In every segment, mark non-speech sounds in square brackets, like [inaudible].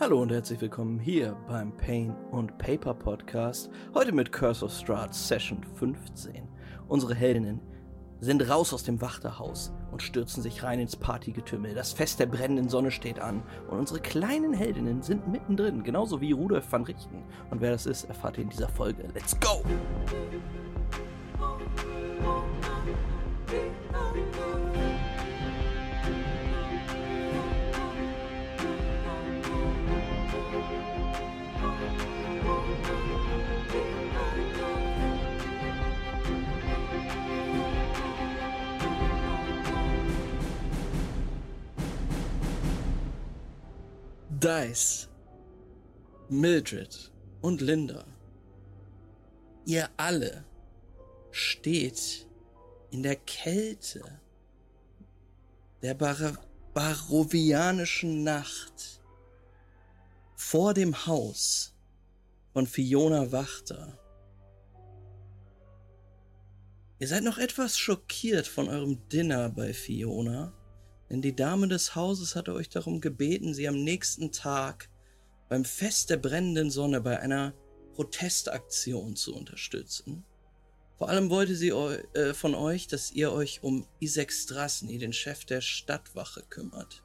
Hallo und herzlich willkommen hier beim Pain und Paper Podcast. Heute mit Curse of Strahd Session 15. Unsere Heldinnen sind raus aus dem Wachterhaus und stürzen sich rein ins Partygetümmel. Das Fest der brennenden Sonne steht an und unsere kleinen Heldinnen sind mittendrin, genauso wie Rudolf van Richten. Und wer das ist, erfahrt ihr in dieser Folge. Let's go! Dice, Mildred und Linda, ihr alle steht in der Kälte der Bar barovianischen Nacht vor dem Haus von Fiona Wachter. Ihr seid noch etwas schockiert von eurem Dinner bei Fiona denn die Dame des Hauses hatte euch darum gebeten, sie am nächsten Tag beim Fest der brennenden Sonne bei einer Protestaktion zu unterstützen. Vor allem wollte sie äh, von euch, dass ihr euch um Isaac Strasny, den Chef der Stadtwache, kümmert.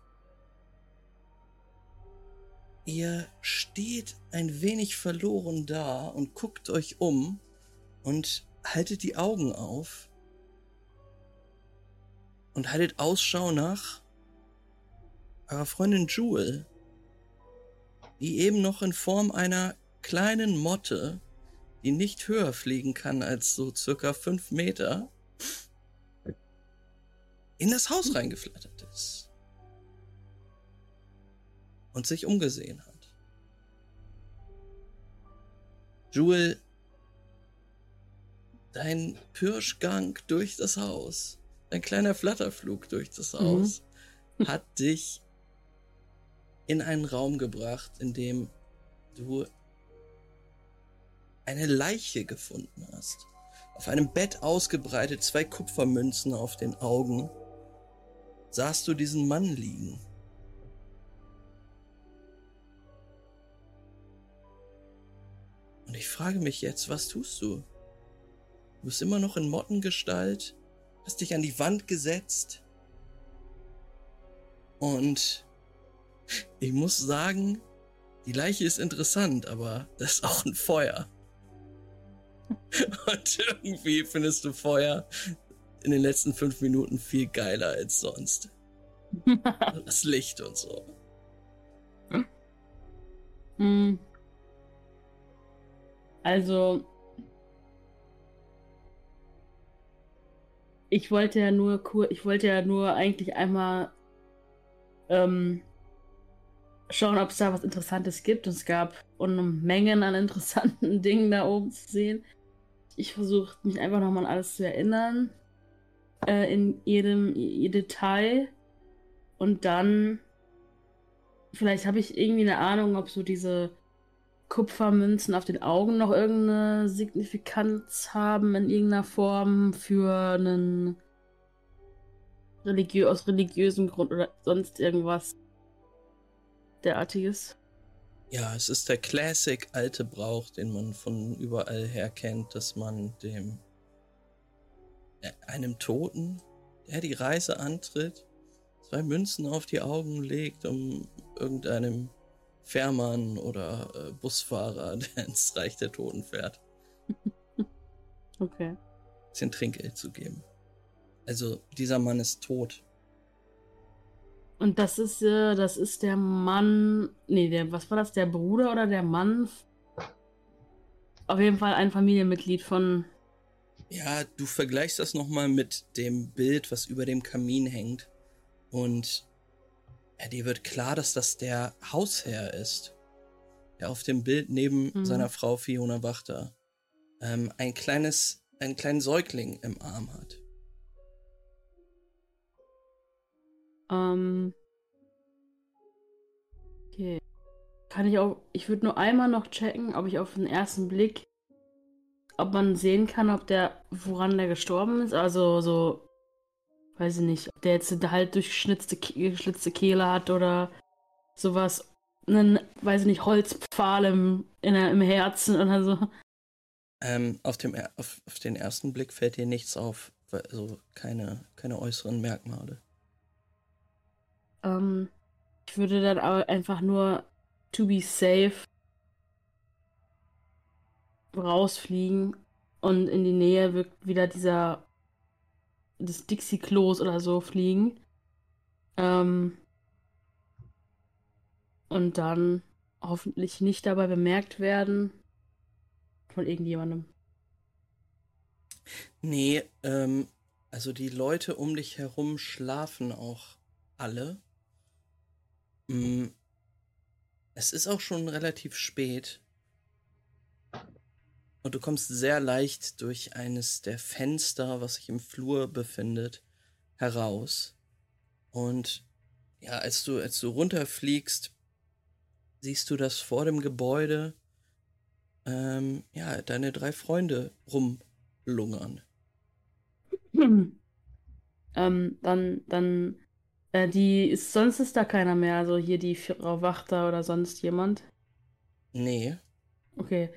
Ihr steht ein wenig verloren da und guckt euch um und haltet die Augen auf und haltet Ausschau nach eurer Freundin Jewel, die eben noch in Form einer kleinen Motte, die nicht höher fliegen kann als so circa fünf Meter, in das Haus reingeflattert ist und sich umgesehen hat. Jewel, dein Pirschgang durch das Haus ein kleiner Flatterflug durch das mhm. Haus mhm. hat dich in einen Raum gebracht, in dem du eine Leiche gefunden hast. Auf einem Bett ausgebreitet, zwei Kupfermünzen auf den Augen, sahst du diesen Mann liegen. Und ich frage mich jetzt, was tust du? Du bist immer noch in Mottengestalt, hast dich an die Wand gesetzt. Und ich muss sagen, die Leiche ist interessant, aber das ist auch ein Feuer. [laughs] Und irgendwie findest du Feuer in den letzten fünf Minuten viel geiler als sonst. [laughs] das Licht und so. Hm. Also, ich wollte ja nur ich wollte ja nur eigentlich einmal ähm, schauen, ob es da was Interessantes gibt. Und es gab Unmengen an interessanten [laughs] Dingen da oben zu sehen. Ich versuche mich einfach nochmal an alles zu erinnern. Äh, in jedem ihr Detail. Und dann vielleicht habe ich irgendwie eine Ahnung, ob so diese Kupfermünzen auf den Augen noch irgendeine Signifikanz haben in irgendeiner Form für einen religiö aus religiösem Grund oder sonst irgendwas derartiges. Ja, es ist der Classic alte Brauch, den man von überall her kennt, dass man dem äh, einem Toten, der die Reise antritt, zwei Münzen auf die Augen legt, um irgendeinem Fährmann oder äh, Busfahrer, [laughs] der ins Reich der Toten fährt. [laughs] okay. Bisschen Trinkgeld zu geben. Also, dieser Mann ist tot. Und das ist, äh, das ist der Mann. Nee, der, was war das? Der Bruder oder der Mann? Auf jeden Fall ein Familienmitglied von. Ja, du vergleichst das nochmal mit dem Bild, was über dem Kamin hängt. Und ja, dir wird klar, dass das der Hausherr ist. Der auf dem Bild neben mhm. seiner Frau Fiona Wachter ähm, ein kleines, einen kleinen Säugling im Arm hat. Ähm. Okay. Kann ich auch. Ich würde nur einmal noch checken, ob ich auf den ersten Blick. Ob man sehen kann, ob der. woran der gestorben ist. Also so weiß ich nicht, ob der jetzt halt durchgeschnitzte geschlitzte Kehle hat oder sowas. einen, weiß ich nicht, Holzpfahl im, in, im Herzen oder so. Ähm, auf, dem, auf, auf den ersten Blick fällt dir nichts auf, also keine, keine äußeren Merkmale. Ähm, ich würde dann auch einfach nur to be safe rausfliegen und in die Nähe wird wieder dieser des Dixie-Klos oder so fliegen. Ähm, und dann hoffentlich nicht dabei bemerkt werden von irgendjemandem. Nee, ähm, also die Leute um dich herum schlafen auch alle. Mm, es ist auch schon relativ spät. Und du kommst sehr leicht durch eines der Fenster, was sich im Flur befindet, heraus. Und ja, als du, als du runterfliegst, siehst du, dass vor dem Gebäude ähm, ja, deine drei Freunde rumlungern. Hm. [clears throat] Ähm, dann, dann, äh, die ist, sonst ist da keiner mehr, also hier die Frau Wachter oder sonst jemand. Nee. Okay.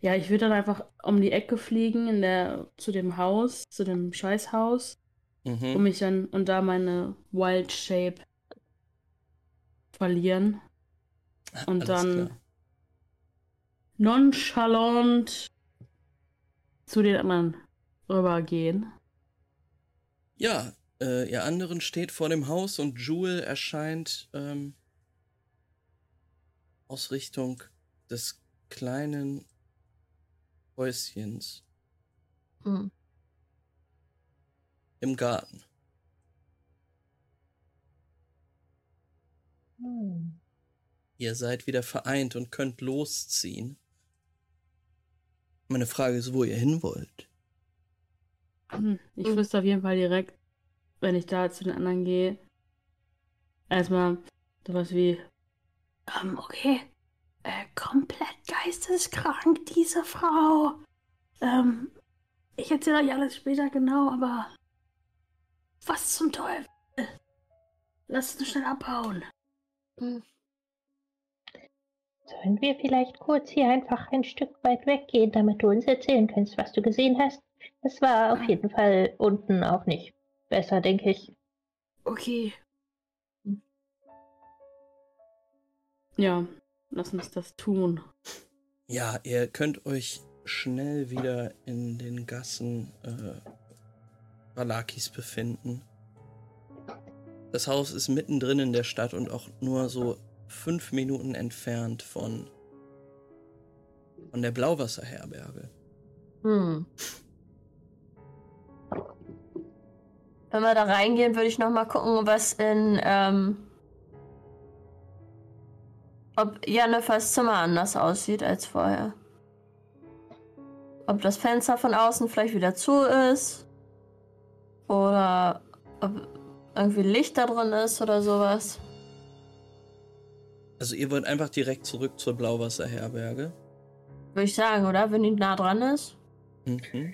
Ja, ich würde dann einfach um die Ecke fliegen in der, zu dem Haus, zu dem Scheißhaus. Mhm. Und mich dann und da meine Wild Shape verlieren. Und Alles dann klar. nonchalant zu den anderen rübergehen. Ja, äh, ihr anderen steht vor dem Haus und Jewel erscheint ähm, aus Richtung des kleinen Häuschens. Mhm. Im Garten. Mhm. Ihr seid wieder vereint und könnt losziehen. Meine Frage ist, wo ihr hin wollt. Hm, ich wüsste auf jeden Fall direkt, wenn ich da zu den anderen gehe, erstmal sowas wie, um, okay, äh, komplett geisteskrank, diese Frau. Ähm, ich erzähle euch alles später genau, aber was zum Teufel? Lasst uns schnell abhauen. Hm. Sollen wir vielleicht kurz hier einfach ein Stück weit weggehen, damit du uns erzählen kannst, was du gesehen hast? Es war auf jeden Fall unten auch nicht besser, denke ich. Okay. Ja, Lass uns das tun. Ja, ihr könnt euch schnell wieder in den Gassen äh, Balakis befinden. Das Haus ist mittendrin in der Stadt und auch nur so fünf Minuten entfernt von, von der Blauwasserherberge. Hm. Wenn wir da reingehen, würde ich noch mal gucken, was in ähm, ob Jennifers Zimmer anders aussieht als vorher. Ob das Fenster von außen vielleicht wieder zu ist. Oder ob irgendwie Licht da drin ist oder sowas. Also ihr wollt einfach direkt zurück zur Blauwasserherberge? Würde ich sagen, oder? Wenn die nah dran ist. Mhm.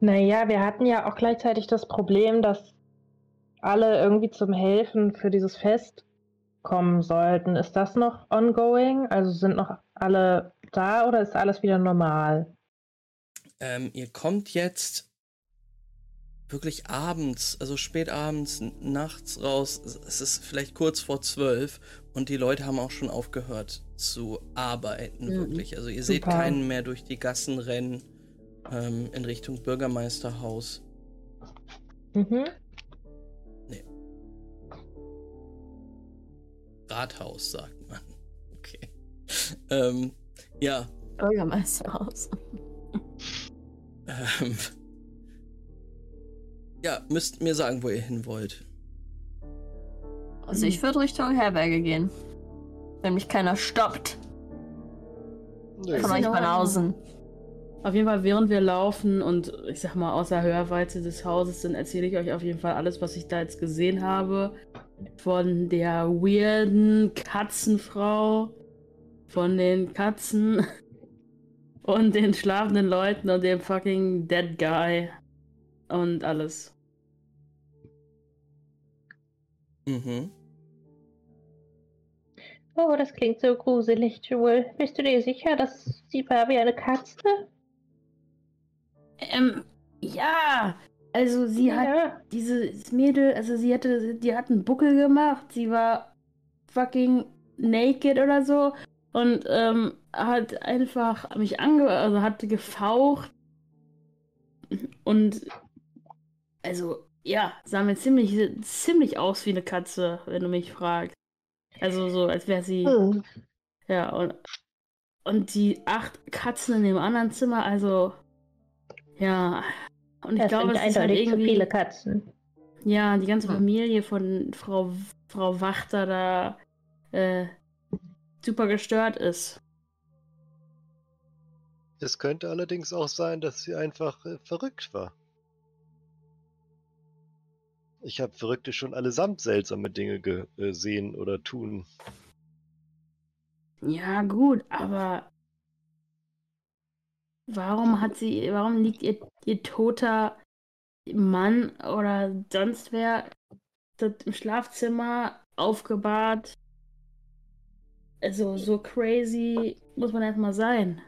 Naja, wir hatten ja auch gleichzeitig das Problem, dass alle irgendwie zum Helfen für dieses Fest kommen sollten. Ist das noch ongoing? Also sind noch alle da oder ist alles wieder normal? Ähm, ihr kommt jetzt wirklich abends, also spät abends, nachts raus. Es ist vielleicht kurz vor zwölf und die Leute haben auch schon aufgehört zu arbeiten, mhm. wirklich. Also ihr Super. seht keinen mehr durch die Gassen rennen ähm, in Richtung Bürgermeisterhaus. Mhm. Rathaus, sagt man. Okay. Ähm, ja. Bürgermeisterhaus. Ähm, ja, müsst mir sagen, wo ihr hin wollt. Also ich würde Richtung Herberge gehen. Wenn mich keiner stoppt. Nee. Von euch Banausen. Auf jeden Fall, während wir laufen und ich sag mal außer Hörweite des Hauses sind, erzähle ich euch auf jeden Fall alles, was ich da jetzt gesehen habe von der weirden Katzenfrau, von den Katzen [laughs] und den schlafenden Leuten und dem fucking Dead Guy und alles. Mhm. Oh, das klingt so gruselig, Jewel. Bist du dir sicher, dass sie war wie eine Katze? Ähm, ja. Also sie ja. hat dieses Mädel, also sie hatte, die hat einen Buckel gemacht. Sie war fucking naked oder so und ähm, hat einfach mich ange, also hat gefaucht und also ja, sah mir ziemlich, ziemlich aus wie eine Katze, wenn du mich fragst. Also so, als wäre sie. Oh. Ja, und, und die acht Katzen in dem anderen Zimmer, also. Ja. Und ich das glaube, es ist halt irgendwie. viele Katzen. Ja, die ganze. Familie von Frau, Frau Wachter da äh, super gestört ist. Es könnte allerdings auch sein, dass sie einfach äh, verrückt war. Ich habe Verrückte schon allesamt seltsame Dinge gesehen oder tun. Ja, gut, aber warum hat sie, warum liegt ihr, ihr toter Mann oder sonst wer im Schlafzimmer aufgebahrt? Also so crazy muss man erstmal sein.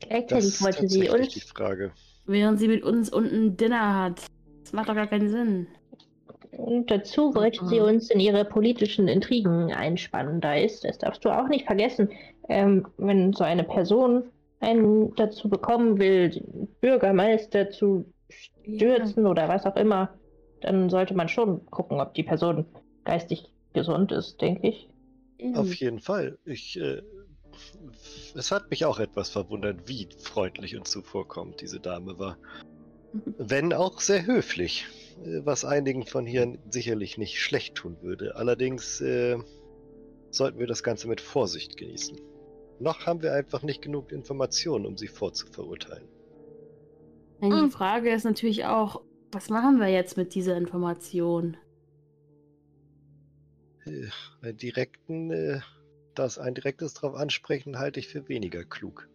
Gleichzeitig wollte sie uns. Die Frage. Während sie mit uns unten Dinner hat. Das macht doch gar keinen Sinn. Und dazu wollte sie uns in ihre politischen Intrigen einspannen. Da ist, das darfst du auch nicht vergessen, ähm, wenn so eine Person einen dazu bekommen will, den Bürgermeister zu stürzen ja. oder was auch immer, dann sollte man schon gucken, ob die Person geistig gesund ist, denke ich. Auf jeden Fall. Ich, äh, es hat mich auch etwas verwundert, wie freundlich und zuvorkommend diese Dame war. Wenn auch sehr höflich, äh, was einigen von hier sicherlich nicht schlecht tun würde. Allerdings äh, sollten wir das Ganze mit Vorsicht genießen. Noch haben wir einfach nicht genug Informationen, um sie vorzuverurteilen. Die hm. Frage ist natürlich auch, was machen wir jetzt mit dieser Information? Äh, direkten, äh, das ein direktes darauf ansprechen, halte ich für weniger klug.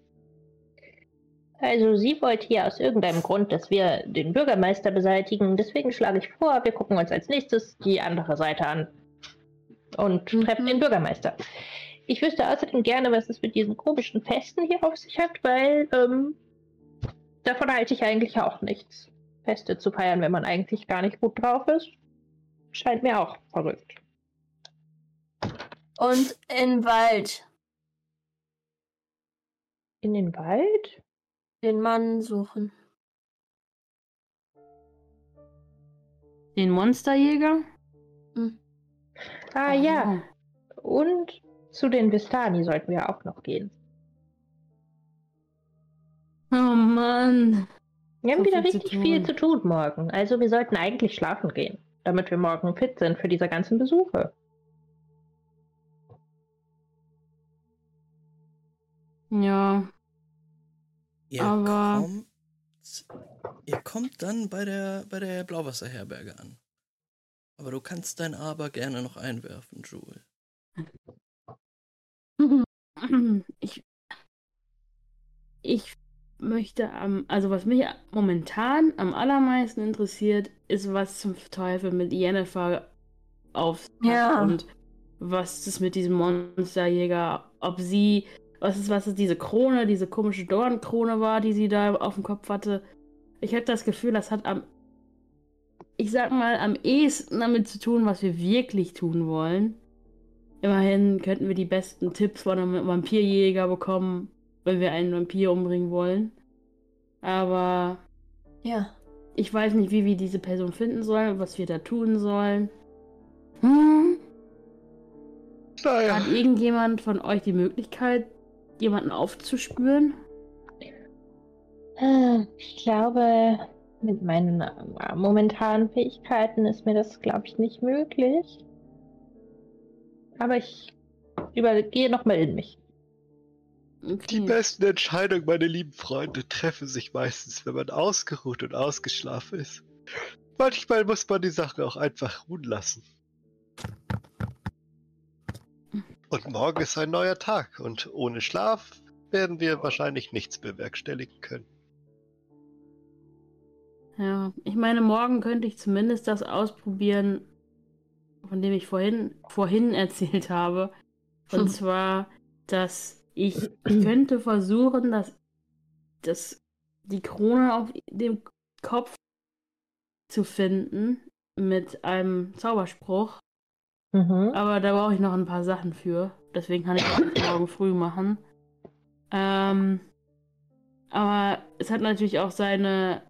Also sie wollte hier aus irgendeinem Grund, dass wir den Bürgermeister beseitigen. Deswegen schlage ich vor, wir gucken uns als nächstes die andere Seite an und mhm. treffen den Bürgermeister. Ich wüsste außerdem gerne, was es mit diesen komischen Festen hier auf sich hat, weil ähm, davon halte ich eigentlich auch nichts. Feste zu feiern, wenn man eigentlich gar nicht gut drauf ist, scheint mir auch verrückt. Und in Wald. In den Wald? Den Mann suchen. Den Monsterjäger? Hm. Ah oh. ja. Und zu den Vistani sollten wir auch noch gehen. Oh Mann. Wir haben so wieder viel richtig zu viel zu tun morgen. Also wir sollten eigentlich schlafen gehen, damit wir morgen fit sind für diese ganzen Besuche. Ja, Ihr Aber kommt, ihr kommt dann bei der, bei der Blauwasserherberge an. Aber du kannst dein Aber gerne noch einwerfen, Jewel. [clears throat] Ich, ich möchte am, also was mich momentan am allermeisten interessiert, ist, was zum Teufel mit Jennifer auf ja. und was ist mit diesem Monsterjäger, ob sie was ist, was ist diese Krone, diese komische Dornkrone war, die sie da auf dem Kopf hatte. Ich hatte das Gefühl, das hat am, ich sag mal, am ehesten damit zu tun, was wir wirklich tun wollen. Immerhin könnten wir die besten Tipps von einem Vampirjäger bekommen, wenn wir einen Vampir umbringen wollen. Aber ja, ich weiß nicht, wie wir diese Person finden sollen, was wir da tun sollen. Hm? Naja. Hat irgendjemand von euch die Möglichkeit, jemanden aufzuspüren? Äh, ich glaube, mit meinen äh, momentanen Fähigkeiten ist mir das, glaube ich, nicht möglich. Aber ich übergehe nochmal in mich. Okay. Die besten Entscheidungen, meine lieben Freunde, treffen sich meistens, wenn man ausgeruht und ausgeschlafen ist. Manchmal muss man die Sache auch einfach ruhen lassen. Und morgen ist ein neuer Tag und ohne Schlaf werden wir wahrscheinlich nichts bewerkstelligen können. Ja, ich meine, morgen könnte ich zumindest das ausprobieren, von dem ich vorhin, vorhin [laughs] erzählt habe. Und hm. [laughs] zwar, dass ich, ich [clears throat] könnte versuchen, dass, dass die Krone auf dem Kopf zu finden mit einem Zauberspruch. Mhm. Aber da brauche ich noch ein paar Sachen für. Deswegen kann ich das [clears throat] morgen früh machen. Ähm, aber es hat natürlich auch seine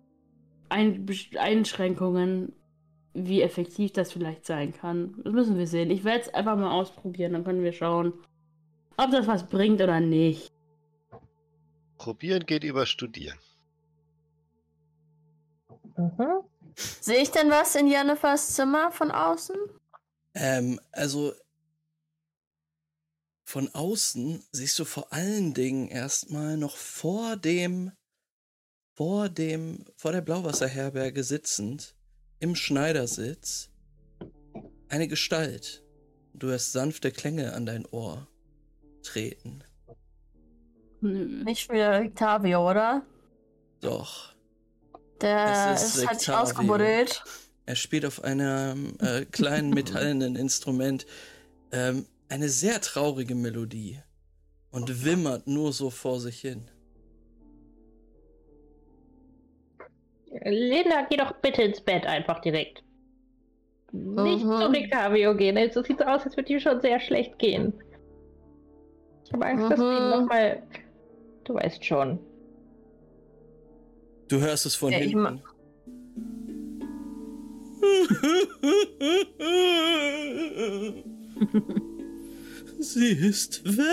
Ein Einschränkungen, wie effektiv das vielleicht sein kann. Das müssen wir sehen. Ich werde es einfach mal ausprobieren, dann können wir schauen, ob das was bringt oder nicht. Probieren geht über Studieren. Mhm. Sehe ich denn was in Jennifers Zimmer von außen? Ähm, also von außen siehst du vor allen Dingen erstmal noch vor dem, vor dem, vor der Blauwasserherberge sitzend, im Schneidersitz, eine Gestalt. Du hörst sanfte Klänge an dein Ohr treten. Nicht wieder Octavio, oder? Doch. Der ist, ist hat sich ausgebuddelt. Er spielt auf einem äh, kleinen [laughs] metallenen Instrument ähm, eine sehr traurige Melodie und wimmert nur so vor sich hin. Lena, geh doch bitte ins Bett einfach direkt. Nicht mhm. zu Ricavio gehen. Es sieht so aus, als würde dir schon sehr schlecht gehen. Ich habe Angst, mhm. dass du nochmal. Du weißt schon. Du hörst es von ja, hinten. [laughs] Sie ist weg.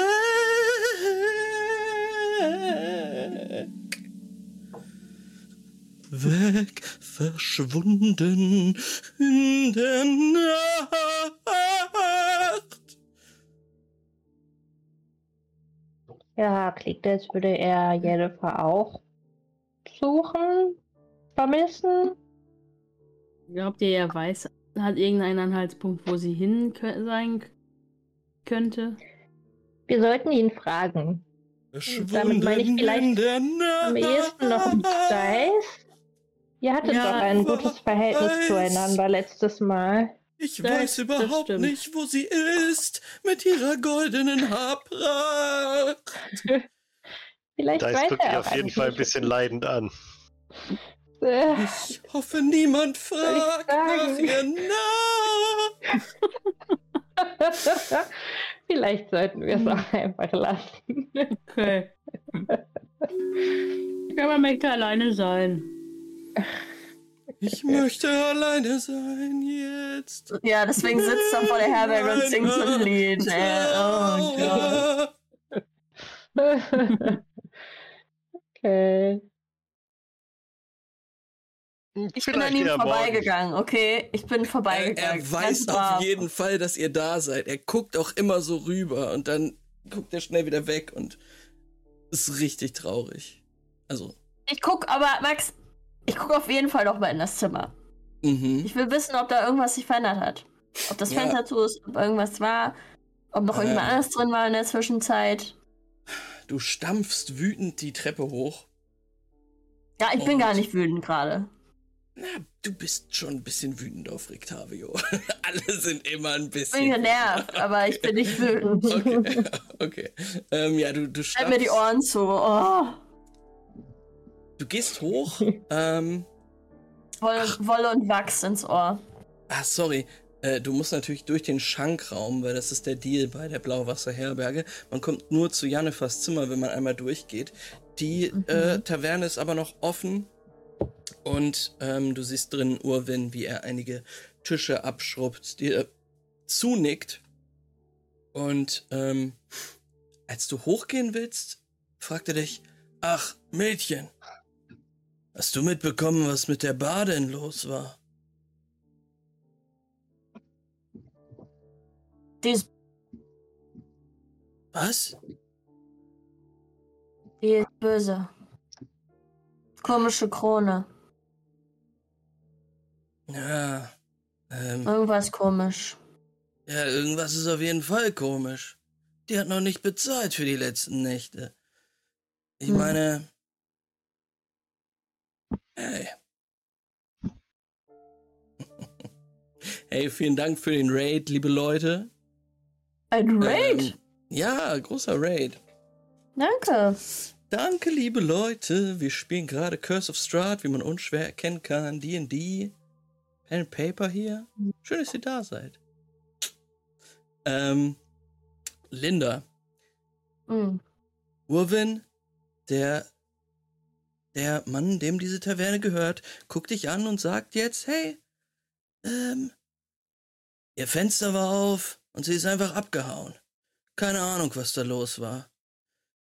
Weg, verschwunden in der Nacht. Ja, klingt, als würde er Jennifer auch suchen, vermissen. Glaubt ihr, er weiß, hat irgendeinen Anhaltspunkt, wo sie hin sein könnte? Wir sollten ihn fragen. Damit meine ich vielleicht am ehesten noch Dice. Ihr hattet ja, doch ein gutes Verhältnis weiß. zueinander letztes Mal. Ich das, weiß überhaupt nicht, wo sie ist, mit ihrer goldenen Haarpracht. [laughs] Vielleicht Dice guckt er auf jeden Fall ein bisschen leidend an. Ich hoffe, niemand fragt nach ihr nach. [laughs] Vielleicht sollten wir es auch einfach lassen. Okay. [laughs] Ich aber möchte alleine sein. Ich möchte alleine sein jetzt. Ja, deswegen sitzt er vor der Herberge und singt so ein Lied. Oh Gott. [laughs] okay. Ich bin an ihm vorbeigegangen, okay? Ich bin vorbeigegangen. Er, er weiß auf jeden Fall, dass ihr da seid. Er guckt auch immer so rüber und dann guckt er schnell wieder weg und ist richtig traurig. Also. Ich guck, aber Max, ich guck auf jeden Fall noch mal in das Zimmer. Mhm. Ich will wissen, ob da irgendwas sich verändert hat. Ob das ja. Fenster zu ist, ob irgendwas war, ob noch ähm. irgendwas anderes drin war in der Zwischenzeit. Du stampfst wütend die Treppe hoch. Ja, ich bin gar nicht wütend gerade. Na, du bist schon ein bisschen wütend auf Rictavio. [laughs] Alle sind immer ein bisschen. Ich bin genervt, [laughs] aber ich bin nicht wütend. Okay, okay. Ähm, ja, du, du Halt mir die Ohren zu. Oh. Du gehst hoch. [laughs] ähm, Wolle, Wolle und Wachs ins Ohr. Ah, sorry. Äh, du musst natürlich durch den Schankraum, weil das ist der Deal bei der Blauwasserherberge. Man kommt nur zu Jannefers Zimmer, wenn man einmal durchgeht. Die mhm. äh, Taverne ist aber noch offen und ähm, du siehst drin Urwin, wie er einige Tische abschrubbt, dir zunickt. Und ähm, als du hochgehen willst, fragt er dich, ach, Mädchen, hast du mitbekommen, was mit der Badin los war? Die ist Was? Die ist böse. Komische Krone. Ja. Ähm, irgendwas komisch. Ja, irgendwas ist auf jeden Fall komisch. Die hat noch nicht bezahlt für die letzten Nächte. Ich hm. meine. Hey. hey, vielen Dank für den Raid, liebe Leute. Ein Raid? Ähm, Ja, großer Raid. Danke. Danke, liebe Leute. Wir spielen gerade Curse of Strahd, wie man unschwer erkennen kann. D&D. Pen and Paper hier. Schön, dass ihr da seid. Ähm, Linda. Mhm. Urwin, der, der Mann, dem diese Taverne gehört, guckt dich an und sagt jetzt, hey, ähm, ihr Fenster war auf und sie ist einfach abgehauen. Keine Ahnung, was da los war.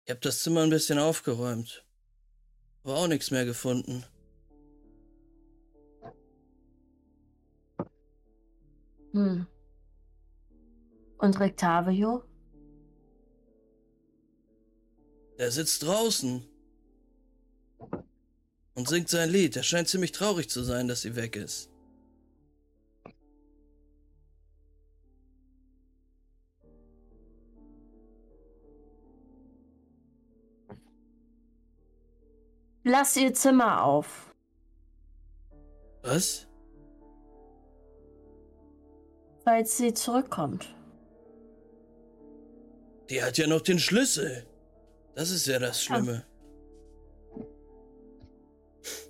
Ich hab das Zimmer ein bisschen aufgeräumt. Aber auch nichts mehr gefunden. Hm. Und Rectavio? Der sitzt draußen und singt sein Lied. Er scheint ziemlich traurig zu sein, dass sie weg ist. Lass ihr Zimmer auf. Was? Falls sie zurückkommt. Die hat ja noch den Schlüssel. Das ist ja das Schlimme.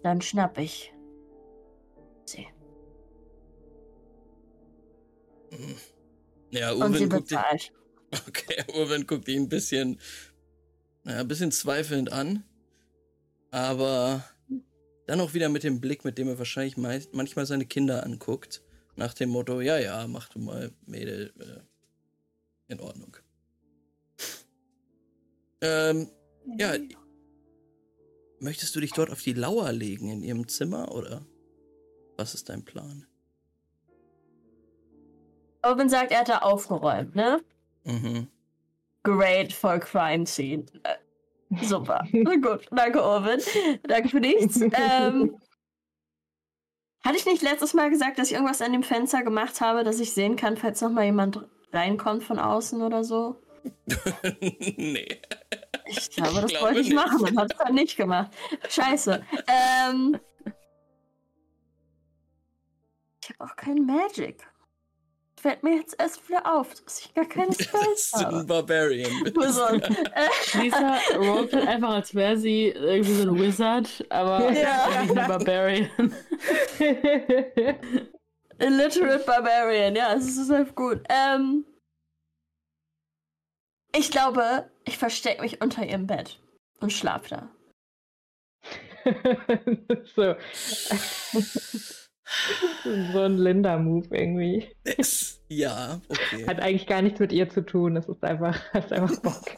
Dann schnapp ich sie. Ja, Urwin guckt, ihn, [laughs] okay, Urwin guckt ihn ein bisschen, naja, ein bisschen zweifelnd an. Aber dann auch wieder mit dem Blick, mit dem er wahrscheinlich manchmal seine Kinder anguckt. Nach dem Motto, ja, ja, mach du mal, Mädel, äh, in Ordnung. Ähm, ja, möchtest du dich dort auf die Lauer legen in ihrem Zimmer oder was ist dein Plan? Owen sagt, er hat da aufgeräumt, ne? Mhm. Great for crime scene. Äh, super. [laughs] Gut, danke, Owen. Danke für nichts. [laughs] ähm, hatte ich nicht letztes Mal gesagt, dass ich irgendwas an dem Fenster gemacht habe, dass ich sehen kann, falls noch mal jemand reinkommt von außen oder so? [laughs] nee. [laughs] Ich glaube, das glaube wollte ich nicht. machen und hat es dann nicht gemacht. Scheiße. [laughs] Ähm, ich habe auch kein Magic. Fällt mir jetzt erst wieder auf, dass ich gar keine [laughs] Das Spells ist ein habe. Barbarian. Wizard. Lisa roleplay einfach, als wäre sie irgendwie so ein Wizard, aber Ja. eigentlich eine Barbarian. Illiterate Barbarian, ja, es ist halt gut. Ähm, ich glaube, ich verstecke mich unter ihrem Bett und schlaf da. [laughs] so. so ein Linda-Move irgendwie. ja, okay. Hat eigentlich gar nichts mit ihr zu tun. Es ist einfach, [laughs] hast einfach Bock.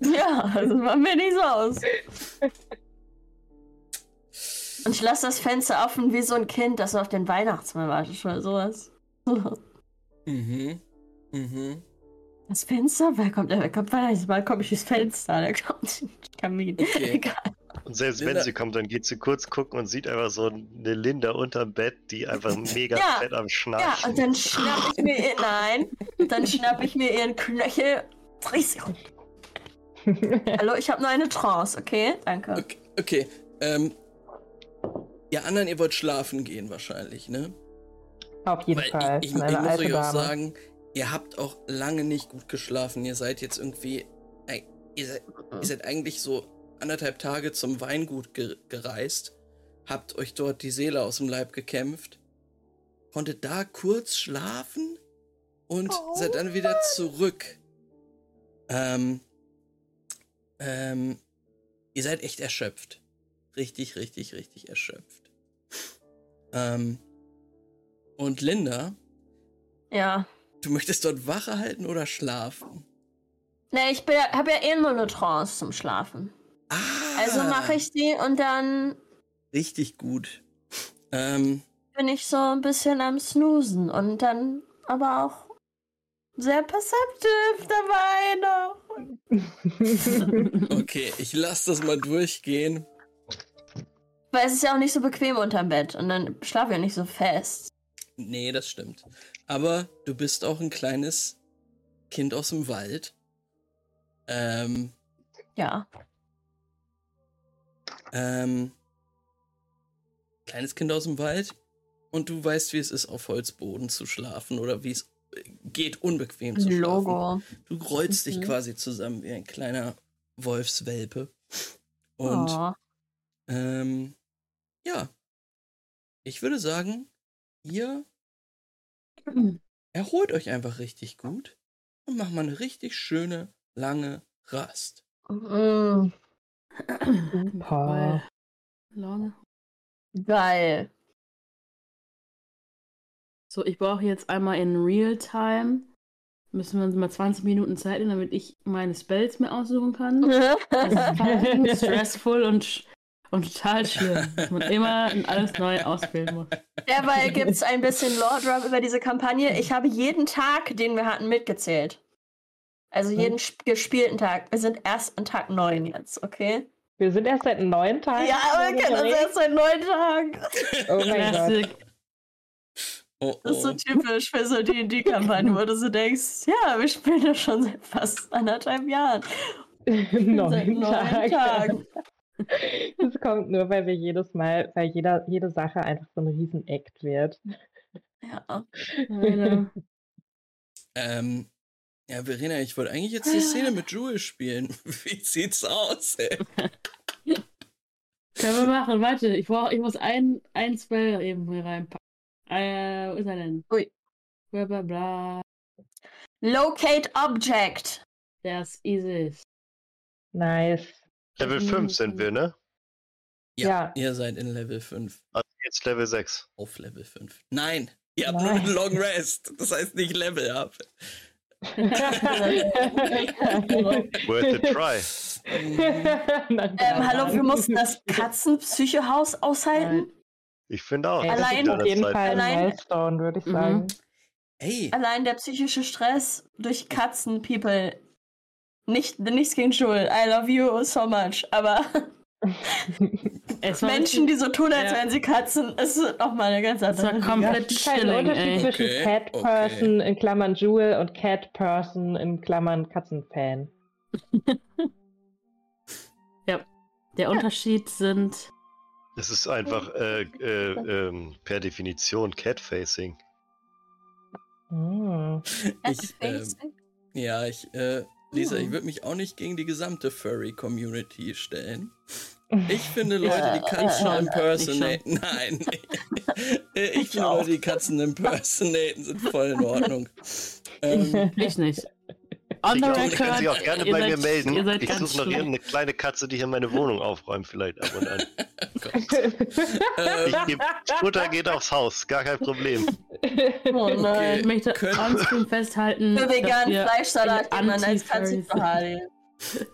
Ja, das macht mir nicht so aus. Und ich lasse das Fenster offen wie so ein Kind, das auf den Weihnachtsmann wartet oder sowas. Mhm. Mhm. Das Fenster? Wer kommt? Wer kommt Weihnachtsmann? Komme ich durchs Fenster? Der kommt [laughs] in den Kamin. Okay. Egal. Und selbst Linda- wenn sie kommt, dann geht sie kurz gucken und sieht einfach so eine Linda unterm Bett, die einfach mega Ja, fett am Ja, Schnarchen. und dann schnapp ich mir ihr, nein, dann schnapp ich mir ihren Knöchel. Dreh Sekunden. [laughs] Hallo, ich habe nur eine Trance, okay? Danke. Okay, okay. Ähm, ihr anderen, ihr wollt schlafen gehen wahrscheinlich, ne? Auf jeden Weil Fall. ich, ich, ich muss euch auch Dame. sagen, ihr habt auch lange nicht gut geschlafen. Ihr seid jetzt irgendwie. Ihr seid, ihr seid eigentlich so anderthalb Tage zum Weingut ge gereist, habt euch dort die Seele aus dem Leib gekämpft, konntet da kurz schlafen und seid dann wieder zurück. Ähm, ähm, ihr seid echt erschöpft. Richtig, richtig, richtig erschöpft. Ähm, und Linda, Ja. Du möchtest dort Wache halten oder schlafen? Ne, ich bin, habe ja eh nur eine Trance zum Schlafen. Ah, Also mache ich die und dann Richtig gut. Ähm, bin ich so ein bisschen am Snoosen und dann aber auch sehr perceptive dabei noch. [laughs] okay, ich lass das mal durchgehen. Weil es ist ja auch nicht so bequem unterm Bett und dann schlafe ich auch nicht so fest. Nee, das stimmt. Aber du bist auch ein kleines Kind aus dem Wald. Ähm, Ja. ähm, kleines Kind aus dem Wald. Und du weißt, wie es ist, auf Holzboden zu schlafen oder wie es geht unbequem zu Logo. schlafen. Du rollst mhm. dich quasi zusammen wie ein kleiner Wolfswelpe. Und oh. ähm, ja, ich würde sagen, ihr erholt euch einfach richtig gut und macht mal eine richtig schöne, lange Rast. Mhm. Super. Lange. Geil. So, ich brauche jetzt einmal in Real-Time. Müssen wir uns mal 20 Minuten Zeit nehmen, damit ich meine Spells mir aussuchen kann. [laughs] das ist stressful und, und total schlimm. Dass man immer alles neu auswählen muss. Derweil gibt es ein bisschen Lore-Drop über diese Kampagne. Ich habe jeden Tag, den wir hatten, mitgezählt. Also jeden hm. gespielten Tag. Wir sind erst an Tag 9 jetzt, okay? Wir sind erst seit neun Tagen. Ja, aber wir kennen uns erst seit neun Tagen. Oh mein Gott. Oh, oh. Das ist so typisch für so die D&D-Kampagne, wo du so denkst, ja, wir spielen das schon seit fast anderthalb Jahren. [laughs] neun, seit neun Tage. Tagen. [laughs] Das kommt nur, weil wir jedes Mal, weil jeder, jede Sache einfach so ein Riesen-Act wird. Ja. [laughs] ähm, ja, Verena, ich wollte eigentlich jetzt die Szene mit Jules spielen. [laughs] Wie sieht's aus, ey? Können wir machen, warte, ich, brauch, ich muss ein, ein Spell eben hier reinpacken. Äh, wo ist er denn? Ui. Bla bla bla. Locate Object. Das ist es. Nice. Level 5 sind wir, ne? Ja, ja, ihr seid in Level 5. Also jetzt Level 6. Auf Level 5. Nein, ihr habt Nein. nur einen Long Rest. Das heißt nicht Level up. [laughs] Worth a try. [laughs] ähm, hallo, wir mussten das Katzenpsychehaus aushalten. Ich finde auch. Allein auf jeden Fall ein Milestone, würde ich mhm. sagen. Hey. Allein der psychische Stress durch Katzen, People. Nicht, nichts gegen Joel. I love you so much. Aber [laughs] Menschen, die so tun, als ja. wären sie Katzen, ist nochmal eine ganz andere Sache. komplett Es ist halt ein Unterschied ey. zwischen okay, Cat Person okay. in Klammern Jewel und Cat Person in Klammern Katzenfan. [laughs] ja, der Unterschied sind. Es ist einfach äh, äh, äh, per Definition Catfacing. Hm. Ich, ähm, ja, ich, äh, Lisa, ich würde mich auch nicht gegen die gesamte Furry-Community stellen. [laughs] Ich finde Leute, die Katzen ja, impersonaten. [laughs] Nein. [laughs] ich finde Leute, die Katzen impersonaten, sind voll in Ordnung. Ähm, ich nicht. On the record, können Sie auch gerne bei seid, mir melden. Ich suche noch eine kleine Katze, die hier meine Wohnung aufräumt, vielleicht ab und an. [laughs] ich geb, Futter geht aufs Haus, gar kein Problem. Oh nein, okay. ich möchte onscreen festhalten. Für veganen Fleischsalat, den man als Katze verhalten.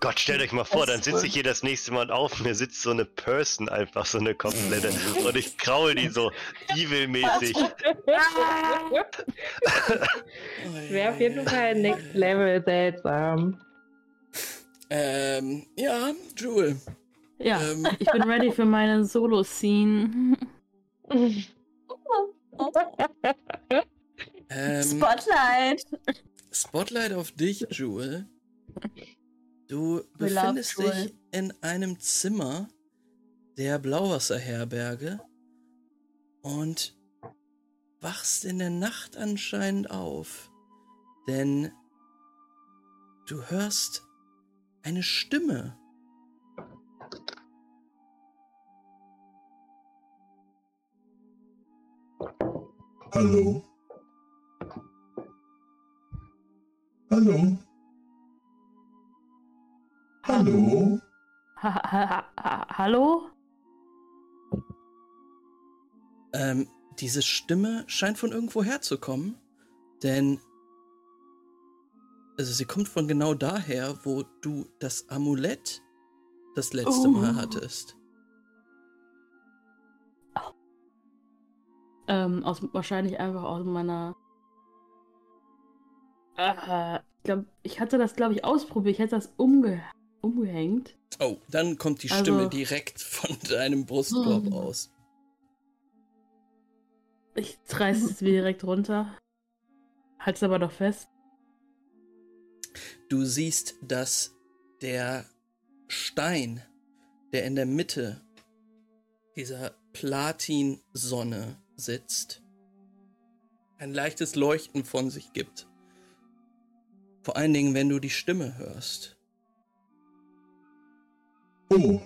Gott, stellt euch mal vor, dann sitze ich hier das nächste Mal auf mir sitzt so eine Person einfach, so eine komplette. [laughs] und ich kraul die so evil-mäßig. [laughs] Wäre auf jeden Fall next level seltsam. Ähm, ja, Jewel. Ja, ähm, ich bin ready für meine Solo-Scene. ähm, Spotlight. Spotlight auf dich, Jewel. Du befindest dich in einem Zimmer der Blauwasserherberge und wachst in der Nacht anscheinend auf, denn du hörst eine Stimme. Hallo. Hallo. Hallo? Ha, ha, ha, hallo? Ähm, diese Stimme scheint von irgendwo herzukommen, denn also sie kommt von genau daher, wo du das Amulett das letzte oh. Mal hattest. Oh. Ähm, aus, wahrscheinlich einfach aus meiner. Äh, ich glaube, ich hatte das, glaube ich, ausprobiert. Ich hätte das umge umgehängt. Oh, dann kommt die also, Stimme direkt von [laughs] deinem Brustkorb oh. aus. Ich reiß es direkt runter. Halt's aber doch fest. Du siehst, dass der Stein, der in der Mitte dieser Platinsonne sitzt, ein leichtes Leuchten von sich gibt. Vor allen Dingen, wenn du die Stimme hörst. Oh.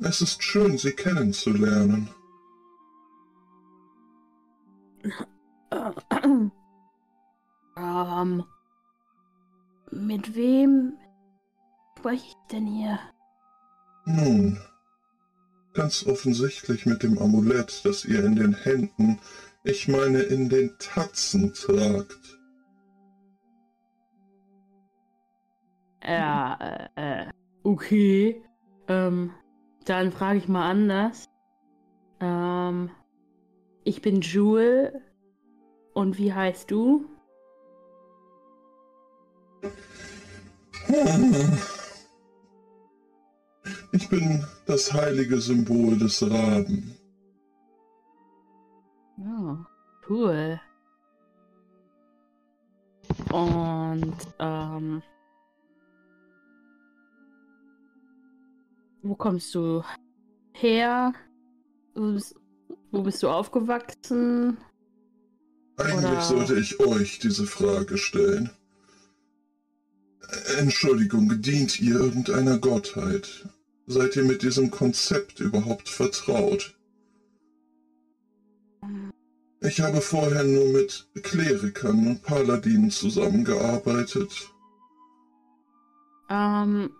Es ist schön, Sie kennenzulernen. [clears throat] Ähm, mit wem spreche ich denn hier? Nun, ganz offensichtlich mit dem Amulett, das ihr in den Händen, ich meine in den Tatzen tragt. Ja, äh, äh, okay. Ähm, dann frage ich mal anders. Ähm, ich bin Jewel. Und wie heißt du? Ich bin das heilige Symbol des Raben. Oh, cool. Und, ähm, wo kommst du her? Wo bist, wo bist du aufgewachsen? Eigentlich Oder... sollte ich euch diese Frage stellen. Entschuldigung, dient ihr irgendeiner Gottheit? Seid ihr mit diesem Konzept überhaupt vertraut? Ich habe vorher nur mit Klerikern und Paladinen zusammengearbeitet. Ähm,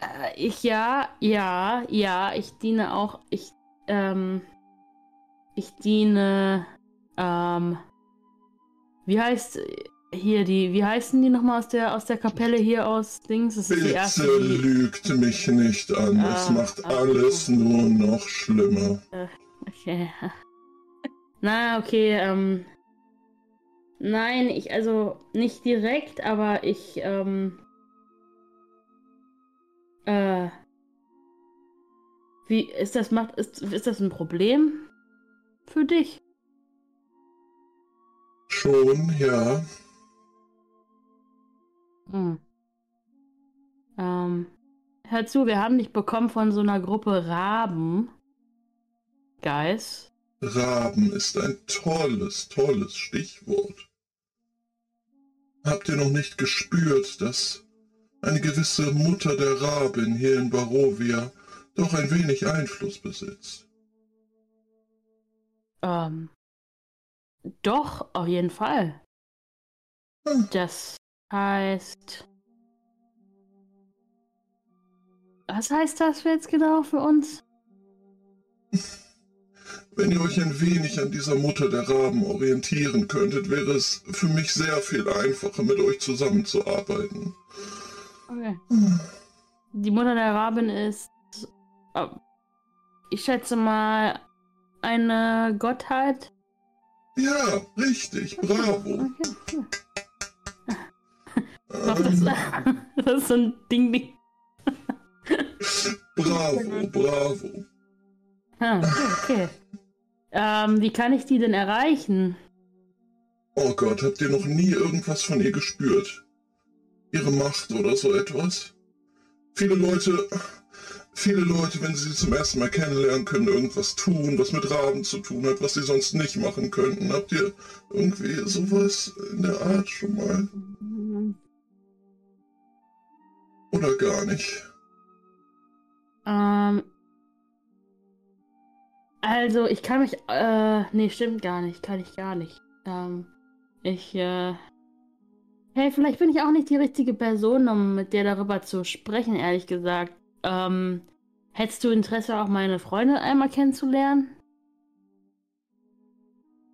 äh, ich ja, ja, ja, ich diene auch, ich, ähm, ich diene, ähm, wie heißt hier die, wie heißen die nochmal aus der aus der Kapelle hier aus Dings? Das ist Bitte die erste, die... lügt mich nicht an, ah, es macht ah, alles nur noch schlimmer. Äh, okay. [laughs] Na, okay, ähm. Nein, ich, also nicht direkt, aber ich, ähm. Äh. Wie ist das macht ist, ist das ein Problem für dich? Schon, ja. Hm. Ähm, hör zu, wir haben dich bekommen von so einer Gruppe Raben. Guys. Raben ist ein tolles, tolles Stichwort. Habt ihr noch nicht gespürt, dass eine gewisse Mutter der Rabin hier in Barovia doch ein wenig Einfluss besitzt? Ähm, doch, auf jeden Fall. Hm. Das heißt. Was heißt das jetzt genau für uns? [laughs] Wenn ihr euch ein wenig an dieser Mutter der Raben orientieren könntet, wäre es für mich sehr viel einfacher, mit euch zusammenzuarbeiten. Okay. Die Mutter der Raben ist, oh, ich schätze mal, eine Gottheit. Ja, richtig, bravo. Okay, okay. [laughs] Doch, das, [laughs] das ist so ein Ding, Ding. [laughs] bravo, bravo. Ah, okay. Ähm, wie kann ich die denn erreichen? Oh Gott, habt ihr noch nie irgendwas von ihr gespürt? Ihre Macht oder so etwas? Viele Leute, viele Leute, wenn sie sie zum ersten Mal kennenlernen, können irgendwas tun, was mit Raben zu tun hat, was sie sonst nicht machen könnten. Habt ihr irgendwie sowas in der Art schon mal? Oder gar nicht? Ähm. Also, ich kann mich. Äh, nee, stimmt gar nicht. Kann ich gar nicht. Ähm, ich, äh. Hey, vielleicht bin ich auch nicht die richtige Person, um mit dir darüber zu sprechen, ehrlich gesagt. Ähm, hättest du Interesse, auch meine Freunde einmal kennenzulernen?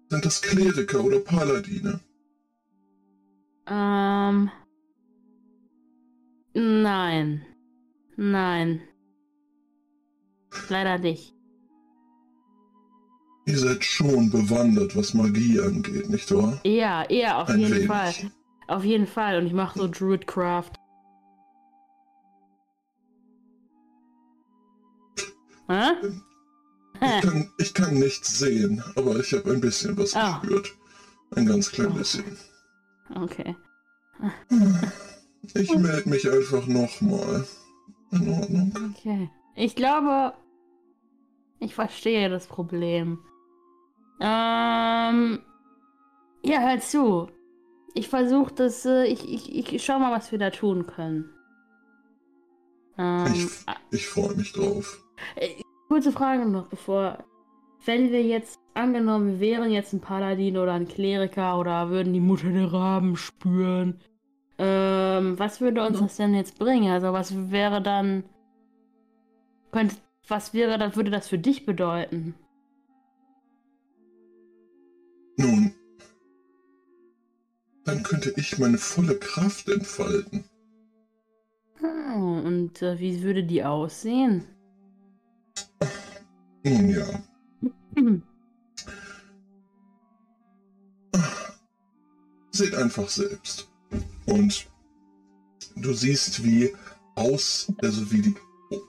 Sind das Kleriker oder Paladine? Ähm. Nein. Nein. Leider nicht. Ihr seid schon bewandert, was Magie angeht, nicht wahr? Ja, ja, auf Ein jeden wenig. Fall. Auf jeden Fall. Und ich mache so Druidcraft. Hä? Ich kann, ich kann nichts sehen, aber ich habe ein bisschen was oh. gespürt. Ein ganz klein bisschen. Okay. Ich melde mich einfach nochmal. In Ordnung. Okay. Ich glaube, ich verstehe das Problem. Ähm. Ja, hör zu. Ich versuche das, äh, ich, ich, ich schau mal, was wir da tun können. Ähm, ich ich freue mich drauf. Äh, kurze Frage noch, bevor. Wenn wir jetzt angenommen, wir wären jetzt ein Paladin oder ein Kleriker oder würden die Mutter der Raben spüren, ähm, was würde uns das denn jetzt bringen? Also was wäre dann, könnte, was wäre dann, würde das für dich bedeuten? Nun, dann könnte ich meine volle Kraft entfalten. Oh, und äh, wie würde die aussehen? Nun ja. [clears throat] Seht einfach selbst. Und du siehst, wie aus, also wie die. Oh.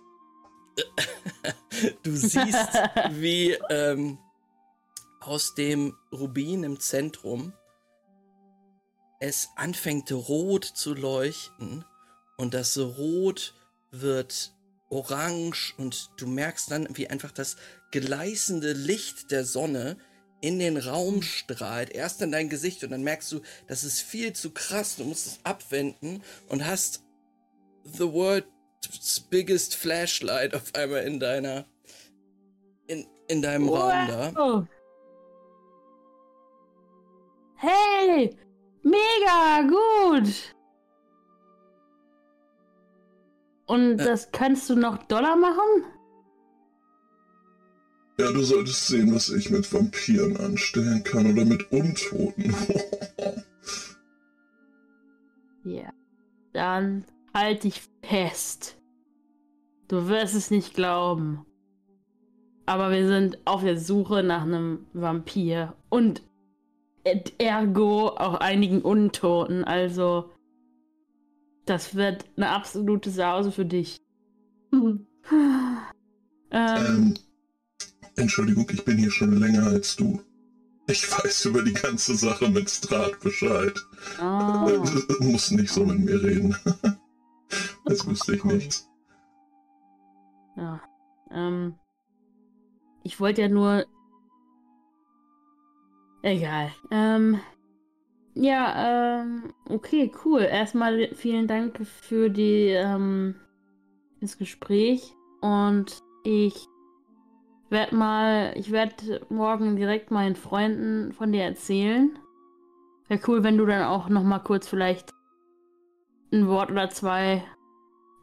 du siehst, [laughs] wie ähm, aus dem Rubin im Zentrum es anfängt rot zu leuchten und das Rot wird orange und du merkst dann, wie einfach das gleißende Licht der Sonne in den Raum strahlt, erst in dein Gesicht und dann merkst du, das ist viel zu krass, du musst es abwenden und hast the world's biggest flashlight auf einmal in deiner in, in deinem wow. Raum da. Hey, mega gut. Und äh. das kannst du noch Dollar machen? Ja, du solltest sehen, was ich mit Vampiren anstellen kann oder mit Untoten. [laughs] ja. Dann halt dich fest. Du wirst es nicht glauben. Aber wir sind auf der Suche nach einem Vampir und ergo auch einigen Untoten. Also, das wird eine absolute Sause für dich. [laughs] ähm, ähm Entschuldigung, ich bin hier schon länger als du. Ich weiß über die ganze Sache mit Strat Bescheid. [laughs] Oh. Du musst nicht so mit mir reden. [laughs] das wüsste ich nicht. Ja. Ähm. Ich wollte ja nur. Egal. Ähm. Ja, ähm. Okay, cool. Erstmal vielen Dank für die, ähm. Das Gespräch. Und ich werde mal, ich werde morgen direkt meinen Freunden von dir erzählen. Wäre cool, wenn du dann auch noch mal kurz vielleicht ein Wort oder zwei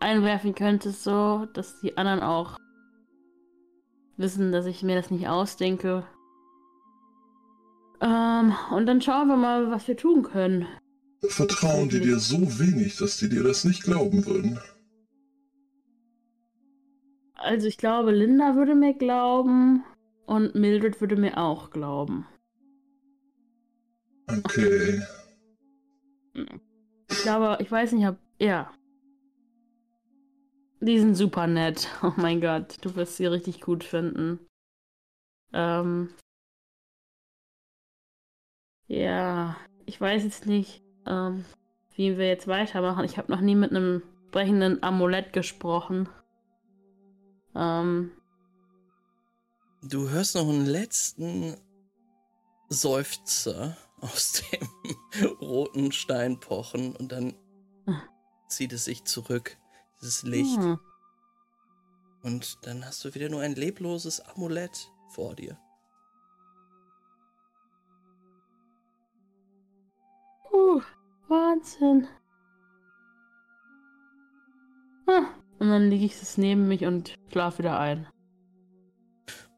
einwerfen könntest, so, dass die anderen auch wissen, dass ich mir das nicht ausdenke. Ähm, und dann schauen wir mal, was wir tun können. Vertrauen die dir so wenig, dass die dir das nicht glauben würden? Also ich glaube, Linda würde mir glauben und Mildred würde mir auch glauben. Okay. Ich glaube, ich weiß nicht, ob. Ja. Die sind super nett. [laughs] Oh mein Gott, du wirst sie richtig gut finden. Ähm. Ja, ich weiß jetzt nicht, ähm, wie wir jetzt weitermachen. Ich habe noch nie mit einem sprechenden Amulett gesprochen. Ähm, du hörst noch einen letzten Seufzer [laughs] aus dem roten Stein pochen und dann zieht es sich zurück, dieses Licht. Hm. Und dann hast du wieder nur ein lebloses Amulett vor dir. Uh, Wahnsinn. Ah, und dann lege ich es neben mich und schlafe wieder ein.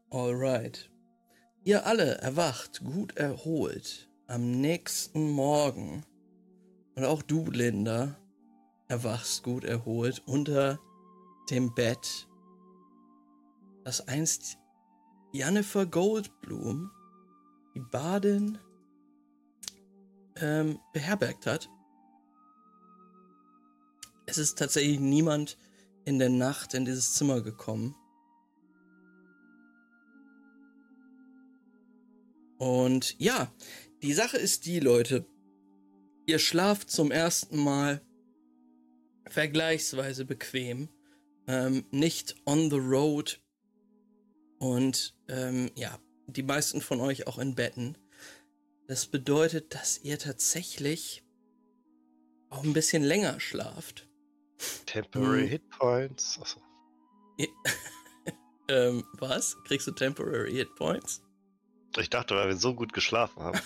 Alright. Ihr alle erwacht gut erholt am nächsten Morgen. Und auch du, Linda, erwachst gut erholt unter dem Bett, das einst Jennifer Goldblum, die Badin, ähm, beherbergt hat. Es ist tatsächlich niemand in der Nacht in dieses Zimmer gekommen. Und ja, die Sache ist die, Leute. Ihr schlaft zum ersten Mal vergleichsweise bequem. Ähm, nicht on the road. Und ähm, ja, die meisten von euch auch in Betten. Das bedeutet, dass ihr tatsächlich auch ein bisschen länger schlaft. Temporary hm. Hit Points. Achso. [laughs] ähm, was? Kriegst du Temporary Hit Points? Ich dachte, weil wir so gut geschlafen haben.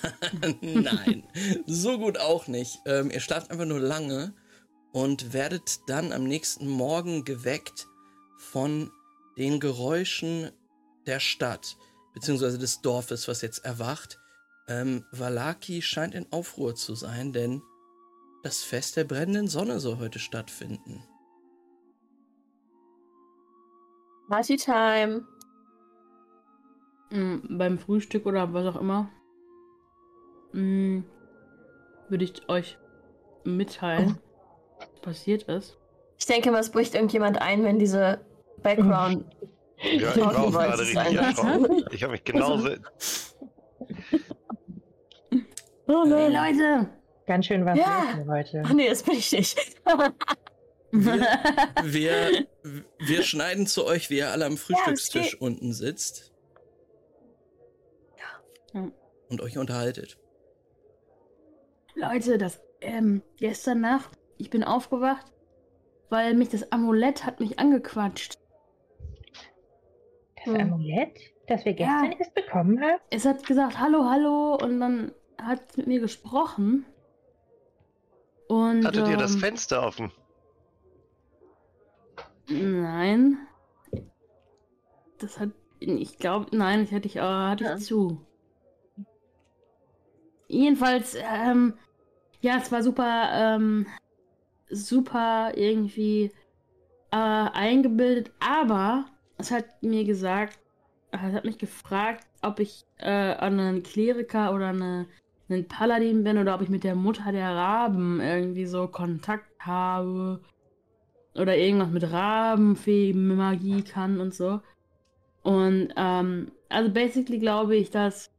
[laughs] Nein, so gut auch nicht. Ähm, ihr schlaft einfach nur lange und werdet dann am nächsten Morgen geweckt von den Geräuschen der Stadt, beziehungsweise des Dorfes, was jetzt erwacht. Ähm, Valaki scheint in Aufruhr zu sein, denn das Fest der brennenden Sonne soll heute stattfinden. Party Time. Mhm, beim Frühstück oder was auch immer. Mhm, würde ich euch mitteilen, was passiert ist. Ich denke mal, es bricht irgendjemand ein, wenn diese Background. Ja, ich war auch gerade richtig erschrocken. Ich habe mich genauso. [laughs] Oh nee, Leute! Ganz schön was ja. heute. Ach nee, das bin ich nicht. [laughs] wir, [laughs] wir, wir, schneiden zu euch, wie ihr alle am Frühstückstisch ja, unten sitzt. Ja. Und euch unterhaltet. Leute, das ähm, gestern Nacht, ich bin aufgewacht, weil mich das Amulett hat mich angequatscht. Das hm. Amulett, das wir gestern ja. erst bekommen haben? Es hat gesagt, hallo, hallo, und dann hat es mit mir gesprochen. Und, Hattet ähm, ihr das ähm, Fenster offen? Nein. Das hat. Ich glaube, nein, das hatte ich, äh, hatte ich ja. zu. Jedenfalls, ähm, ja, es war super, ähm, super irgendwie äh, eingebildet, aber es hat mir gesagt, es hat mich gefragt, ob ich äh, einen Kleriker oder eine, einen Paladin bin oder ob ich mit der Mutter der Raben irgendwie so Kontakt habe oder irgendwas mit Rabenfee Magie kann und so. Und ähm, also basically glaube ich, dass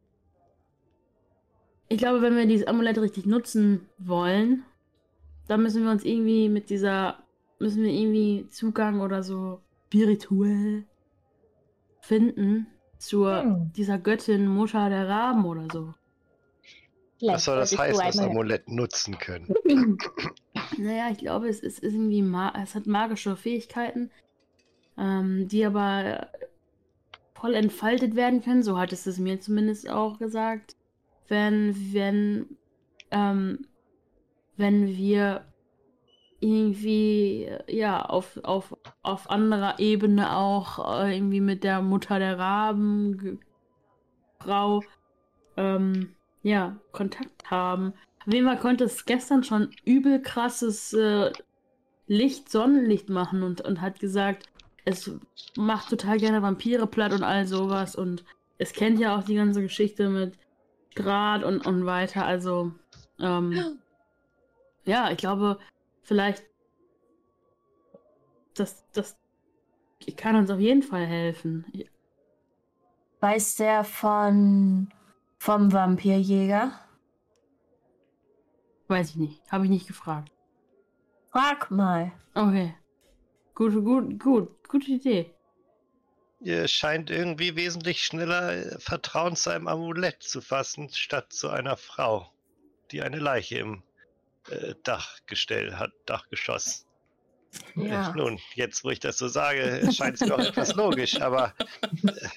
ich glaube, wenn wir dieses Amulett richtig nutzen wollen, dann müssen wir uns irgendwie mit dieser müssen wir irgendwie Zugang oder so spirituell finden zur hm. dieser Göttin Mutter der Raben oder so. Was soll das heißen, das Amulett nutzen können? [laughs] naja, ich glaube, es ist irgendwie es hat magische Fähigkeiten, ähm, die aber voll entfaltet werden können. So hat es es mir zumindest auch gesagt. Wenn, wenn, ähm, wenn wir irgendwie, ja, auf, auf, auf anderer Ebene auch äh, irgendwie mit der Mutter der Raben, Frau, ähm, ja, Kontakt haben. Auf jeden Fall konnte es gestern schon übel krasses äh, Licht, Sonnenlicht machen und, und hat gesagt, es macht total gerne Vampire platt und all sowas und es kennt ja auch die ganze Geschichte mit Draht und, und weiter. Also, ähm, [gasps] ja, ich glaube, vielleicht das, das kann uns auf jeden Fall helfen. Weiß der von vom Vampirjäger? Weiß ich nicht. Habe ich nicht gefragt. Frag mal. Okay. Gut, gut, gut. Gute Idee. Ihr scheint irgendwie wesentlich schneller äh, Vertrauen zu einem Amulett zu fassen, statt zu einer Frau, die eine Leiche im äh, Dachgestell hat, Dachgeschoss. Ja. Nun, jetzt wo ich das so sage, scheint es mir auch etwas logisch, aber.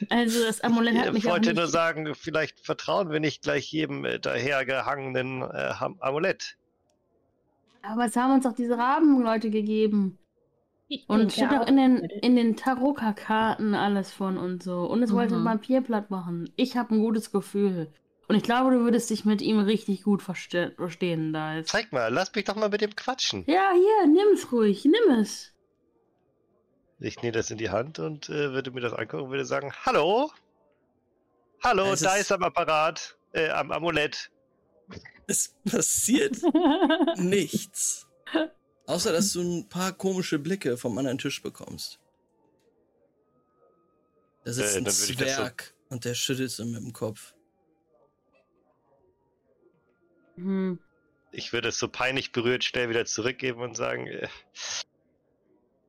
Also das Amulett hat mich Ich wollte nur sagen, vielleicht vertrauen wir nicht gleich jedem äh, dahergehangenen äh, Amulett. Aber es haben uns doch diese Rabenleute gegeben. Und steht auch in den, in den Tarotkarten alles von und so. Und es mhm. wollte ein Vampirplatt machen. Ich habe ein gutes Gefühl. Und ich glaube, du würdest dich mit ihm richtig gut verste verstehen da jetzt. Zeig mal, lass mich doch mal mit dem quatschen. Ja, hier, nimm es ruhig, nimm es. Ich nehme das in die Hand und äh, würde mir das angucken und würde sagen, hallo? Hallo, es da ist, ist am Apparat, äh, am Amulett. Es passiert [laughs] nichts. Außer, dass du ein paar komische Blicke vom anderen Tisch bekommst. Da sitzt äh, ein Zwerg so... und der schüttelt so mit dem Kopf. Hm. Ich würde es so peinlich berührt schnell wieder zurückgeben und sagen, äh,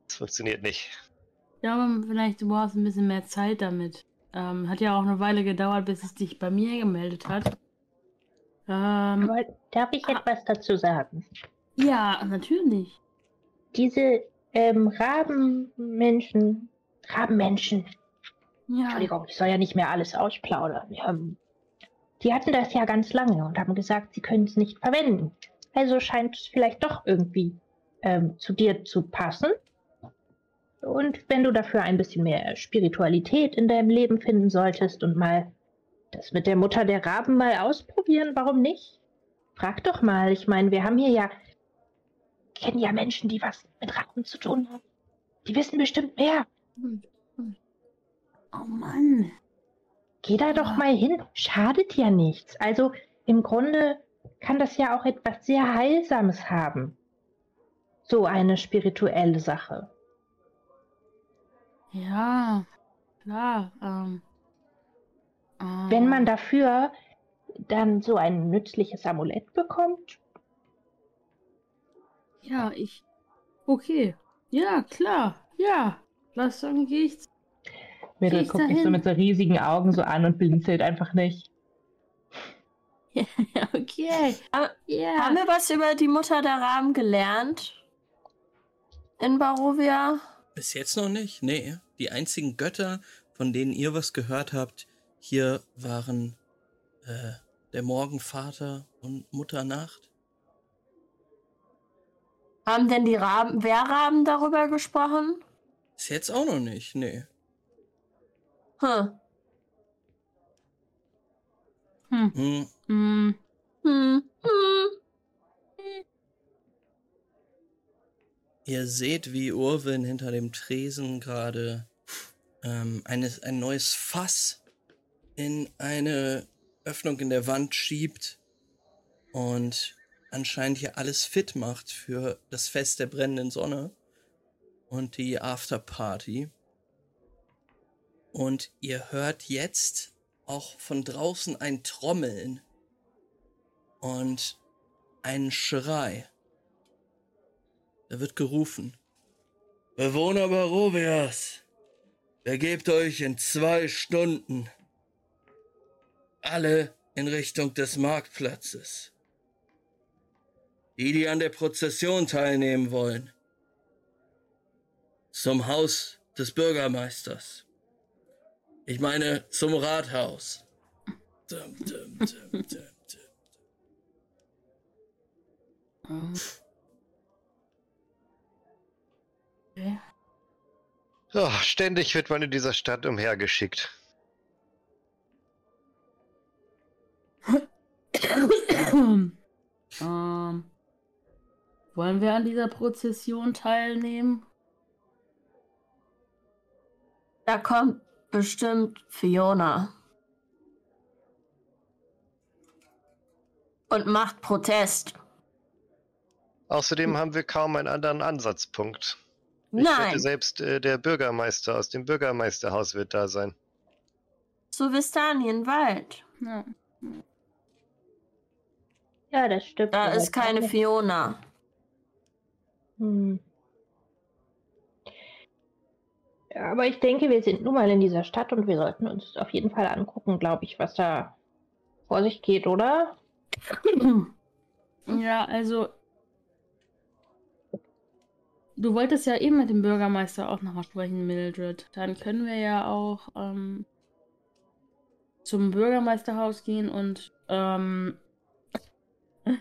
das funktioniert nicht. Ja, aber vielleicht du brauchst ein bisschen mehr Zeit damit. Ähm, hat ja auch eine Weile gedauert, bis es dich bei mir gemeldet hat. Ähm, Aber darf ich ah, etwas dazu sagen? Ja, natürlich. Diese ähm, Rabenmenschen, Rabenmenschen, ja. Entschuldigung, ich soll ja nicht mehr alles ausplaudern. Ähm, die hatten das ja ganz lange und haben gesagt, sie können es nicht verwenden. Also scheint es vielleicht doch irgendwie ähm, zu dir zu passen. Und wenn du dafür ein bisschen mehr Spiritualität in deinem Leben finden solltest und mal das mit der Mutter der Raben mal ausprobieren, warum nicht? Frag doch mal. Ich meine, wir haben hier ja, kennen ja Menschen, die was mit Raben zu tun haben. Die wissen bestimmt mehr. Oh Mann. Geh da doch mal hin. Schadet ja nichts. Also im Grunde kann das ja auch etwas sehr Heilsames haben. So eine spirituelle Sache. Ja, klar. Ähm, ähm, Wenn man dafür dann so ein nützliches Amulett bekommt. Ja, ich. Okay. Ja, klar. Ja. Lass dann gehe ich. Mädel guckt mich so mit so riesigen Augen so an und blinzelt einfach nicht. [laughs] Ja, okay. Aber, yeah. Haben wir was über die Mutter der Rahmen gelernt? In Barovia? Bis jetzt noch nicht, nee. Die einzigen Götter, von denen ihr was gehört habt, hier waren äh, der Morgenvater und Mutter Nacht. Haben denn die Raben, Wehrraben darüber gesprochen? Bis jetzt auch noch nicht, nee. Hm. Hm. Hm. Ihr seht, wie Urwin hinter dem Tresen gerade ähm, eines, ein neues Fass in eine Öffnung in der Wand schiebt und anscheinend hier alles fit macht für das Fest der brennenden Sonne und die Afterparty. Und ihr hört jetzt auch von draußen ein Trommeln und einen Schrei. Da wird gerufen. Bewohner Barovias, begebt euch in zwei Stunden alle in Richtung des Marktplatzes. Die, die an der Prozession teilnehmen wollen, zum Haus des Bürgermeisters. Ich meine, zum Rathaus. Dum, dum, dum, Oh, ständig wird man in dieser Stadt umhergeschickt. [coughs] ähm, wollen wir an dieser Prozession teilnehmen? Da kommt bestimmt Fiona. Und macht Protest. Außerdem haben wir kaum einen anderen Ansatzpunkt. Ich Nein. Wette, selbst äh, der Bürgermeister aus dem Bürgermeisterhaus wird da sein. Zu Vistanienwald. Ja. ja, das stimmt. Da ist keine. Fiona. Hm. Aber ich denke, wir sind nun mal in dieser Stadt und wir sollten uns auf jeden Fall angucken, glaube ich, was da vor sich geht, oder? [clears throat] Ja, also Du wolltest ja eben mit dem Bürgermeister auch nochmal sprechen, Mildred. Dann können wir ja auch ähm, zum Bürgermeisterhaus gehen und ähm, [laughs]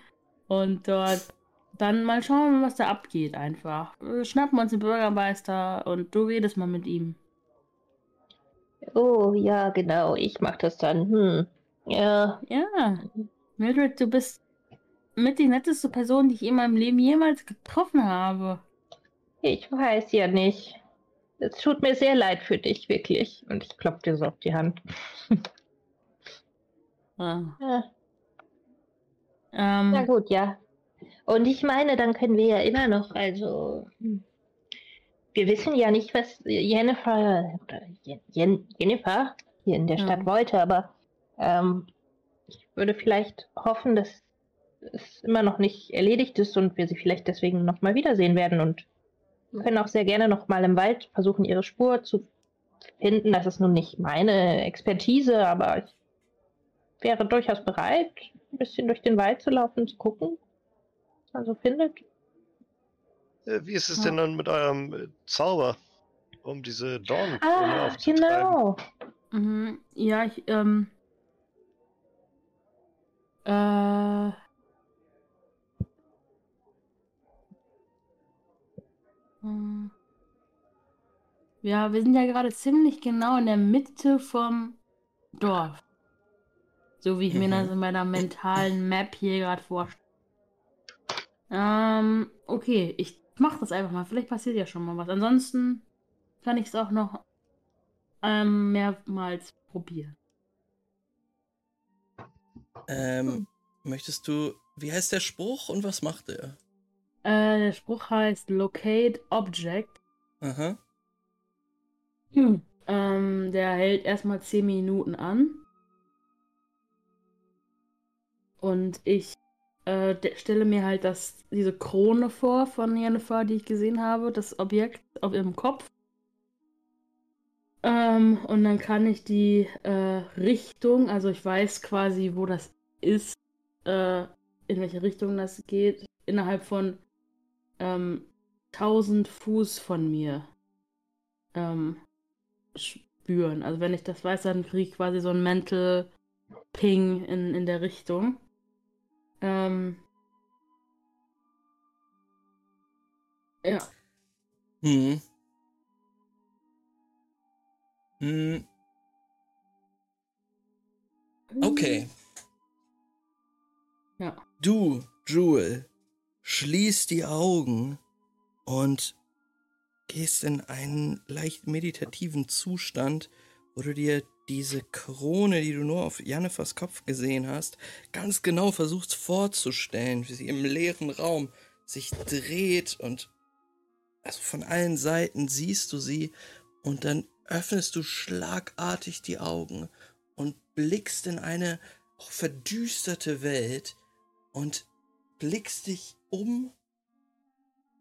und dort dann mal schauen, was da abgeht einfach. Wir schnappen uns den Bürgermeister und du redest mal mit ihm. Oh, ja, genau. Ich mach das dann. Hm. Ja. Ja. Mildred, du bist mit die netteste Person, die ich in meinem Leben jemals getroffen habe. Ich weiß ja nicht. Es tut mir sehr leid für dich, wirklich. Und ich klopfe dir so auf die Hand. ah. ja. Ähm. Na gut, ja. Und ich meine, dann können wir ja immer noch, also. Hm. Wir wissen ja nicht, was Jennifer oder Jen, Jennifer hier in der Stadt ja. wollte, aber ähm, ich würde vielleicht hoffen, dass es immer noch nicht erledigt ist und wir sie vielleicht deswegen nochmal wiedersehen werden und können auch sehr gerne noch mal im Wald versuchen, ihre Spur zu finden. Das ist nun nicht meine Expertise, aber ich wäre durchaus bereit, ein bisschen durch den Wald zu laufen, zu gucken, man so findet. Äh, wie ist es ja. denn dann mit eurem äh, Zauber, um diese Dorn ah, genau. Mhm. Ja, ich, ähm, äh, hm. Ja, wir sind ja gerade ziemlich genau in der Mitte vom Dorf. So wie ich mhm. mir das in meiner mentalen Map hier gerade vorstelle. Ähm, okay, ich mach das einfach mal. Vielleicht passiert ja schon mal was. Ansonsten kann ich es auch noch ähm, mehrmals probieren. Ähm, hm. möchtest du, wie heißt der Spruch und was macht er? Äh, der Spruch heißt Locate Object. Aha. Hm. Ähm, der hält erstmal 10 Minuten an. Und ich äh, stelle mir halt das, diese Krone vor von Jennifer, die ich gesehen habe, das Objekt auf ihrem Kopf. Ähm, und dann kann ich die äh, Richtung, also ich weiß quasi, wo das ist, äh, in welche Richtung das geht, innerhalb von ähm, 1000 Fuß von mir ähm, spüren. Also wenn ich das weiß, dann kriege ich quasi so ein Mental Ping in, in der Richtung. Ähm, ja. Hm. Hm. Okay. Ja. Du, Jewel, schließ die Augen und gehst in einen leicht meditativen Zustand, wo du dir diese Krone, die du nur auf Jannefers Kopf gesehen hast, ganz genau versuchst vorzustellen, wie sie im leeren Raum sich dreht und also von allen Seiten siehst du sie und dann öffnest du schlagartig die Augen und blickst in eine verdüsterte Welt und blickst dich um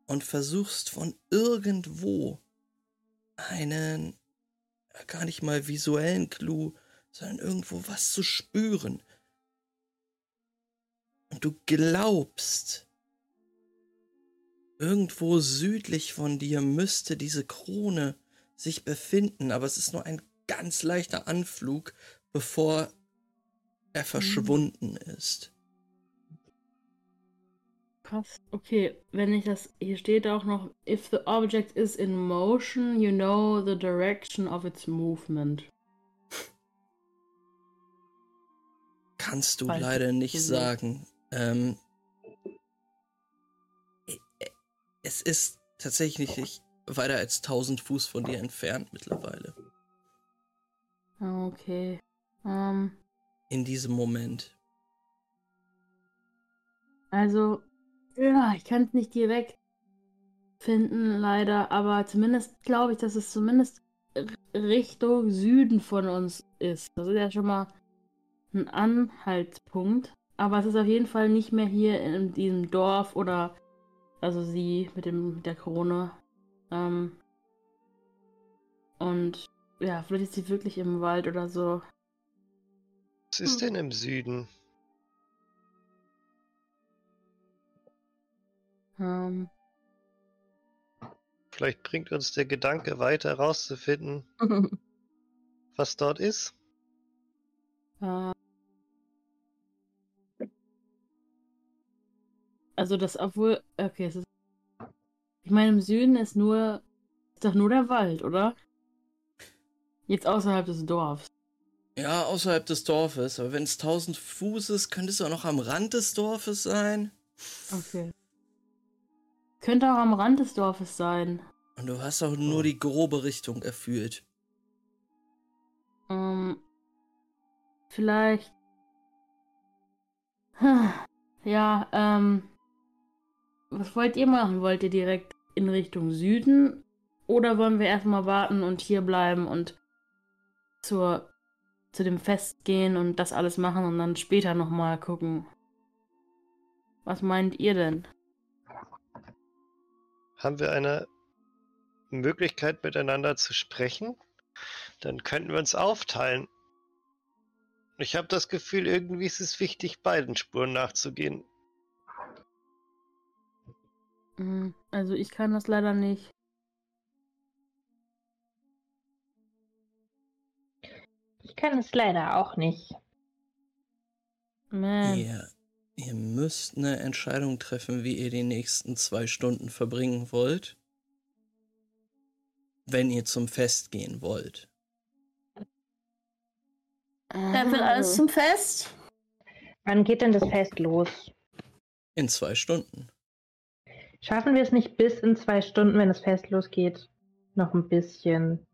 und versuchst von irgendwo einen gar nicht mal visuellen Clou, sondern irgendwo was zu spüren. Und du glaubst, irgendwo südlich von dir müsste diese Krone sich befinden, aber es ist nur ein ganz leichter Anflug, bevor er mhm. verschwunden ist. Krass. Okay, wenn ich das. Hier steht auch noch: If the object is in motion, you know the direction of its movement. Kannst du Weiß leider nicht sagen. Ähm, es ist tatsächlich nicht weiter als 1000 Fuß von dir entfernt mittlerweile. Okay. Um, ähm. In diesem Moment. Also, ja, ich kann es nicht direkt finden, leider, aber zumindest glaube ich, dass es zumindest Richtung Süden von uns ist. Das ist ja schon mal ein Anhaltspunkt. Aber es ist auf jeden Fall nicht mehr hier in diesem Dorf oder also sie mit dem mit der Krone. Ähm, und ja, vielleicht ist sie wirklich im Wald oder so. Was ist denn im Süden? Ähm. Vielleicht bringt uns der Gedanke weiter herauszufinden, [laughs] was dort ist. Äh. Also das, obwohl, okay, es ist, ich meine, im Süden ist nur, ist doch nur der Wald, oder? Jetzt außerhalb des Dorfs. Ja, außerhalb des Dorfes. Aber wenn es 1000 Fuß ist, könnte es auch noch am Rand des Dorfes sein. Okay. Könnte auch am Rand des Dorfes sein. Und du hast auch nur die grobe Richtung erfüllt. Ähm. Vielleicht. [sighs] Ja, ähm. Was wollt ihr machen? Wollt ihr direkt in Richtung Süden? Oder wollen wir erstmal warten und hier bleiben und zur zu dem Fest gehen und das alles machen und dann später nochmal gucken. Was meint ihr denn? Haben wir eine Möglichkeit miteinander zu sprechen? Dann könnten wir uns aufteilen. Ich habe das Gefühl, irgendwie ist es wichtig, beiden Spuren nachzugehen. Mhm. Also ich kann das leider nicht. Ich kann es leider auch nicht. Man. Ihr, ihr müsst eine Entscheidung treffen, wie ihr die nächsten zwei Stunden verbringen wollt. Wenn ihr zum Fest gehen wollt. Wer will alles zum Fest? Wann geht denn das Fest los? In zwei Stunden. Schaffen wir es nicht bis in zwei Stunden, wenn das Fest losgeht, noch ein bisschen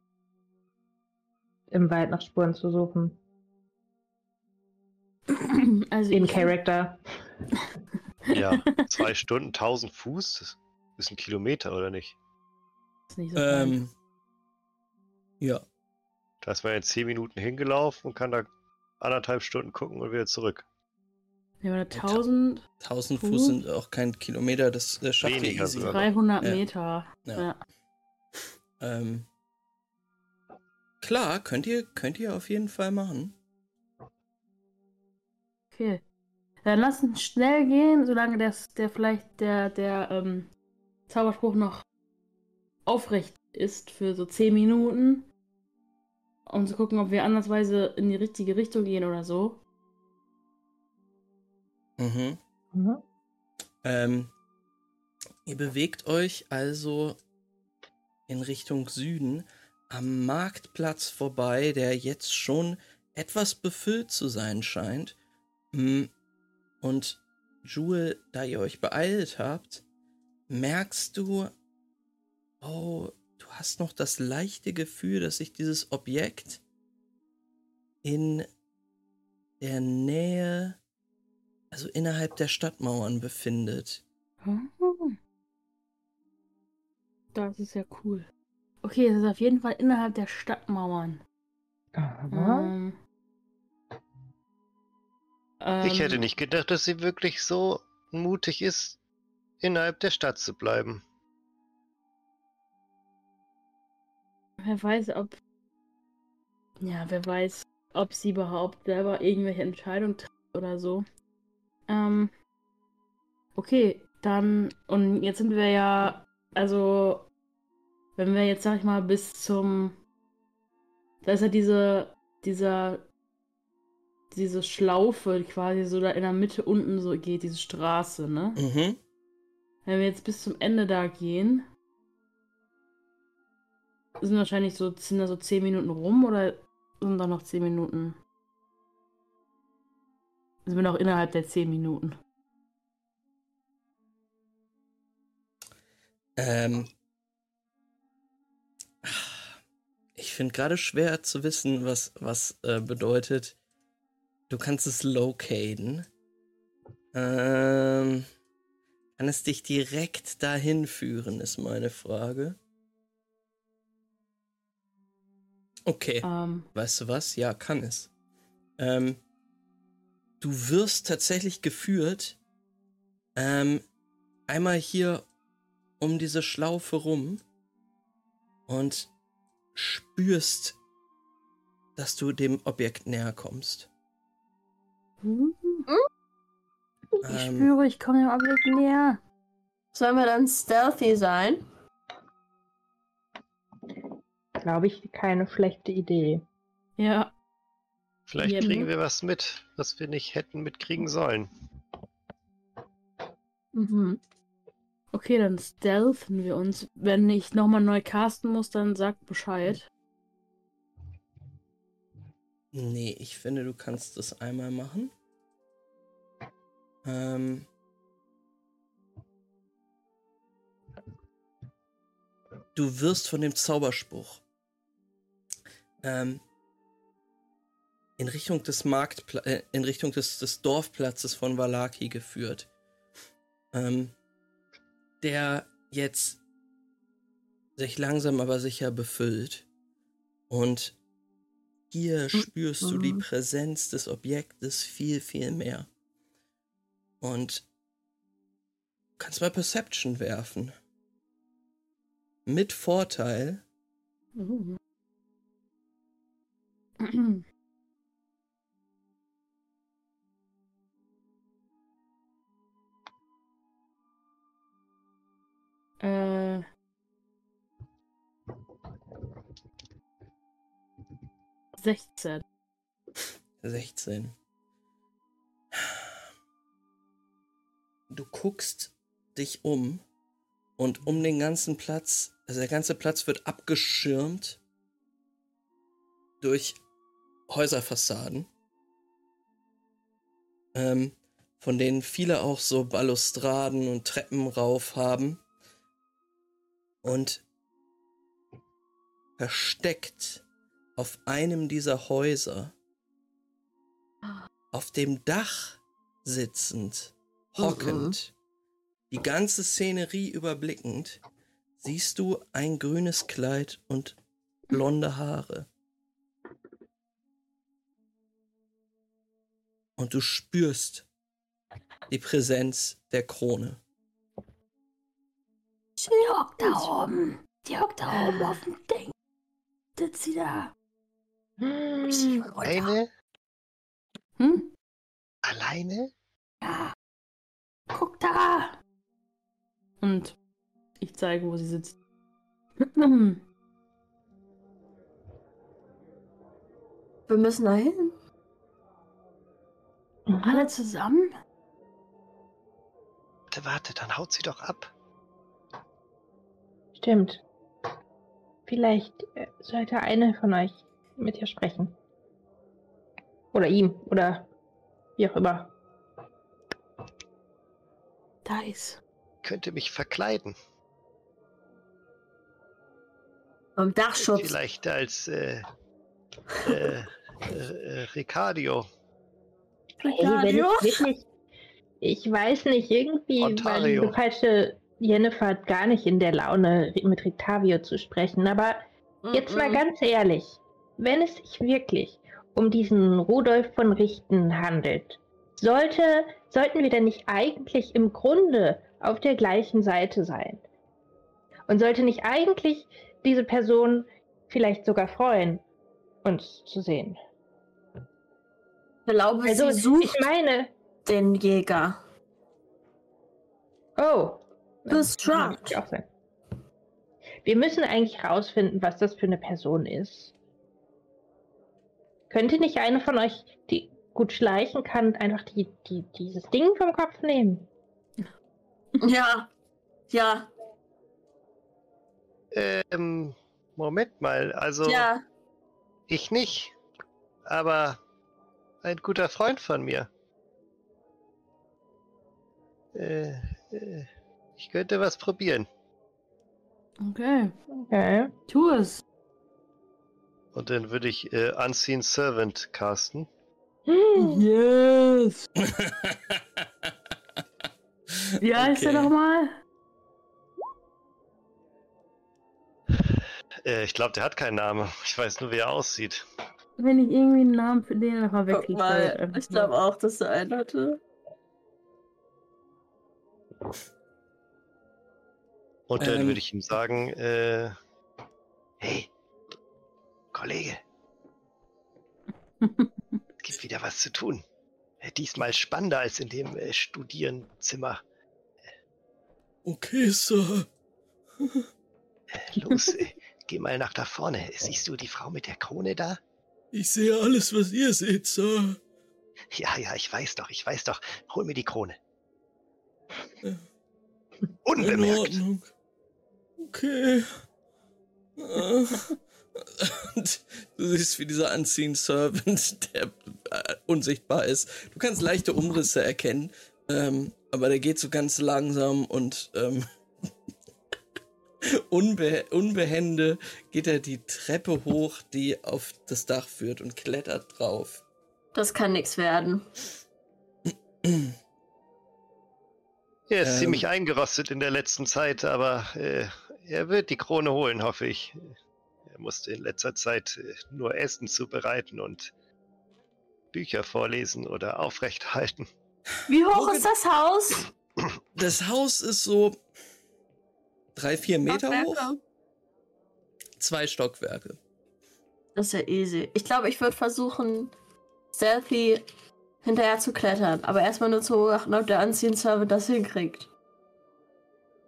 im Wald nach Spuren zu suchen? [laughs] Also In Character. [laughs] Ja, zwei Stunden, 1000 Fuß, das ist ein Kilometer, oder nicht? Ist nicht so ähm, ja. Da ist man in 10 Minuten hingelaufen und kann da anderthalb Stunden gucken und wieder zurück. Ja, aber 1000. 1000 Fuß sind auch kein Kilometer, das, das schafft ihr easy. 300 Meter. Ja. ja. Ähm, klar, könnt ihr, könnt ihr auf jeden Fall machen. Okay. Dann lass uns schnell gehen, solange das, der vielleicht der, der ähm, Zauberspruch noch aufrecht ist für so 10 Minuten. Um zu gucken, ob wir andersweise in die richtige Richtung gehen oder so. Mhm. mhm. Ähm, ihr bewegt euch also in Richtung Süden am Marktplatz vorbei, der jetzt schon etwas befüllt zu sein scheint. Mm, und Jewel, da ihr euch beeilt habt, merkst du, oh, du hast noch das leichte Gefühl, dass sich dieses Objekt in der Nähe also innerhalb der Stadtmauern befindet. Oh. Das ist ja cool. Okay, es ist auf jeden Fall innerhalb der Stadtmauern. Ähm, ich hätte ähm, nicht gedacht, dass sie wirklich so mutig ist, innerhalb der Stadt zu bleiben. Wer weiß, ob. Ja, wer weiß, ob sie überhaupt selber irgendwelche Entscheidungen trifft oder so. Ähm, okay, dann, und jetzt sind wir ja, also, wenn wir jetzt, sag ich mal, bis zum, da ist ja diese, dieser, diese Schlaufe quasi so da in der Mitte unten so geht, diese Straße, ne? Mhm. Wenn wir jetzt bis zum Ende da gehen, sind wahrscheinlich so, sind da so 10 Minuten rum oder sind da noch 10 Minuten? Sind wir noch innerhalb der 10 Minuten? Ähm. Ich finde gerade schwer zu wissen, was, was äh, bedeutet. Du kannst es locaten. Ähm. Kann es dich direkt dahin führen, ist meine Frage. Okay. Um. Ähm. Weißt du was? Ja, kann es. Ähm, du wirst tatsächlich geführt, ähm, einmal hier um diese Schlaufe rum und spürst, dass du dem Objekt näher kommst. Mhm. Ich ähm, spüre, ich komme dem Objekt näher. Sollen wir dann stealthy sein? Glaube ich, keine schlechte Idee. Ja. Vielleicht kriegen wir was mit, was wir nicht hätten mitkriegen sollen. Mhm. Okay, dann stealthen wir uns. Wenn ich nochmal neu casten muss, dann sag Bescheid. Nee, ich finde, du kannst das einmal machen. Ähm. Du wirst von dem Zauberspruch ähm, in Richtung des Marktpla äh, in Richtung des, des Dorfplatzes von Valaki geführt. Ähm, der jetzt sich langsam aber sicher befüllt. Und hier hm, spürst du die mhm. Präsenz des Objektes viel, viel mehr. Und du kannst mal Perception werfen. Mit Vorteil. [clears throat] Äh. 16. 16. Du guckst dich um und um den ganzen Platz, also der ganze Platz wird abgeschirmt durch Häuserfassaden, ähm, von denen viele auch so Balustraden und Treppen rauf haben. Und versteckt auf einem dieser Häuser, auf dem Dach sitzend, hockend, mhm. die ganze Szenerie überblickend, siehst du ein grünes Kleid und blonde Haare. Und du spürst die Präsenz der Krone. Die hockt da oben. Die hockt da oben auf dem Ding. Sitzt sie da. Alleine? Hm? Alleine? Ja. Guck da. Und ich zeige, wo sie sitzt. [clears throat] Wir müssen da hin. Alle zusammen? Warte, warte, dann haut sie doch ab. Stimmt. Vielleicht äh, sollte eine von euch mit ihr sprechen. Oder ihm, oder wie auch immer. Da ist. Könnte mich verkleiden. Am Dachschutz. Vielleicht als äh, äh, äh, Ricardio. Ricardio? Also wirklich, ich weiß nicht, irgendwie Ontario. war die falsche Jennifer gar nicht in der Laune, mit Rictavio zu sprechen. Aber mm -mm. jetzt mal ganz ehrlich, wenn es sich wirklich um diesen Rudolf von Richten handelt, sollte, sollten wir denn nicht eigentlich im Grunde auf der gleichen Seite sein? Und sollte nicht eigentlich diese Person vielleicht sogar freuen, uns zu sehen? Ich glaube, also, sie sucht ich meine, den Jäger. Oh. Distract. Wir müssen eigentlich rausfinden, was das für eine Person ist. Könnte nicht eine von euch, die gut schleichen kann, einfach die, die, dieses Ding vom Kopf nehmen? Ja. Ja. Ähm, Moment mal, also. Ja. Ich nicht. Aber ein guter Freund von mir. Äh, äh, ich könnte was probieren. Okay. Okay. Tu es. Und dann würde ich äh, Unseen Servant casten. Yes! [laughs] Wie heißt okay. er nochmal? Äh, ich glaube, der hat keinen Namen. Ich weiß nur, wie er aussieht. Wenn ich irgendwie einen Namen für den einfach wegkriege. Mal, ich glaube auch, dass er einen hatte. Und dann ähm, würde ich ihm sagen, äh, hey, Kollege, [laughs] gibt wieder was zu tun. Äh, diesmal spannender als in dem äh, Studierenzimmer. Okay, Sir. [laughs] Äh, los, äh, geh mal nach da vorne. Siehst du die Frau mit der Krone da? Ich sehe alles, was ihr seht, Sir. Ja, ja, ich weiß doch, ich weiß doch. Hol mir die Krone. Ja. Unbemerkt. In Ordnung. Okay. Und du siehst, wie dieser Unseen Servant, der äh, unsichtbar ist. Du kannst leichte Umrisse erkennen, ähm, aber der geht so ganz langsam und ähm, [laughs] unbe unbehende geht er die Treppe hoch, die auf das Dach führt und klettert drauf. Das kann nichts werden. Er ist ähm, ziemlich eingerostet in der letzten Zeit, aber äh, er wird die Krone holen, hoffe ich. Er musste in letzter Zeit äh, nur Essen zubereiten und Bücher vorlesen oder aufrecht [laughs] halten. Wie hoch ist das Haus? Das Haus ist so drei, vier Meter Stockwerke. hoch. Zwei Stockwerke. Das ist ja easy. Ich glaube, ich würde versuchen, stealthy hinterher zu klettern, aber erstmal nur zu beobachten, ob der Anziehen-Server das hinkriegt.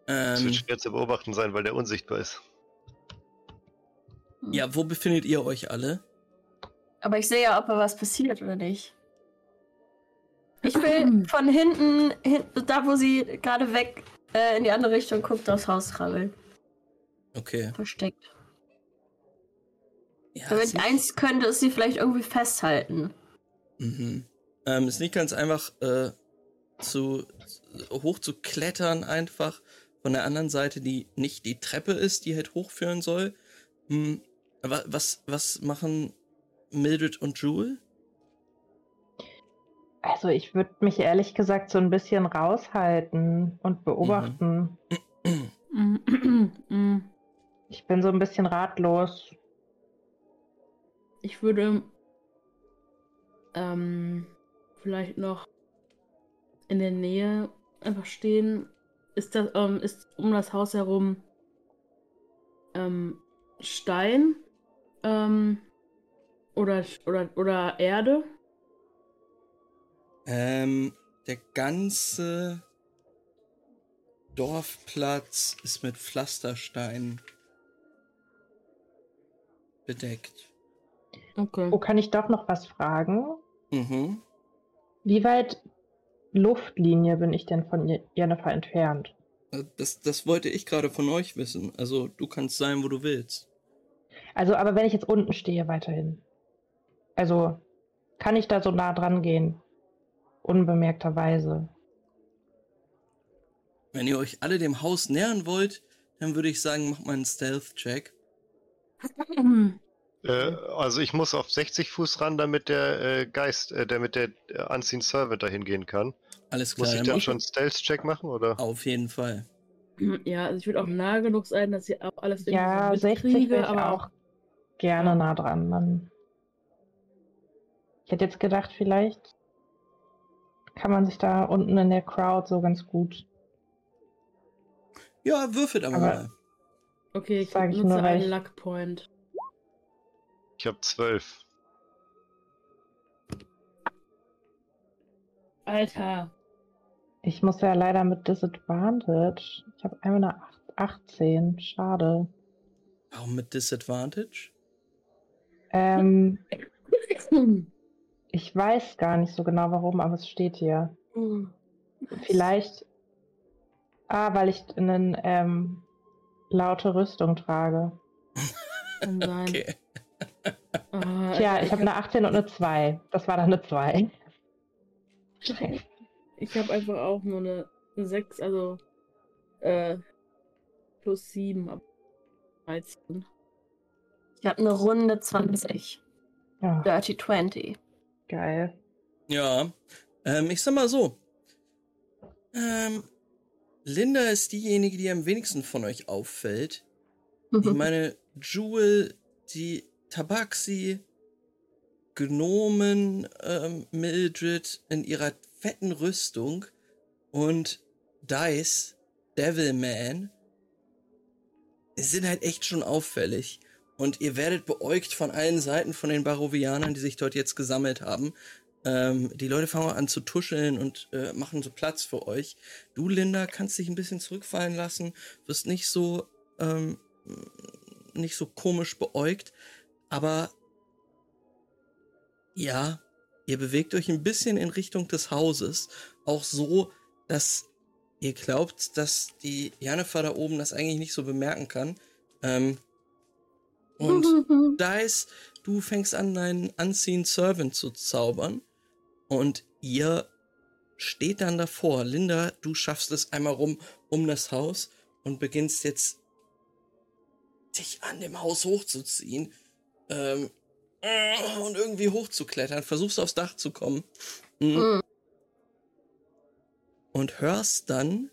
Das wird ähm. schwer zu beobachten sein, weil der unsichtbar ist. Hm. Ja, wo befindet ihr euch alle? Aber ich sehe ja, ob da was passiert oder nicht. Ich [clears throat] will von hinten, hin, da wo sie gerade weg äh, in die andere Richtung guckt, aufs Haus krabbeln. Okay. Versteckt. Ja, Damit eins könnte es sie vielleicht irgendwie festhalten. Mhm. Ähm, ist nicht ganz einfach äh, zu hoch zu klettern einfach von der anderen Seite, die nicht die Treppe ist, die halt hochführen soll. Hm, was, was machen Mildred und Jewel? Also ich würde mich ehrlich gesagt so ein bisschen raushalten und beobachten. Mhm. ich bin so ein bisschen ratlos. Ich würde ähm, vielleicht noch in der Nähe einfach stehen. Ist das ähm, ist um das Haus herum ähm, Stein ähm, oder, oder, oder Erde? Ähm, der ganze Dorfplatz ist mit Pflasterstein bedeckt. Okay. Oh, kann ich doch noch was fragen? Mhm. Wie weit Luftlinie bin ich denn von Jennifer entfernt? Äh, das, das wollte ich gerade von euch wissen. Also du kannst sein, wo du willst. Also, aber wenn ich jetzt unten stehe weiterhin. Also, kann ich da so nah dran gehen? Unbemerkterweise. Wenn ihr euch alle dem Haus nähern wollt, dann würde ich sagen, macht mal einen Stealth-Check. [clears throat] Äh, also ich muss auf 60 Fuß ran, damit der äh, Geist, äh, damit der äh, Unseen Servant dahin gehen kann. Alles klar. Muss ich dann schon einen Stealth-Check machen, oder? Auf jeden Fall. Ja, also ich würde auch nah genug sein, dass ich auch alles Ja, 60 wäre aber auch gerne nah dran. Man ich hätte jetzt gedacht, vielleicht kann man sich da unten in der Crowd so ganz gut. Ja, würfelt aber, aber mal. Okay, ich sage nutze einen Luck Point. Ich habe zwölf. Alter. Ich muss ja leider mit Disadvantage. Ich habe einmal eine 18. Schade. Warum mit Disadvantage? Ähm, [laughs] ich weiß gar nicht so genau warum, aber es steht hier. Mhm. Vielleicht. Ah, weil ich eine ähm, laute Rüstung trage. Kann sein. [laughs] Okay. Uh, Tja, ich habe eine 18 und eine 2. Das war dann eine 2. Ich habe einfach auch nur eine 6, also äh, plus 7 ab 13. Ich habe eine Runde 20. Ja. Dirty 20. Geil. Ja, ähm, ich sag mal so. Ähm, Linda ist diejenige, die am wenigsten von euch auffällt. Mhm. Ich meine, Jewel, die Tabaxi, Gnomen, ähm, Mildred in ihrer fetten Rüstung und Dice, Devilman, sind halt echt schon auffällig. Und ihr werdet beäugt von allen Seiten von den Barovianern, die sich dort jetzt gesammelt haben. Ähm, die Leute fangen an zu tuscheln und äh, machen so Platz für euch. Du, Linda, kannst dich ein bisschen zurückfallen lassen, wirst nicht so, ähm, nicht so komisch beäugt, aber ja, ihr bewegt euch ein bisschen in Richtung des Hauses, auch so, dass ihr glaubt, dass die Jannefer da oben das eigentlich nicht so bemerken kann. Ähm, und [laughs] Dice, du fängst an, deinen Unseen Servant zu zaubern. Und ihr steht dann davor. Linda, du schaffst es einmal rum um das Haus und beginnst jetzt dich an dem Haus hochzuziehen. Ähm, und irgendwie hochzuklettern. Versuchst aufs Dach zu kommen. Mhm. Und hörst dann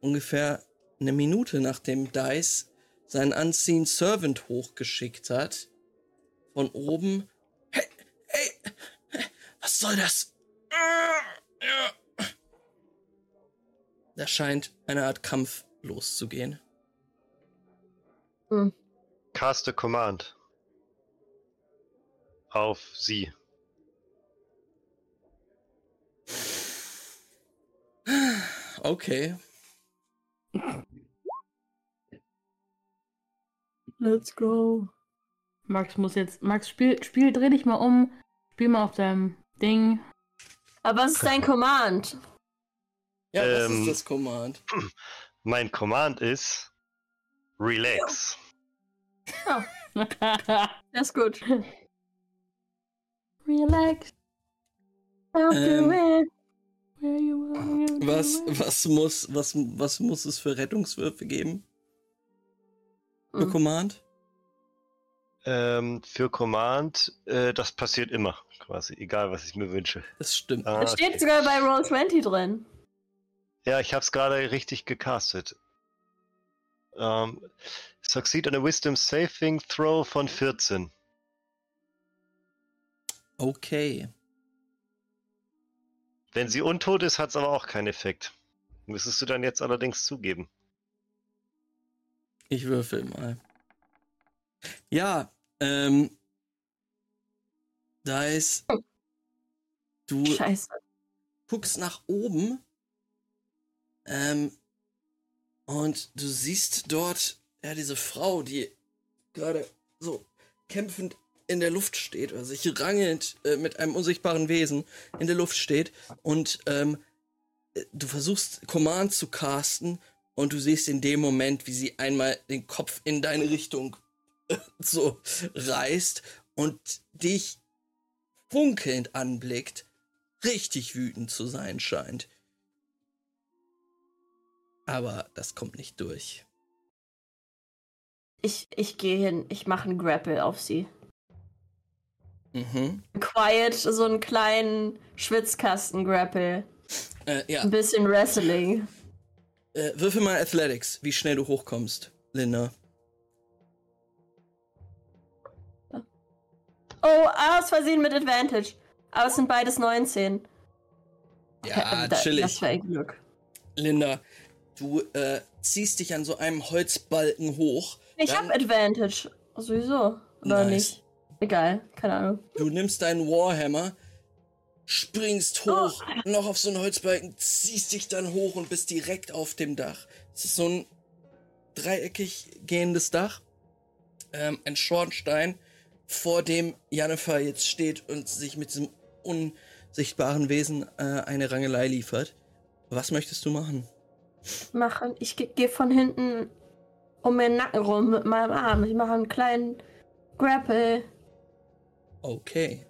ungefähr eine Minute nachdem Dice seinen Unseen Servant hochgeschickt hat. Von oben. Hey, hey, was soll das? Da scheint eine Art Kampf loszugehen. Hm. Cast a Command. auf sie. Okay. Let's go. Max muss jetzt. Max, spiel, spiel, dreh dich mal um. Spiel mal auf deinem Ding. Aber was ist dein Command? Ja, was ähm, ist das Command? Mein Command ist Relax. Oh. [laughs] das ist gut. Relax. Ähm, was, was, muss, was, was muss es für Rettungswürfe geben? Für mhm. Command? Ähm, für Command, äh, das passiert immer, quasi, egal was ich mir wünsche. Das stimmt. Ah, das steht okay. sogar bei Roll20 drin. Ja, ich hab's gerade richtig gecastet. Um, succeed on a Wisdom Saving Throw von 14. Okay. Wenn sie untot ist, hat's aber auch keinen Effekt. Müsstest du dann jetzt allerdings zugeben. Ich würfel mal. Ja, ähm. Da ist. Du Scheiße. guckst nach oben. Ähm. Und du siehst dort, ja, diese Frau, die gerade so kämpfend in der Luft steht, oder sich rangelnd äh, mit einem unsichtbaren Wesen in der Luft steht. Und ähm, du versuchst Command zu casten und du siehst in dem Moment, wie sie einmal den Kopf in deine Richtung [laughs] so reißt und dich funkelnd anblickt, richtig wütend zu sein scheint. Aber das kommt nicht durch. Ich, ich gehe hin, ich mache einen Grapple auf sie. Mhm. Quiet, so einen kleinen Schwitzkasten-Grapple. Äh, ja. Ein bisschen Wrestling. Äh, würfel mal Athletics, wie schnell du hochkommst, Linda. Oh, aus Versehen mit Advantage. Aber es sind beides 19. Ja, da, chillig. Das war Glück. Linda, du äh, ziehst dich an so einem Holzbalken hoch. Ich hab Advantage. Sowieso. Oder nice. nicht? Egal, keine Ahnung. Du nimmst deinen Warhammer, springst hoch, oh. noch auf so einen Holzbalken, ziehst dich dann hoch und bist direkt auf dem Dach. Es ist so ein dreieckig gehendes Dach. Ähm, ein Schornstein vor dem Jennifer jetzt steht und sich mit diesem unsichtbaren Wesen äh, eine Rangelei liefert. Was möchtest du machen? Machen. Ich gehe von hinten um den Nacken rum mit meinem Arm. Ich mache einen kleinen Grapple. Okay.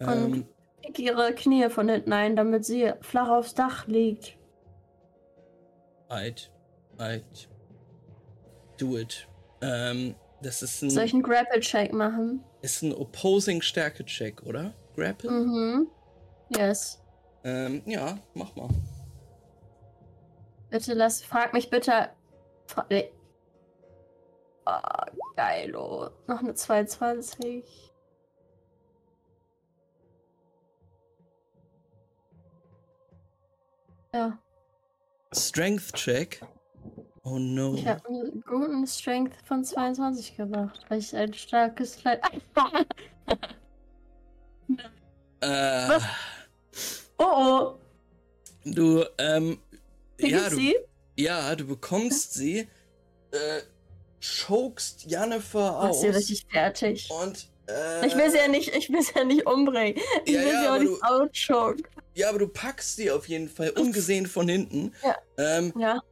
Und ich ihre Knie von hinten ein, damit sie flach aufs Dach liegt. Right. Right. Do it. Ähm, das ist ein. Soll ich einen Grapple-Check machen? Ist ein Opposing-Stärke-Check, oder? Grapple? Mhm. Yes. Ähm, ja, mach mal. Bitte lass, frag mich bitte. Fra oh, geilo. Noch eine 22. Ja. Strength Check. Oh no. Ich habe einen guten Strength von 22 gemacht, weil ich ein starkes Kleid. [laughs] äh, Was? Oh oh. Du, ähm. ja, du, sie? ja, du bekommst sie, äh, chokst Jennifer aus. Mach sie richtig fertig. Und, äh, Ich will sie ja nicht, ich will sie ja nicht umbringen. Ich ja, will ja, sie auch nicht outschoken. Ja, aber du packst sie auf jeden Fall ungesehen von hinten. Ja. Ähm, ja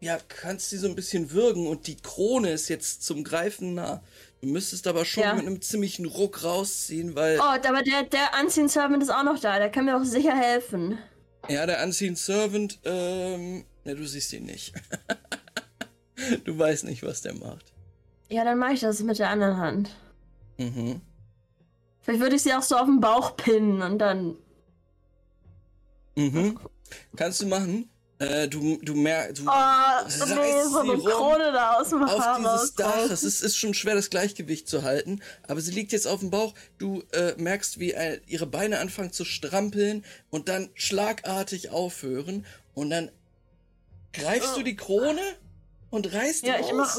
ja, kannst sie so ein bisschen würgen und die Krone ist jetzt zum Greifen nah. Du müsstest aber schon ja. mit einem ziemlichen Ruck rausziehen, weil. Oh, aber der, der Unseen Servant ist auch noch da, der kann mir auch sicher helfen. Ja, der Unseen Servant, ähm. Ja, du siehst ihn nicht. [laughs] du weißt nicht, was der macht. Ja, dann mache ich das mit der anderen Hand. Mhm. Vielleicht würde ich sie auch so auf den Bauch pinnen und dann. Mhm. Kannst du machen. Äh, du, du merkst, du oh, nee, so eine Krone da aus dem Auf dieses Dach. Es ist, ist schon schwer, das Gleichgewicht zu halten. Aber sie liegt jetzt auf dem Bauch. Du äh, merkst, wie äh, ihre Beine anfangen zu strampeln und dann schlagartig aufhören. Und dann greifst oh. du die Krone und reißt ja, die ich mach,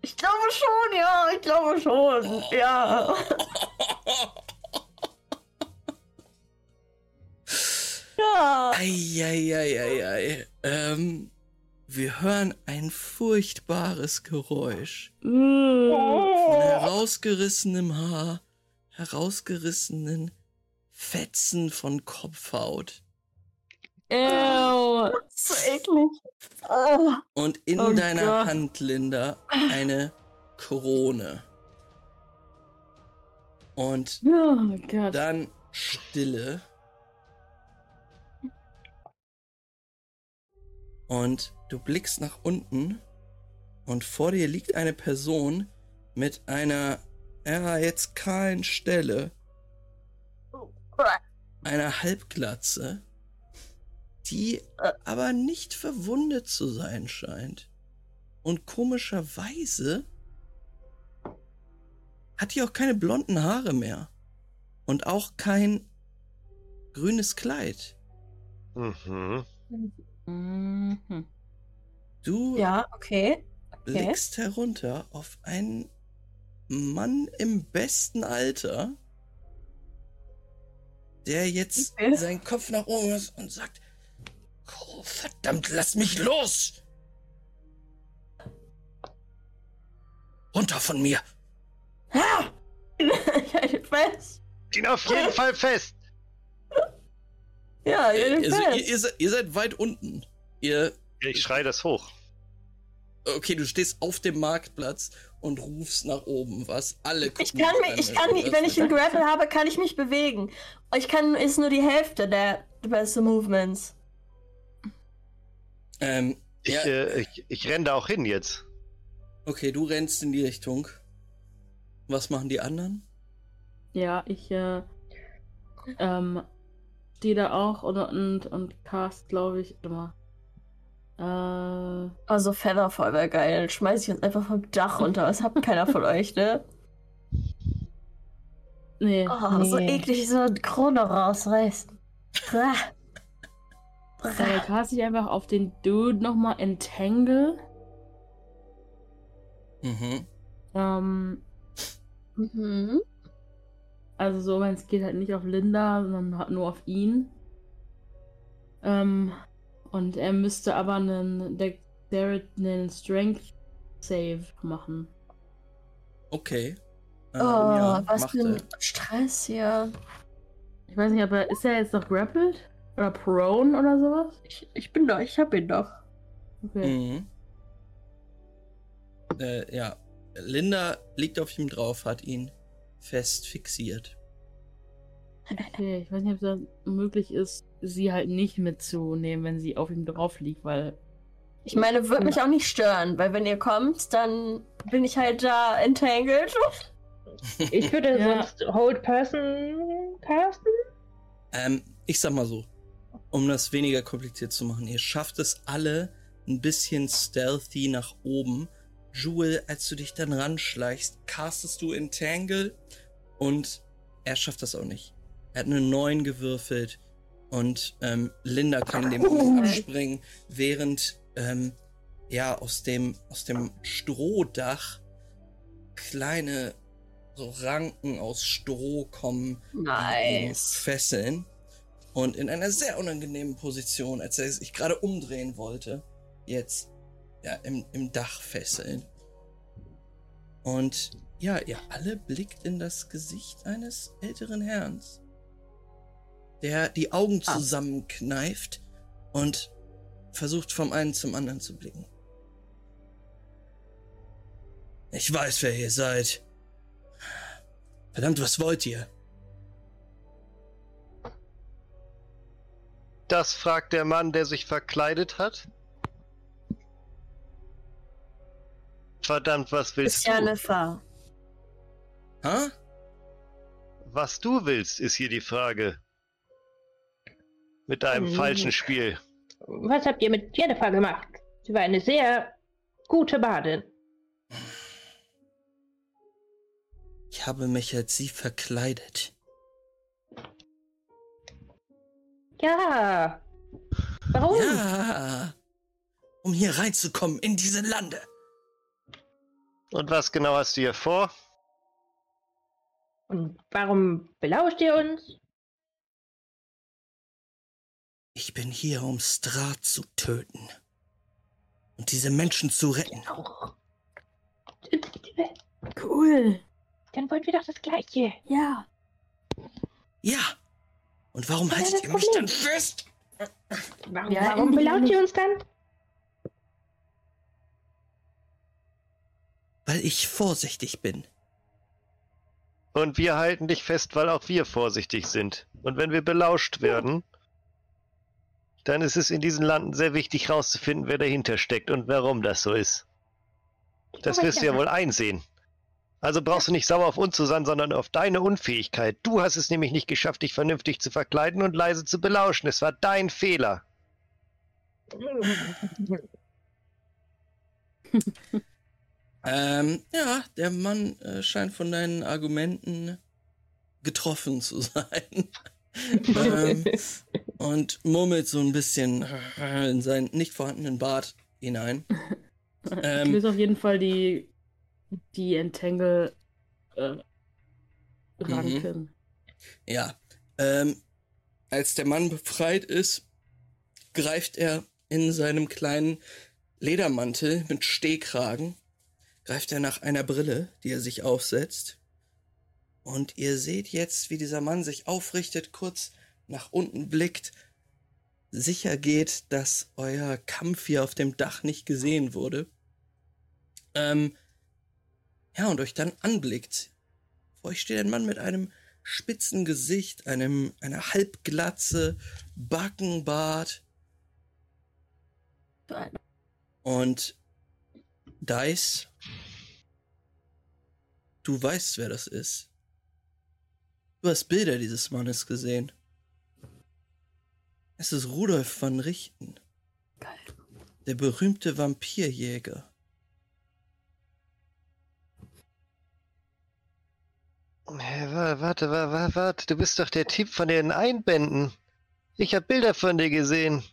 Ich glaube schon, ja. Ich glaube schon. Oh. Ja. [laughs] Eieieiei. Ähm, wir hören ein furchtbares Geräusch. Von herausgerissenem Haar, herausgerissenen Fetzen von Kopfhaut. Ew, so eklig. Oh. Und in oh deiner Gott. Hand, Linda, eine Krone. Und oh dann Stille. Und du blickst nach unten und vor dir liegt eine Person mit einer, ja, jetzt kahlen Stelle. Einer Halbglatze, die aber nicht verwundet zu sein scheint. Und komischerweise hat die auch keine blonden Haare mehr. Und auch kein grünes Kleid. Mhm. Mhm. Du ja, okay. okay. blickst herunter auf einen Mann im besten Alter, der jetzt okay. seinen Kopf nach oben hat und sagt, oh, verdammt, lass mich los! Runter von mir! Ha! [laughs] Ich halte fest! ihn auf jeden [laughs] Fall fest. Ja, ihr, also, ihr, ihr, ihr, seid weit unten. Ihr. Ich schrei das hoch. Okay, du stehst auf dem Marktplatz und rufst nach oben, was alle gucken. Ich kann mich, ich kann wenn ich einen Grapple habe, kann ich mich bewegen. Ich kann, ist nur die Hälfte der beste Movements. Ähm, ich, ja. äh, ich, ich renne da auch hin jetzt. Okay, du rennst in die Richtung. Was machen die anderen? Ja, ich äh, ähm, stehe da auch und, und, und cast, glaube ich, immer. Äh, also Featherfall wäre geil. Schmeiß ich uns einfach vom Dach runter. Das hat keiner von euch, ne? [laughs] Nee. Oh, nee. so eklig, so eine Krone rausreißen. Da cast ich einfach auf den Dude nochmal Entangle. Mhm. Ähm. Mhm. Also so, wenn es geht halt nicht auf Linda, sondern nur auf ihn. Ähm, und er müsste aber einen Dexterity, einen Strength Save machen. Okay. Ähm, oh, ja, was für ein Stress hier. Ich weiß nicht, aber ist er jetzt noch grappled? Oder prone oder sowas? Ich, ich bin doch, ich hab ihn doch. Okay. Mhm. Äh, ja. Linda liegt auf ihm drauf, hat ihn fest fixiert. Okay, ich weiß nicht, ob das möglich ist, sie halt nicht mitzunehmen, wenn sie auf ihm drauf liegt, weil. Ich meine, würde mich auch nicht stören, weil wenn ihr kommt, dann bin ich halt da entangled. [laughs] Ich würde ja. sonst Hold Person casten. Ähm, ich sag mal so, um das weniger kompliziert zu machen, ihr schafft es alle ein bisschen stealthy nach oben Jewel, als du dich dann ranschleichst, castest du Entangle und er schafft das auch nicht. Er hat eine 9 gewürfelt und ähm, Linda kann dem Moment abspringen, während ähm, ja aus dem, aus dem Strohdach kleine so Ranken aus Stroh kommen, nice. fesseln und in einer sehr unangenehmen Position, als er sich gerade umdrehen wollte, jetzt ja, im, im Dach fesseln. Und ja, ihr alle blickt in das Gesicht eines älteren Herrn, der die Augen ah. zusammenkneift und versucht vom einen zum anderen zu blicken. Ich weiß, wer ihr seid. Verdammt, was wollt ihr? Das fragt der Mann, der sich verkleidet hat. Verdammt, was willst ist du? Ist ja eine Fahr. Hä? Was du willst, ist hier die Frage. Mit deinem hm. falschen Spiel. Was habt ihr mit Jennifer gemacht? Sie war eine sehr gute Badin. Ich habe mich als sie verkleidet. Ja. Warum? Ja. Um hier reinzukommen in diese Lande. Und was genau hast du hier vor? Und warum belauscht ihr uns? Ich bin hier, um Strat zu töten. Und diese Menschen zu retten. Auch. Cool. Dann wollen wir doch das Gleiche. Ja. Ja. Und warum haltet ihr mich dann fest? Warum, Ja, warum belaut ihr uns dann? Weil ich vorsichtig bin. Und wir halten dich fest, weil auch wir vorsichtig sind. Und wenn wir belauscht werden, dann ist es in diesen Landen sehr wichtig herauszufinden, wer dahinter steckt und warum das so ist. Das Aber wirst du ja ja. wohl einsehen. Also brauchst du nicht sauer auf uns zu sein, sondern auf deine Unfähigkeit. Du hast es nämlich nicht geschafft, dich vernünftig zu verkleiden und leise zu belauschen. Es war dein Fehler. [laughs] [laughs] Ähm, ja, der Mann äh, scheint von deinen Argumenten getroffen zu [laughs] sein. ähm, und murmelt so ein bisschen in seinen nicht vorhandenen Bart hinein. [laughs] ich Ähm, löse auf jeden Fall die, die Entangle äh, Ranken. Ja. Ähm, als der Mann befreit ist, greift er in seinem kleinen Ledermantel mit Stehkragen, greift er nach einer Brille, die er sich aufsetzt. Und ihr seht jetzt, wie dieser Mann sich aufrichtet, kurz nach unten blickt, sicher geht, dass euer Kampf hier auf dem Dach nicht gesehen wurde. Ähm, ja, und euch dann anblickt. Vor euch steht ein Mann mit einem spitzen Gesicht, einem, einer Halbglatze, Backenbart und Dice. Du weißt, wer das ist. Du hast Bilder dieses Mannes gesehen. Es ist Rudolf van Richten. Geil. Der berühmte Vampirjäger. Hä, wa- Warte, wa- wa- warte, du bist doch der Typ von den Einbänden. Ich habe Bilder von dir gesehen.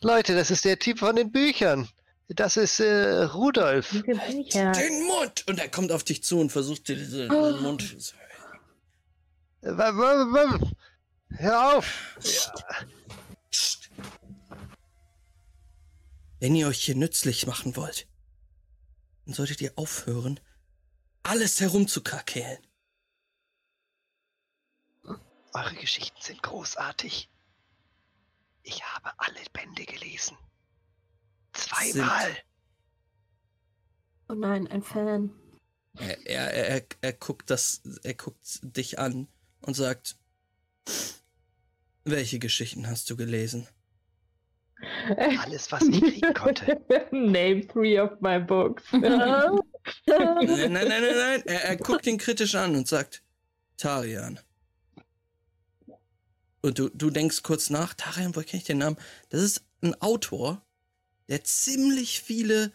Leute, das ist der Typ von den Büchern. Das ist äh, Rudolf. Bücher. Den Mund! Und er kommt auf dich zu und versucht dir diese, Oh. diesen Mund Hör auf! Wenn ihr euch hier nützlich machen wollt, dann solltet ihr aufhören, alles herumzukakeln. Eure Geschichten sind großartig. Ich habe alle Bände gelesen. Zweimal. Oh nein, ein Fan. Er, er, er, er guckt das, er guckt dich an und sagt, welche Geschichten hast du gelesen? Alles, was ich kriegen konnte. [laughs] Name three of my books. Nein, [laughs] [laughs] nein, nein, nein, nein. Er, er guckt ihn kritisch an und sagt, Tarian. Und du, du denkst kurz nach, Tarian, woher kenne ich den Namen? Das ist ein Autor, der ziemlich viele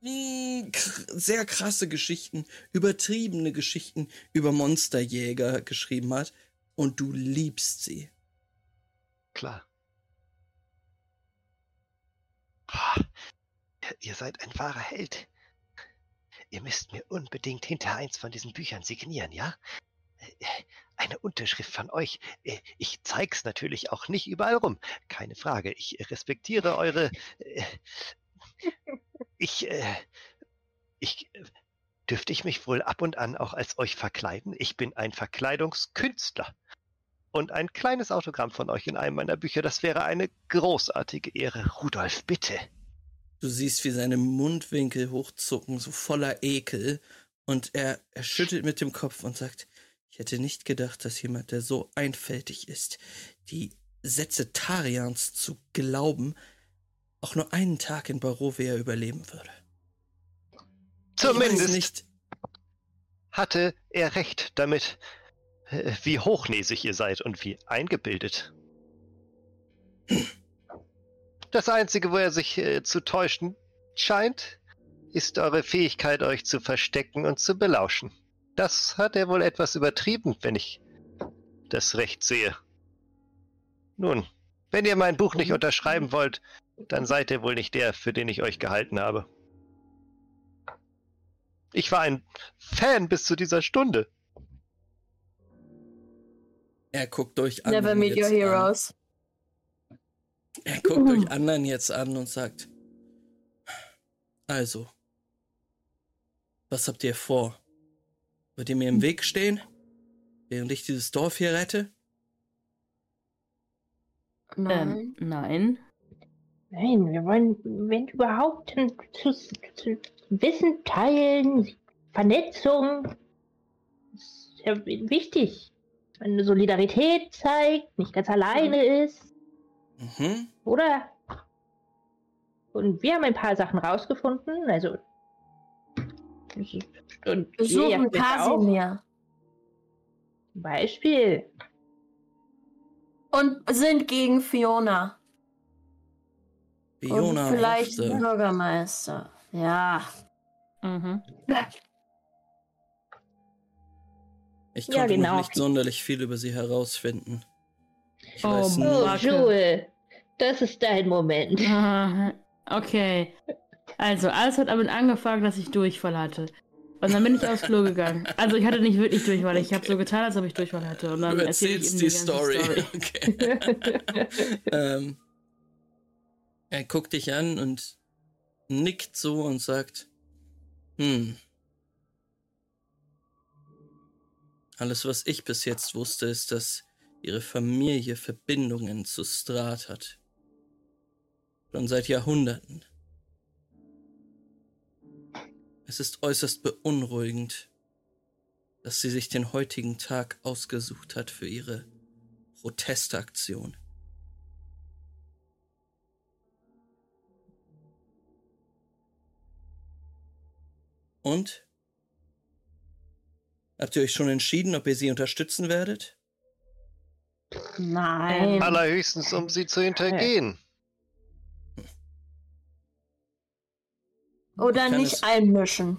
sehr krasse Geschichten, übertriebene Geschichten über Monsterjäger geschrieben hat. Und du liebst sie. Klar. Ah, ihr- Ihr seid ein wahrer Held. Ihr müsst mir unbedingt hinter eins von diesen Büchern signieren, ja? Eine Unterschrift von euch. Äh, Ich zeig's natürlich auch nicht überall rum. Keine Frage. Ich respektiere eure. äh, Ich. äh, Ich. Dürfte ich mich wohl ab und an auch als euch verkleiden? Ich bin ein Verkleidungskünstler. Und ein kleines Autogramm von euch in einem meiner Bücher, das wäre eine großartige Ehre. Rudolf, bitte. Du siehst, wie seine Mundwinkel hochzucken, so voller Ekel. Und er, er schüttelt mit dem Kopf und sagt, ich hätte nicht gedacht, dass jemand, der so einfältig ist, die Sätze Tarians zu glauben, auch nur einen Tag in Barovia überleben würde. Zumindest nicht. hatte er recht damit, äh, wie hochnäsig ihr seid und wie eingebildet. Das Einzige, wo er sich äh, zu täuschen scheint, ist eure Fähigkeit, euch zu verstecken und zu belauschen. Das hat er wohl etwas übertrieben, wenn ich das recht sehe. Nun, wenn ihr mein Buch nicht unterschreiben wollt, dann seid ihr wohl nicht der, für den ich euch gehalten habe. Ich war ein Fan bis zu dieser Stunde. Er guckt euch an. Never meet your jetzt an. heroes. Er guckt euch anderen jetzt an und sagt, also, was habt ihr vor? Wollt ihr mir im Weg stehen, während ich dieses Dorf hier rette? Nein. Ähm, nein. Nein, wir wollen, wenn überhaupt, zu, zu Wissen teilen, Vernetzung. Das ist ja wichtig. Wenn eine Solidarität zeigt, nicht ganz alleine ist. Mhm. Oder? Und wir haben ein paar Sachen rausgefunden, also. Und wir suchen Kasimir. Zum Beispiel. Und sind gegen Fiona. Fiona. Und vielleicht Hofte. Bürgermeister. Ja. Mhm. Ich konnte ja, genau. noch nicht sonderlich viel über sie herausfinden. Ich oh, oh Joel, das ist dein Moment. [laughs] Okay. Also, alles hat damit angefangen, dass ich Durchfall hatte. Und dann bin ich aufs Klo gegangen. Also ich hatte nicht wirklich Durchfall. Ich habe so getan, als ob ich Durchfall hatte. Und dann du erzählst die, die Story. Story. [laughs] Okay. ähm, er guckt dich an und nickt so und sagt, hm. Alles, was ich bis jetzt wusste, ist, dass ihre Familie Verbindungen zu Strat hat. Schon seit Jahrhunderten. Es ist äußerst beunruhigend, dass sie sich den heutigen Tag ausgesucht hat für ihre Protestaktion. Und? Habt ihr euch schon entschieden, ob ihr sie unterstützen werdet? Nein. Allerhöchstens, um sie zu hintergehen. Oder nicht es, einmischen.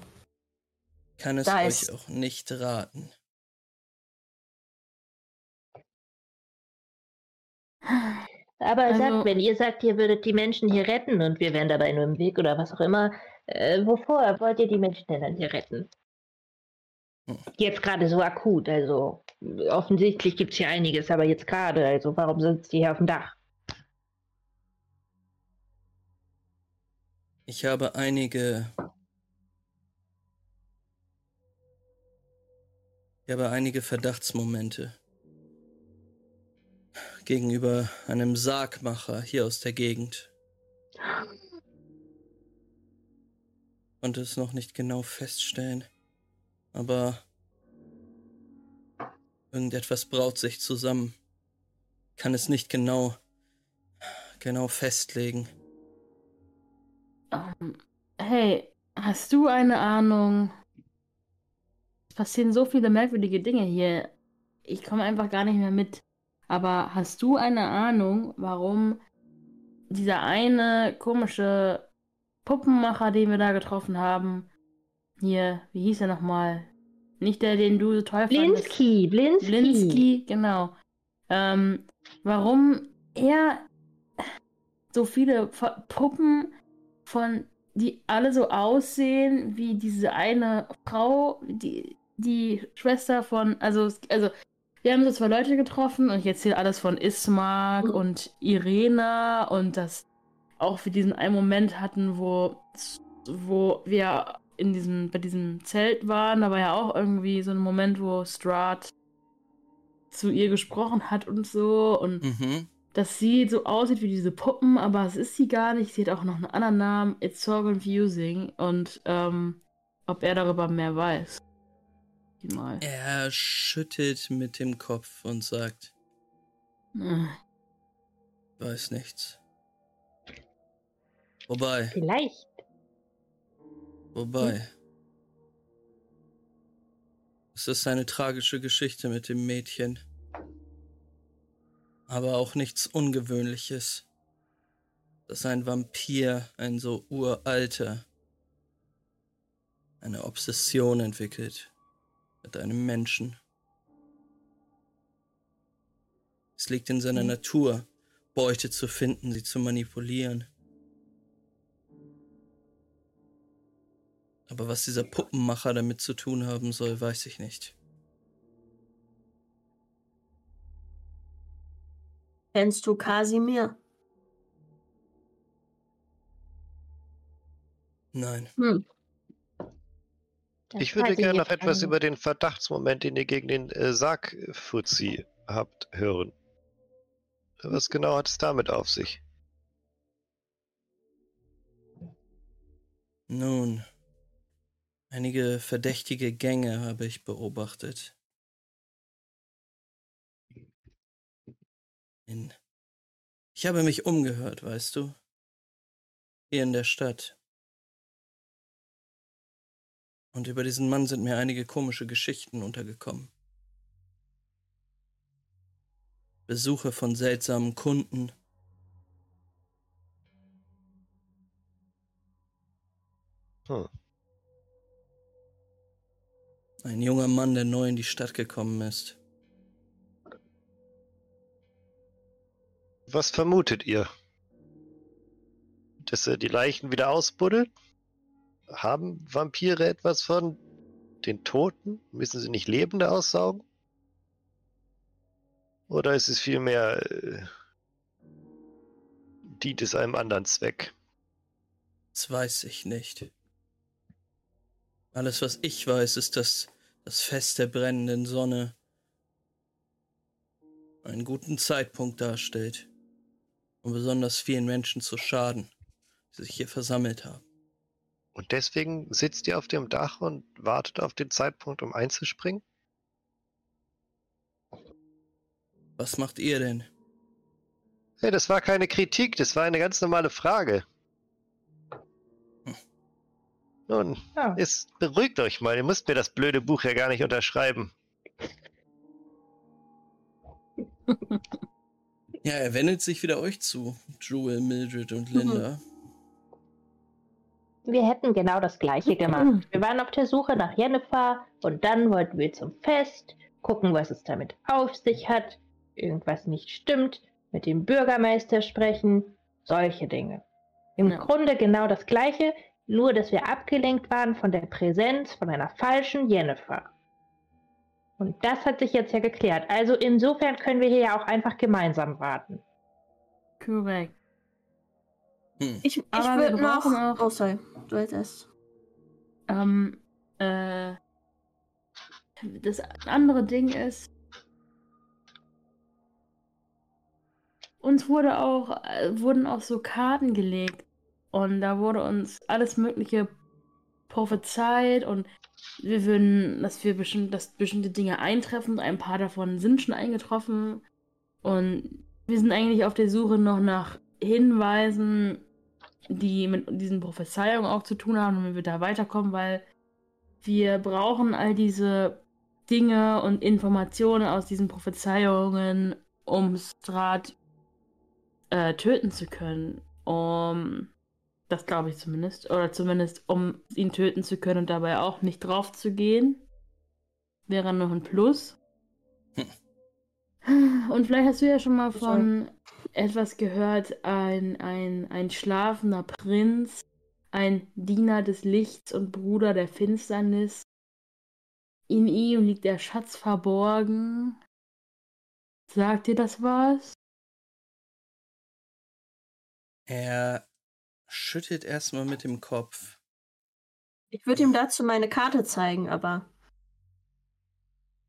Kann es da euch ist. auch nicht raten. Aber also, sagt, wenn ihr sagt, ihr würdet die Menschen hier retten und wir wären dabei nur im Weg oder was auch immer, äh, wovor wollt ihr die Menschen denn dann hier retten? Hm. Jetzt gerade so akut, also offensichtlich gibt es hier einiges, aber jetzt gerade, also warum sitzt ihr hier auf dem Dach? Ich habe einige. Ich habe einige Verdachtsmomente gegenüber einem Sargmacher hier aus der Gegend. Konnte es noch nicht genau feststellen, aber irgendetwas braut sich zusammen. Kann es nicht genau genau festlegen. Um, ähm, hey, hast du eine Ahnung? Es passieren so viele merkwürdige Dinge hier. Ich komme einfach gar nicht mehr mit. Aber hast du eine Ahnung, warum dieser eine komische Puppenmacher, den wir da getroffen haben, hier, wie hieß er nochmal? Nicht der, den du so toll Blinsky, Blinsky. Blinsky, genau. Ähm, warum er so viele Puppen von, die alle so aussehen wie diese eine Frau, die, die Schwester von, also, also, wir haben so zwei Leute getroffen und ich erzähle alles von Ismark mhm. und Irena und das auch wir diesen einen Moment hatten, wo, wo wir in diesem, bei diesem Zelt waren, da war ja auch irgendwie so ein Moment, wo Strat zu ihr gesprochen hat und so und mhm dass sie so aussieht wie diese Puppen, aber es ist sie gar nicht. Sie hat auch noch einen anderen Namen. It's so confusing. Und ähm, ob er darüber mehr weiß. Mal. Er schüttelt mit dem Kopf und sagt: hm. Weiß nichts. Wobei. Vielleicht. Wobei. Hm? Es ist eine tragische Geschichte mit dem Mädchen aber auch nichts Ungewöhnliches, dass ein Vampir, ein so uralter, eine Obsession entwickelt mit einem Menschen. Es liegt in seiner Natur, Beute zu finden, sie zu manipulieren. Aber was dieser Puppenmacher damit zu tun haben soll, weiß ich nicht. Kennst du Kasimir? Nein. Hm. Ich würde gerne noch etwas über den Verdachtsmoment, den ihr gegen den äh, Sargfuzzi habt, hören. Was genau hat es damit auf sich? Nun, einige verdächtige Gänge habe ich beobachtet. Ich habe mich umgehört, weißt du? Hier in der Stadt. Und über diesen Mann sind mir einige komische Geschichten untergekommen. Besuche von seltsamen Kunden. Hm. Ein junger Mann, der neu in die Stadt gekommen ist. Was vermutet ihr? Dass er die Leichen wieder ausbuddelt? Haben Vampire etwas von den Toten? Müssen sie nicht Lebende aussaugen? Oder ist es vielmehr, äh, dient es einem anderen Zweck? Das weiß ich nicht. Alles, was ich weiß, ist, dass das Fest der brennenden Sonne einen guten Zeitpunkt darstellt, um besonders vielen Menschen zu schaden, die sich hier versammelt haben. Und deswegen sitzt ihr auf dem Dach und wartet auf den Zeitpunkt, um einzuspringen? Was macht ihr denn? Hey, das war keine Kritik, das war eine ganz normale Frage. Hm. Nun, ja. ist, beruhigt euch mal, ihr müsst mir das blöde Buch ja gar nicht unterschreiben. [laughs] ja, er wendet sich wieder euch zu, Jewel, Mildred und Linda. Mhm. Wir hätten genau das gleiche [clears throat] gemacht. Wir waren auf der Suche nach Jennifer und dann wollten wir zum Fest, gucken, was es damit auf sich hat, irgendwas nicht stimmt, mit dem Bürgermeister sprechen, solche Dinge. Im ja. Grunde genau das gleiche, nur dass wir abgelenkt waren von der Präsenz von einer falschen Jennifer. Und das hat sich jetzt ja geklärt. Also insofern können wir hier ja auch einfach gemeinsam warten. Korrekt. Hm. Ich, ich würde noch. Auch, oh, sorry. Du jetzt erst. Ähm, äh. Das andere Ding ist. Uns wurde auch, äh, wurden auch so Karten gelegt. Und da wurde uns alles Mögliche prophezeit und wir würden, dass wir bestimmt, dass bestimmte Dinge eintreffen. Ein paar davon sind schon eingetroffen. Und wir sind eigentlich auf der Suche noch nach Hinweisen, die mit diesen Prophezeiungen auch zu tun haben, wenn wir da weiterkommen, weil wir brauchen all diese Dinge und Informationen aus diesen Prophezeiungen, um Strat äh, töten zu können. Um das glaube ich zumindest. Oder zumindest, um ihn töten zu können und dabei auch nicht drauf zu gehen. Wäre noch ein Plus. Hm. Und vielleicht hast du ja schon mal von etwas gehört, ein, ein, ein schlafender Prinz, ein Diener des Lichts und Bruder der Finsternis. In ihm liegt der Schatz verborgen. Sagt dir das was? Er schüttelt erstmal mit dem Kopf. Ich würde ihm dazu meine Karte zeigen, aber.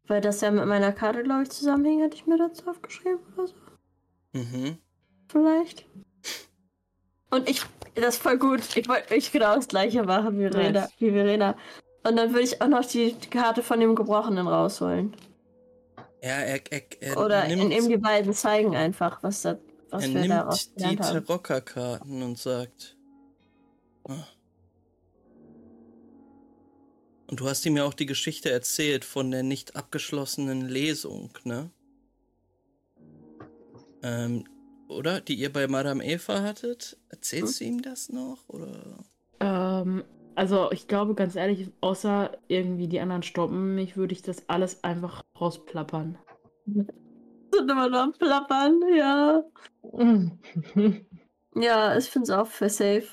Weil das ja mit meiner Karte, glaube ich, zusammenhängt, hatte ich mir dazu aufgeschrieben oder so. Mhm. Vielleicht. Und ich, das ist voll gut. Ich wollte ich genau das gleiche machen wie Verena. Nice. Wie Verena. Und dann würde ich auch noch die Karte von dem Gebrochenen rausholen. Ja, er, er, er Oder nimmt, in ihm die beiden zeigen einfach, was, da, was er wir nimmt daraus die Tarocca-Karten und sagt. Und du hast ihm ja auch die Geschichte erzählt von der nicht abgeschlossenen Lesung, ne? Ähm, oder? Die ihr bei Madame Eva hattet? Erzählst hm? du ihm das noch? Oder? Ähm, also ich glaube ganz ehrlich, außer irgendwie die anderen stoppen mich, würde ich das alles einfach rausplappern. Sind immer noch am Plappern, ja. [laughs] ja, ich finde es auch für safe.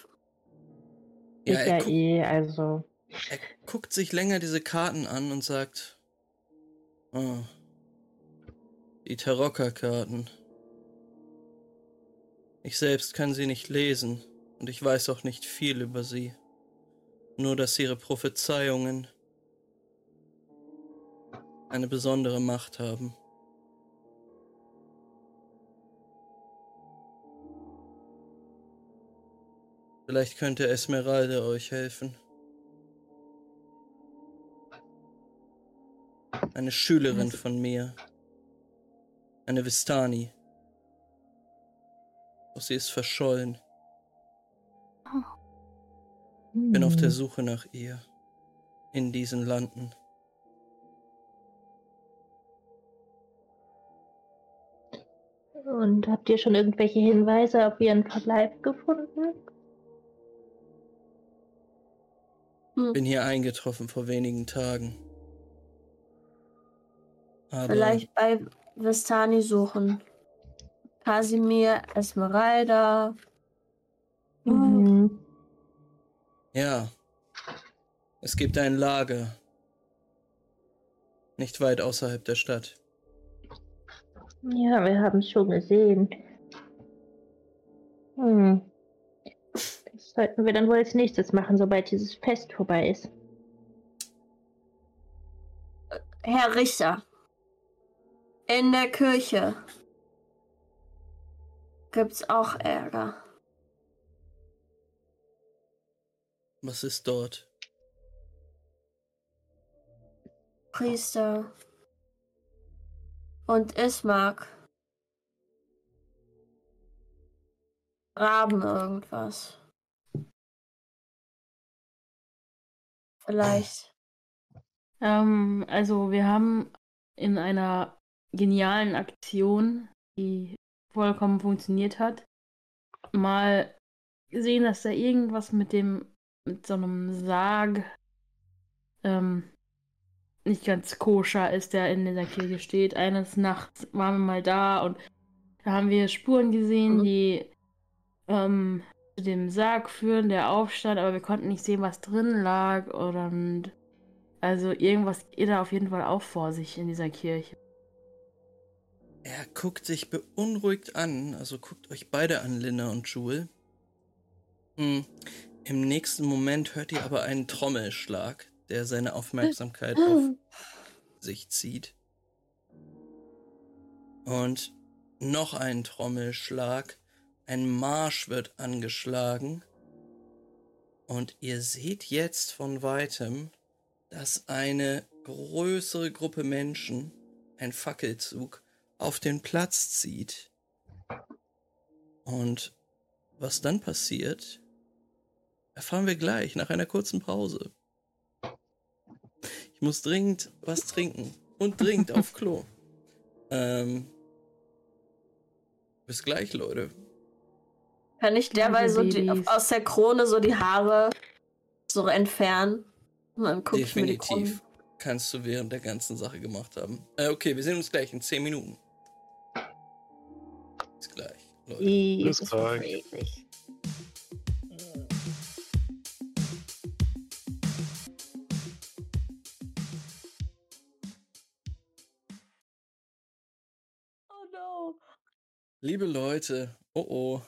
Ja, ich ja eh, also. Er guckt sich länger diese Karten an und sagt, oh, die Tarocca-Karten. Ich selbst kann sie nicht lesen und ich weiß auch nicht viel über sie. Nur, dass ihre Prophezeiungen eine besondere Macht haben. Vielleicht könnte Esmeralda euch helfen. Eine Schülerin von mir. Eine Vistani. Doch sie ist verschollen. Bin auf der hm. Suche nach ihr. In diesen Landen. Und habt ihr schon irgendwelche Hinweise auf ihren Verbleib gefunden? Hm. Bin hier eingetroffen vor wenigen Tagen. Aber Vielleicht bei Vestani suchen. Casimir, Esmeralda. Mhm. Ja. Es gibt ein Lager. Nicht weit außerhalb der Stadt. Ja, wir haben es schon gesehen. Hm. Das sollten wir dann wohl als nächstes machen, sobald dieses Fest vorbei ist. Herr Richter, in der Kirche gibt's auch Ärger. Was ist dort? Priester und Ismark graben irgendwas. Vielleicht. Ähm, also wir haben in einer genialen Aktion, die vollkommen funktioniert hat, mal gesehen, dass da irgendwas mit dem, mit so einem Sarg ähm, nicht ganz koscher ist, der in dieser Kirche steht. Eines Nachts waren wir mal da und da haben wir Spuren gesehen, mhm. die ähm, zu dem Sarg führen, der aufstand, aber wir konnten nicht sehen, was drin lag. Und also irgendwas geht da auf jeden Fall auch vor sich in dieser Kirche. Er guckt sich beunruhigt an, also guckt euch beide an, Linna und Jewel. Hm. Im nächsten Moment hört ihr aber einen Trommelschlag, der seine Aufmerksamkeit auf sich zieht. Und noch ein Trommelschlag. Ein Marsch wird angeschlagen. Und ihr seht jetzt von weitem, dass eine größere Gruppe Menschen, ein Fackelzug, auf den Platz zieht. Und was dann passiert, erfahren wir gleich nach einer kurzen Pause. Ich muss dringend was trinken und dringend [laughs] auf Klo. Ähm, bis gleich, Leute. Kann ich derweil so die, aus der Krone so die Haare so entfernen? Und dann guck Definitiv. Kannst du während der ganzen Sache gemacht haben. Äh, okay, wir sehen uns gleich in 10 Minuten. Bis gleich. Leute. Bis gleich. Oh no. Liebe Leute, oh oh.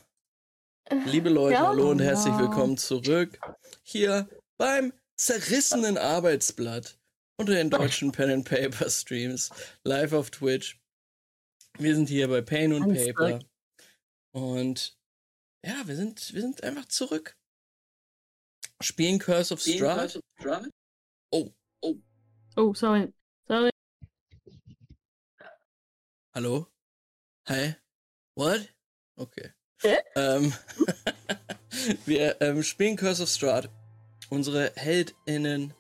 Liebe Leute, ja, hallo und herzlich willkommen zurück hier beim zerrissenen Arbeitsblatt unter den deutschen Pen and Paper Streams live auf Twitch. Wir sind hier bei Pain und Paper. Und ja, wir sind, wir sind einfach zurück. Spielen Curse of Strahd. Oh, oh. Oh, sorry. Sorry. Hallo? Hi? What? Okay. [laughs] Ähm, [laughs] wir ähm, spielen Curse of Strahd. Unsere HeldInnen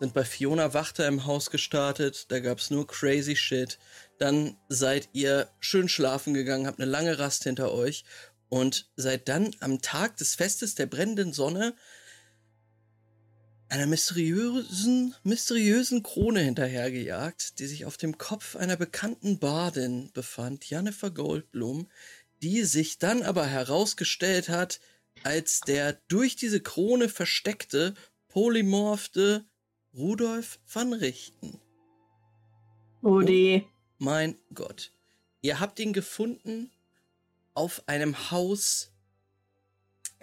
sind bei Fiona Wachter im Haus gestartet. Da gab es nur crazy shit. Dann seid ihr schön schlafen gegangen, habt eine lange Rast hinter euch und seid dann am Tag des Festes der brennenden Sonne einer mysteriösen, mysteriösen Krone hinterhergejagt, die sich auf dem Kopf einer bekannten Bardin befand, Jennifer Goldblum, die sich dann aber herausgestellt hat als der durch diese Krone versteckte, polymorphe Rudolf van Richten. Rudi. Oh, mein Gott. Ihr habt ihn gefunden auf einem Haus,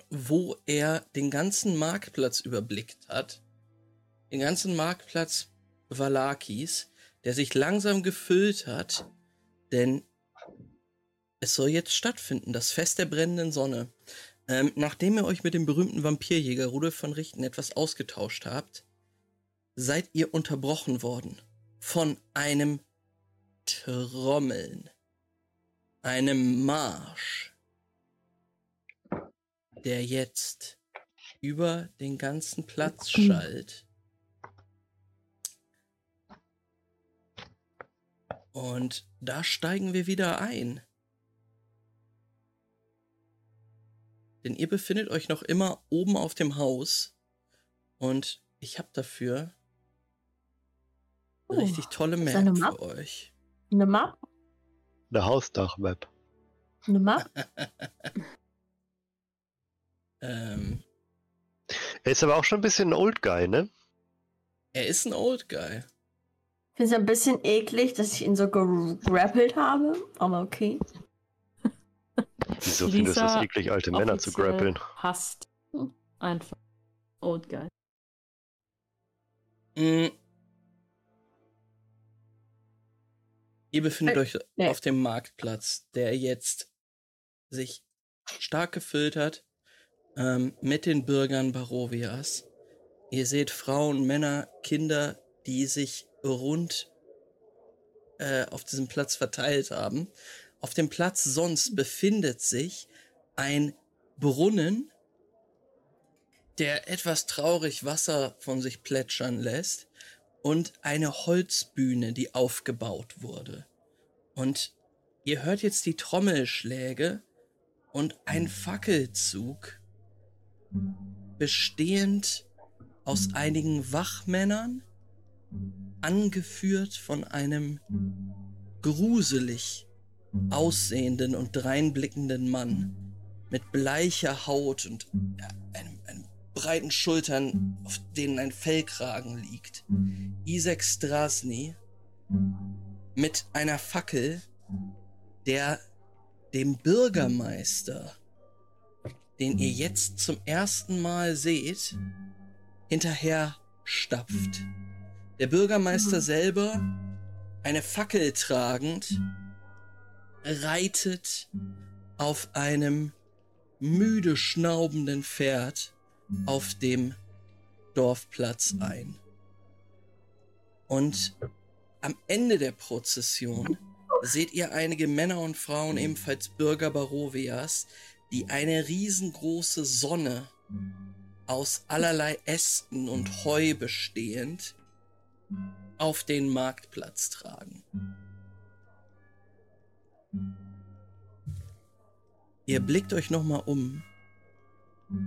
wo er den ganzen Marktplatz überblickt hat. Den ganzen Marktplatz Valakis, der sich langsam gefüllt hat, denn es soll jetzt stattfinden, das Fest der brennenden Sonne. Ähm, nachdem ihr euch mit dem berühmten Vampirjäger Rudolf von Richten etwas ausgetauscht habt, seid ihr unterbrochen worden von einem Trommeln, einem Marsch, der jetzt über den ganzen Platz schallt. Und da steigen wir wieder ein. Denn ihr befindet euch noch immer oben auf dem Haus. Und ich habe dafür eine oh, richtig tolle Map, Map für euch. Eine Map? Eine Hausdach-Map. Eine Map? [laughs] ähm. Er ist aber auch schon ein bisschen ein Old Guy, ne? Er ist ein Old Guy. Ich finde es ein bisschen eklig, dass ich ihn so gegrappelt habe, aber okay. Wieso findest du es eklig, alte Männer zu grappeln? Hasst einfach Old Guy. Mm. Ihr befindet äh, euch nee. auf dem Marktplatz, der jetzt sich stark gefüllt hat ähm, mit den Bürgern Barovias. Ihr seht Frauen, Männer, Kinder, die sich rund äh, auf diesem Platz verteilt haben. Auf dem Platz sonst befindet sich ein Brunnen, der etwas traurig Wasser von sich plätschern lässt und eine Holzbühne, die aufgebaut wurde. Und ihr hört jetzt die Trommelschläge und ein Fackelzug, bestehend aus einigen Wachmännern, angeführt von einem gruselig aussehenden und dreinblickenden Mann mit bleicher Haut und einem, einem, breiten Schultern, auf denen ein Fellkragen liegt. Isaac Strasny mit einer Fackel, der dem Bürgermeister, den ihr jetzt zum ersten Mal seht, hinterher stapft. Der Bürgermeister selber, eine Fackel tragend, reitet auf einem müde schnaubenden Pferd auf dem Dorfplatz ein. Und am Ende der Prozession seht ihr einige Männer und Frauen, ebenfalls Bürger Barovias, die eine riesengroße Sonne aus allerlei Ästen und Heu bestehend auf den Marktplatz tragen. Ihr blickt euch nochmal um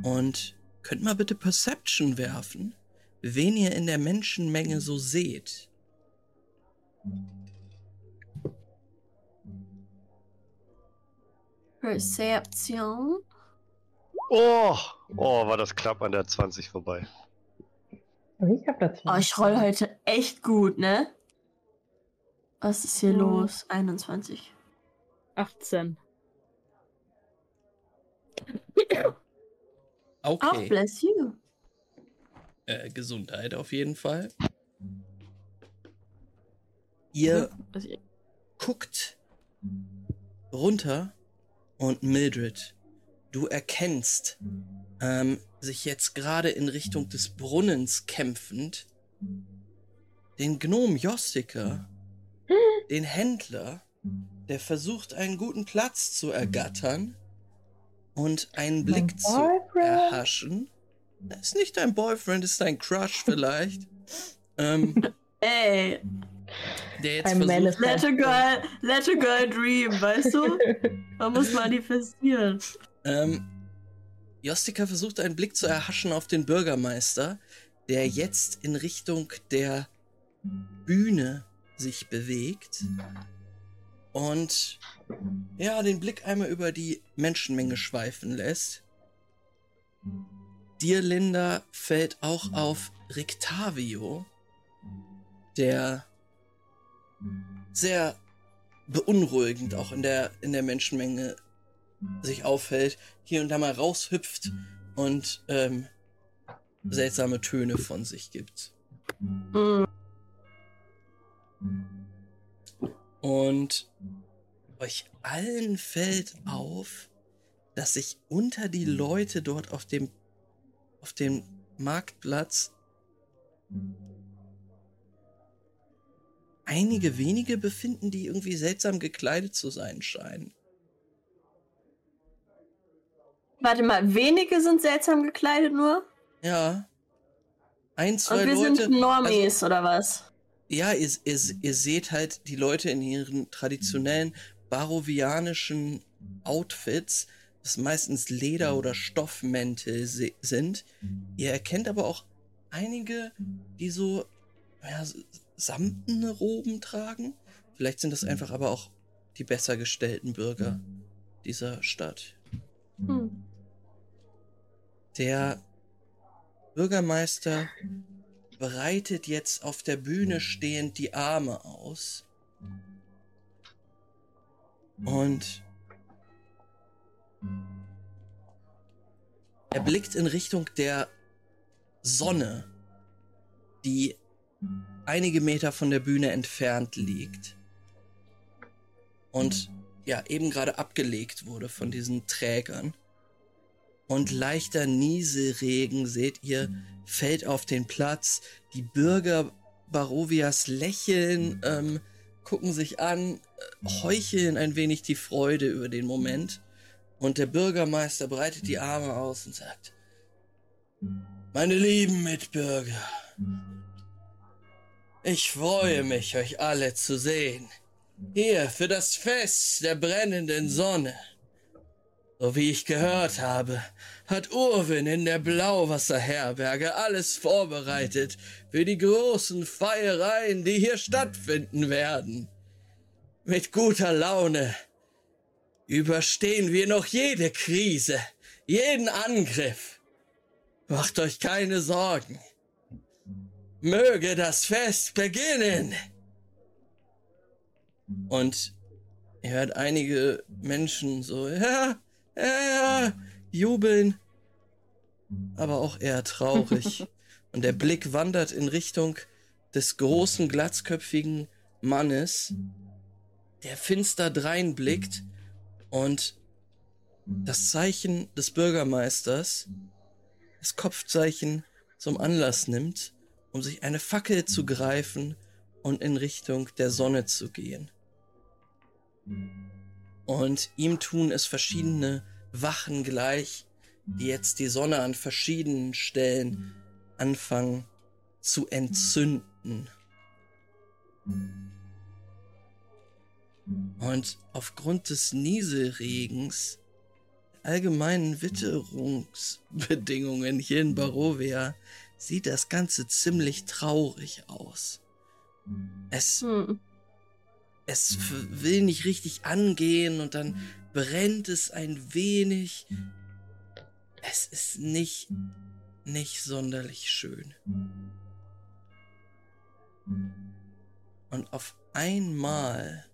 und könnt mal bitte Perception werfen, wen ihr in der Menschenmenge so seht. Perception. Oh, oh, war das knapp an der 20 vorbei. Ich hab da 20. Oh, ich roll heute echt gut, ne? Was ist hier oh. los? 21. 18. [coughs] Okay. Auch bless you. Äh, Gesundheit auf jeden Fall. Ihr guckt runter und Mildred, du erkennst ähm, sich jetzt gerade in Richtung des Brunnens kämpfend den Gnom Jostika, den Händler, der versucht, einen guten Platz zu ergattern und einen Blick zu erhaschen. Das ist nicht dein Boyfriend, ist dein Crush vielleicht. ähm, [laughs] Ey. Der jetzt versucht, let a, girl, let a girl dream, weißt du? [laughs] Man muss manifestieren. Ähm, Jostika versucht einen Blick zu erhaschen auf den Bürgermeister, der jetzt in Richtung der Bühne sich bewegt und ja, den Blick einmal über die Menschenmenge schweifen lässt. Dir, Linda, fällt auch auf Rictavio, der sehr beunruhigend auch in der, in der Menschenmenge sich aufhält, hier und da mal raushüpft, und ähm, seltsame Töne von sich gibt. Mhm. Und euch allen fällt auf, dass sich unter die Leute dort auf dem, auf dem Marktplatz einige wenige befinden, die irgendwie seltsam gekleidet zu sein scheinen. Warte mal, wenige sind seltsam gekleidet nur? Ja. Ein, zwei Und wir Leute. sind Normies also, oder was? Ja, ihr, ihr, ihr seht halt die Leute in ihren traditionellen barovianischen Outfits, das meistens Leder- oder Stoffmäntel sind. Ihr erkennt aber auch einige, die so ja, samtene Roben tragen. Vielleicht sind das einfach aber auch die besser gestellten Bürger dieser Stadt. Hm. Der Bürgermeister breitet jetzt auf der Bühne stehend die Arme aus. Und er blickt in Richtung der Sonne, die einige Meter von der Bühne entfernt liegt. Und ja, eben gerade abgelegt wurde von diesen Trägern und leichter Nieselregen, seht ihr, fällt auf den Platz. Die Bürger Barovias lächeln, ähm, gucken sich an, äh, heucheln ein wenig die Freude über den Moment. Und der Bürgermeister breitet die Arme aus und sagt, meine lieben Mitbürger, ich freue mich, euch alle zu sehen. Hier für das Fest der brennenden Sonne. So wie ich gehört habe, hat Urwin in der Blauwasserherberge alles vorbereitet für die großen Feiereien, die hier stattfinden werden. Mit guter Laune überstehen wir noch jede Krise, jeden Angriff. Macht euch keine Sorgen. Möge das Fest beginnen. Und ihr hört einige Menschen so, [laughs] ja, ja, jubeln, aber auch eher traurig. [laughs] Und der Blick wandert in Richtung des großen, glatzköpfigen Mannes, der finster dreinblickt und das Zeichen des Bürgermeisters, das Kopfzeichen zum Anlass nimmt, um sich eine Fackel zu greifen und in Richtung der Sonne zu gehen. Und ihm tun es verschiedene Wachen gleich, die jetzt die Sonne an verschiedenen Stellen anfangen zu entzünden. Und aufgrund des Nieselregens, allgemeinen Witterungsbedingungen hier in Barovia, sieht das Ganze ziemlich traurig aus. Es hm es will nicht richtig angehen und dann brennt es ein wenig. Es ist nicht, nicht sonderlich schön. Und auf einmal,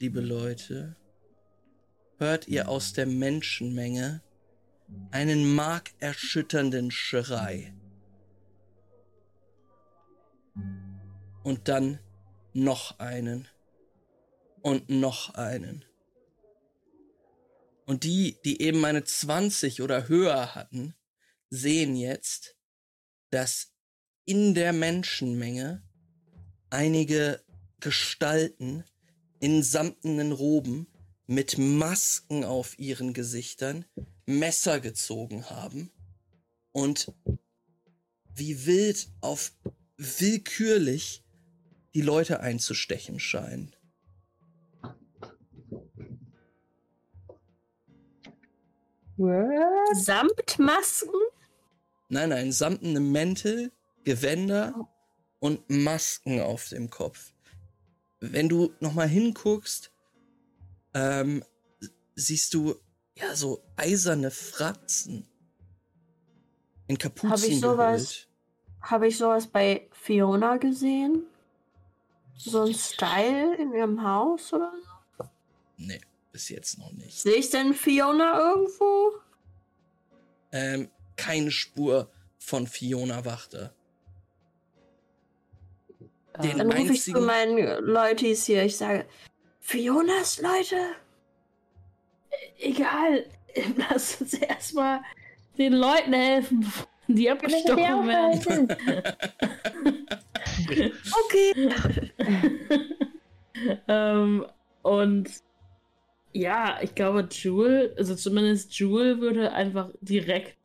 liebe Leute, hört ihr aus der Menschenmenge einen markerschütternden Schrei. Und dann noch einen und noch einen. Und die, die eben eine 20 oder höher hatten, sehen jetzt, dass in der Menschenmenge einige Gestalten in samtenen Roben mit Masken auf ihren Gesichtern Messer gezogen haben und wie wild auf willkürlich die Leute einzustechen scheinen. What? Samtmasken? Nein, nein, samtene Mäntel, Gewänder und Masken auf dem Kopf. Wenn du nochmal hinguckst, ähm, siehst du ja so eiserne Fratzen in Kapuzen Habe ich sowas? Habe ich sowas bei Fiona gesehen? So ein Style in ihrem Haus oder so? Nee, bis jetzt noch nicht. Sehe ich denn Fiona irgendwo? ähm, keine Spur von Fiona Wachter. Den Dann rufe ich zu meinen Leutis hier. Ich sage, Fionas Leute? Egal. [laughs] Lass uns erstmal den Leuten helfen, die abgestochen werden. [laughs] okay. [laughs] ähm, und ja, ich glaube, Jewel, also zumindest Jewel würde einfach direkt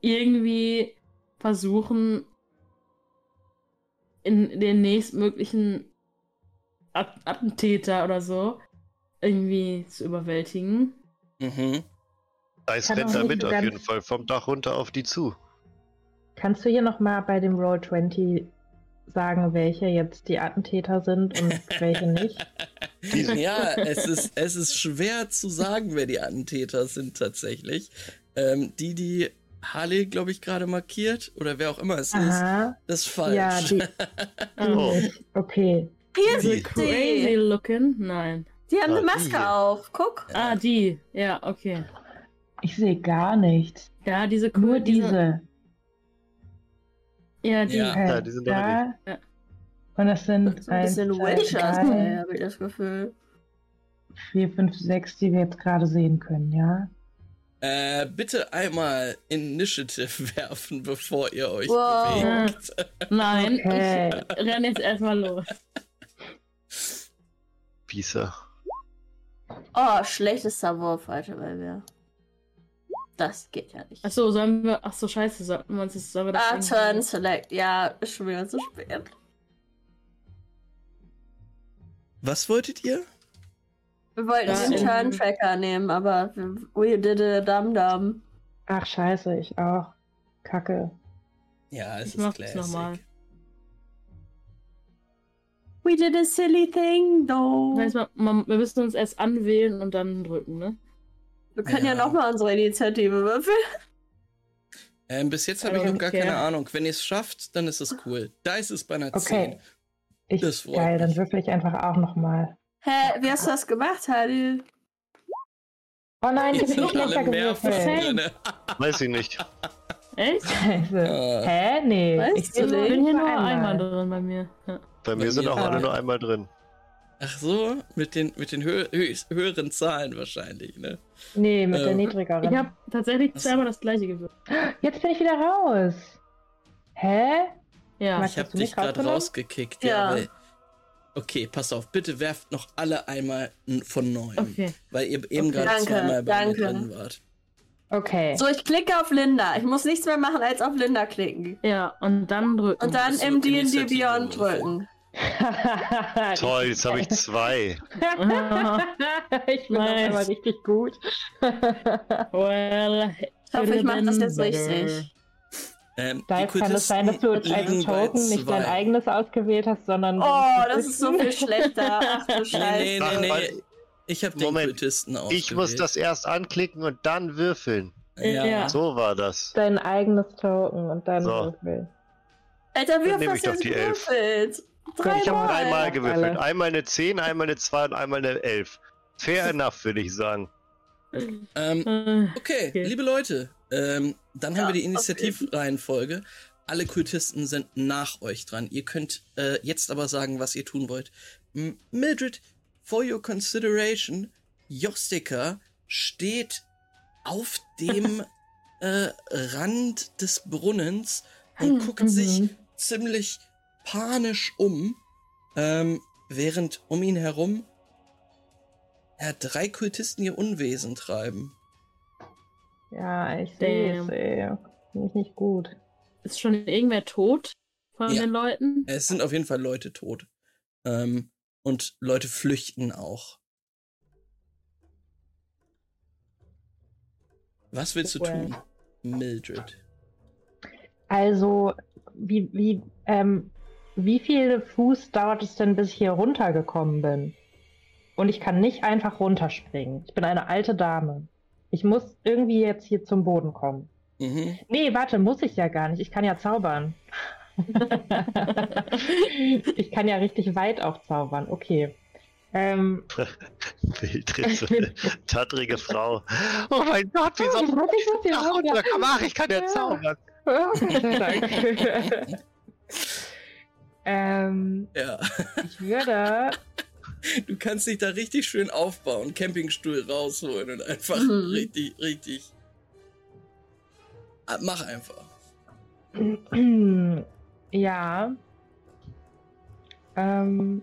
irgendwie versuchen, in den nächstmöglichen Attentäter oder so irgendwie zu überwältigen. Mhm. Da ist rennt damit auf jeden Fall vom Dach runter auf die zu. Kannst du hier nochmal bei dem Roll 20 sagen, welche jetzt die Attentäter sind und [laughs] welche nicht? ja, [laughs] es ist, es ist schwer zu sagen, wer die Attentäter sind tatsächlich. Ähm, die, die Harley, glaube ich, gerade markiert oder wer auch immer es Aha. ist, das ist falsch. Ja, die, [laughs] oh. Okay. Hier sind crazy looking. Nein. Die haben ah, eine Maske die. auf. Guck. Ah, die. Ja, okay. Ich sehe gar nichts. Ja, diese Nur diese. diese. Ja, die. Ja, ja die sind da. Ja. Und das sind das ein bisschen Welcher, habe ich das Gefühl. 4, 5, 6, die wir jetzt gerade sehen können, ja? Äh, bitte einmal Initiative [laughs] werfen, bevor ihr euch wow. bewegt. Nein, okay. ich renn jetzt erstmal los. Pisa. Oh, schlechtester Wurf, Alter, weil wir. Das geht ja nicht. Achso, sollen wir. Achso, scheiße, sollten wir uns jetzt. Sollen wir das ah, Turn Select. Ja, ist schon wieder zu spät. Was wolltet ihr? Wir wollten ja, den Turn-Tracker nehmen, aber we did a dum dum. Ach, scheiße, ich auch. Kacke. Ja, es ich ist Classic. Nochmal. We did a silly thing, though. Das heißt, wir müssen uns erst anwählen und dann drücken, ne? Wir können ja, ja nochmal unsere Initiative würfeln. [laughs] Ähm, bis jetzt habe ich noch gar keine Ahnung. Wenn ihr es schafft, dann ist es cool. Da ist es bei einer okay. 10. Ich, das geil, dann würfel ich einfach auch nochmal. Hä, wie hast du das gemacht, Halil? Oh nein, ich bin schlechter gewürfelt. Weiß ich nicht. Echt? Scheiße. Uh, Hä? Nee. Weißt ich bin, bin hier nur einmal. einmal drin bei mir. Ja. Bei, mir sind auch alle nur einmal drin. Ach so, mit den, mit den hö höheren Zahlen wahrscheinlich, ne? Nee, mit ähm, der niedrigeren. Ich habe tatsächlich zweimal das gleiche gewürfelt. Jetzt bin ich wieder raus. Hä? Ja. Ich habe dich gerade rausgekickt, ja. ja Okay, pass auf, bitte werft noch alle einmal von neuem. Okay. Weil ihr eben okay. gerade zweimal bei danke. mir drin wart. Okay. So, ich klicke auf Linda. Ich muss nichts mehr machen, als auf Linda klicken. Ja, und dann drücken. Und dann im D&D Beyond drücken. [laughs] Toll, jetzt habe ich zwei. [laughs] ich bin aber richtig gut. [laughs] well, ich hoffe, ich mache das jetzt richtig. Ähm, da kann es sein, dass du als Token nicht dein eigenes ausgewählt hast, sondern. Oh, das ist so viel schlechter. Ach du Scheiße. Nee, nee, nee, nee. Ich habe den Kultisten ausgewählt. Ich muss das erst anklicken und dann würfeln. Ja. ja. So war das. Dein eigenes Token und dann so. würfeln. Alter, wie hast du gewürfelt? Drei ich habe dreimal gewürfelt. Einmal eine 10, einmal eine 2 und einmal eine 11. Fair enough, würde ich sagen. Ähm, äh, okay, okay, liebe Leute, ähm, dann ja, haben wir die Initiativreihenfolge. Okay. Alle Kultisten sind nach euch dran. Ihr könnt äh, jetzt aber sagen, was ihr tun wollt. M Mildred, for your consideration, Jostika steht auf dem [laughs] äh, Rand des Brunnens und hm, guckt mhm. sich ziemlich panisch um, ähm, während um ihn herum ja, drei Kultisten ihr Unwesen treiben. Ja, ich sehe es, ey. Finde ich nicht gut. Ist schon irgendwer tot von ja. den Leuten? Es sind auf jeden Fall Leute tot. Ähm, und Leute flüchten auch. Was willst du well. tun, Mildred? Also, wie, wie, ähm, wie viele Fuß dauert es denn, bis ich hier runtergekommen bin? Und ich kann nicht einfach runterspringen. Ich bin eine alte Dame. Ich muss irgendwie jetzt hier zum Boden kommen. Mhm. Nee, warte, muss ich ja gar nicht. Ich kann ja zaubern. [laughs] ich kann ja richtig weit auch zaubern. Okay. Ähm, [laughs] Wildritze, tattrige Frau. Oh mein Gott, wie soll [laughs] ich das ja, Ach, ich kann ja zaubern. Oh, Dank. Ähm, ja. Ich würde. [laughs] Du kannst dich da richtig schön aufbauen, Campingstuhl rausholen und einfach mhm. richtig, richtig. Ah, mach einfach. [clears throat] Ja. Ähm,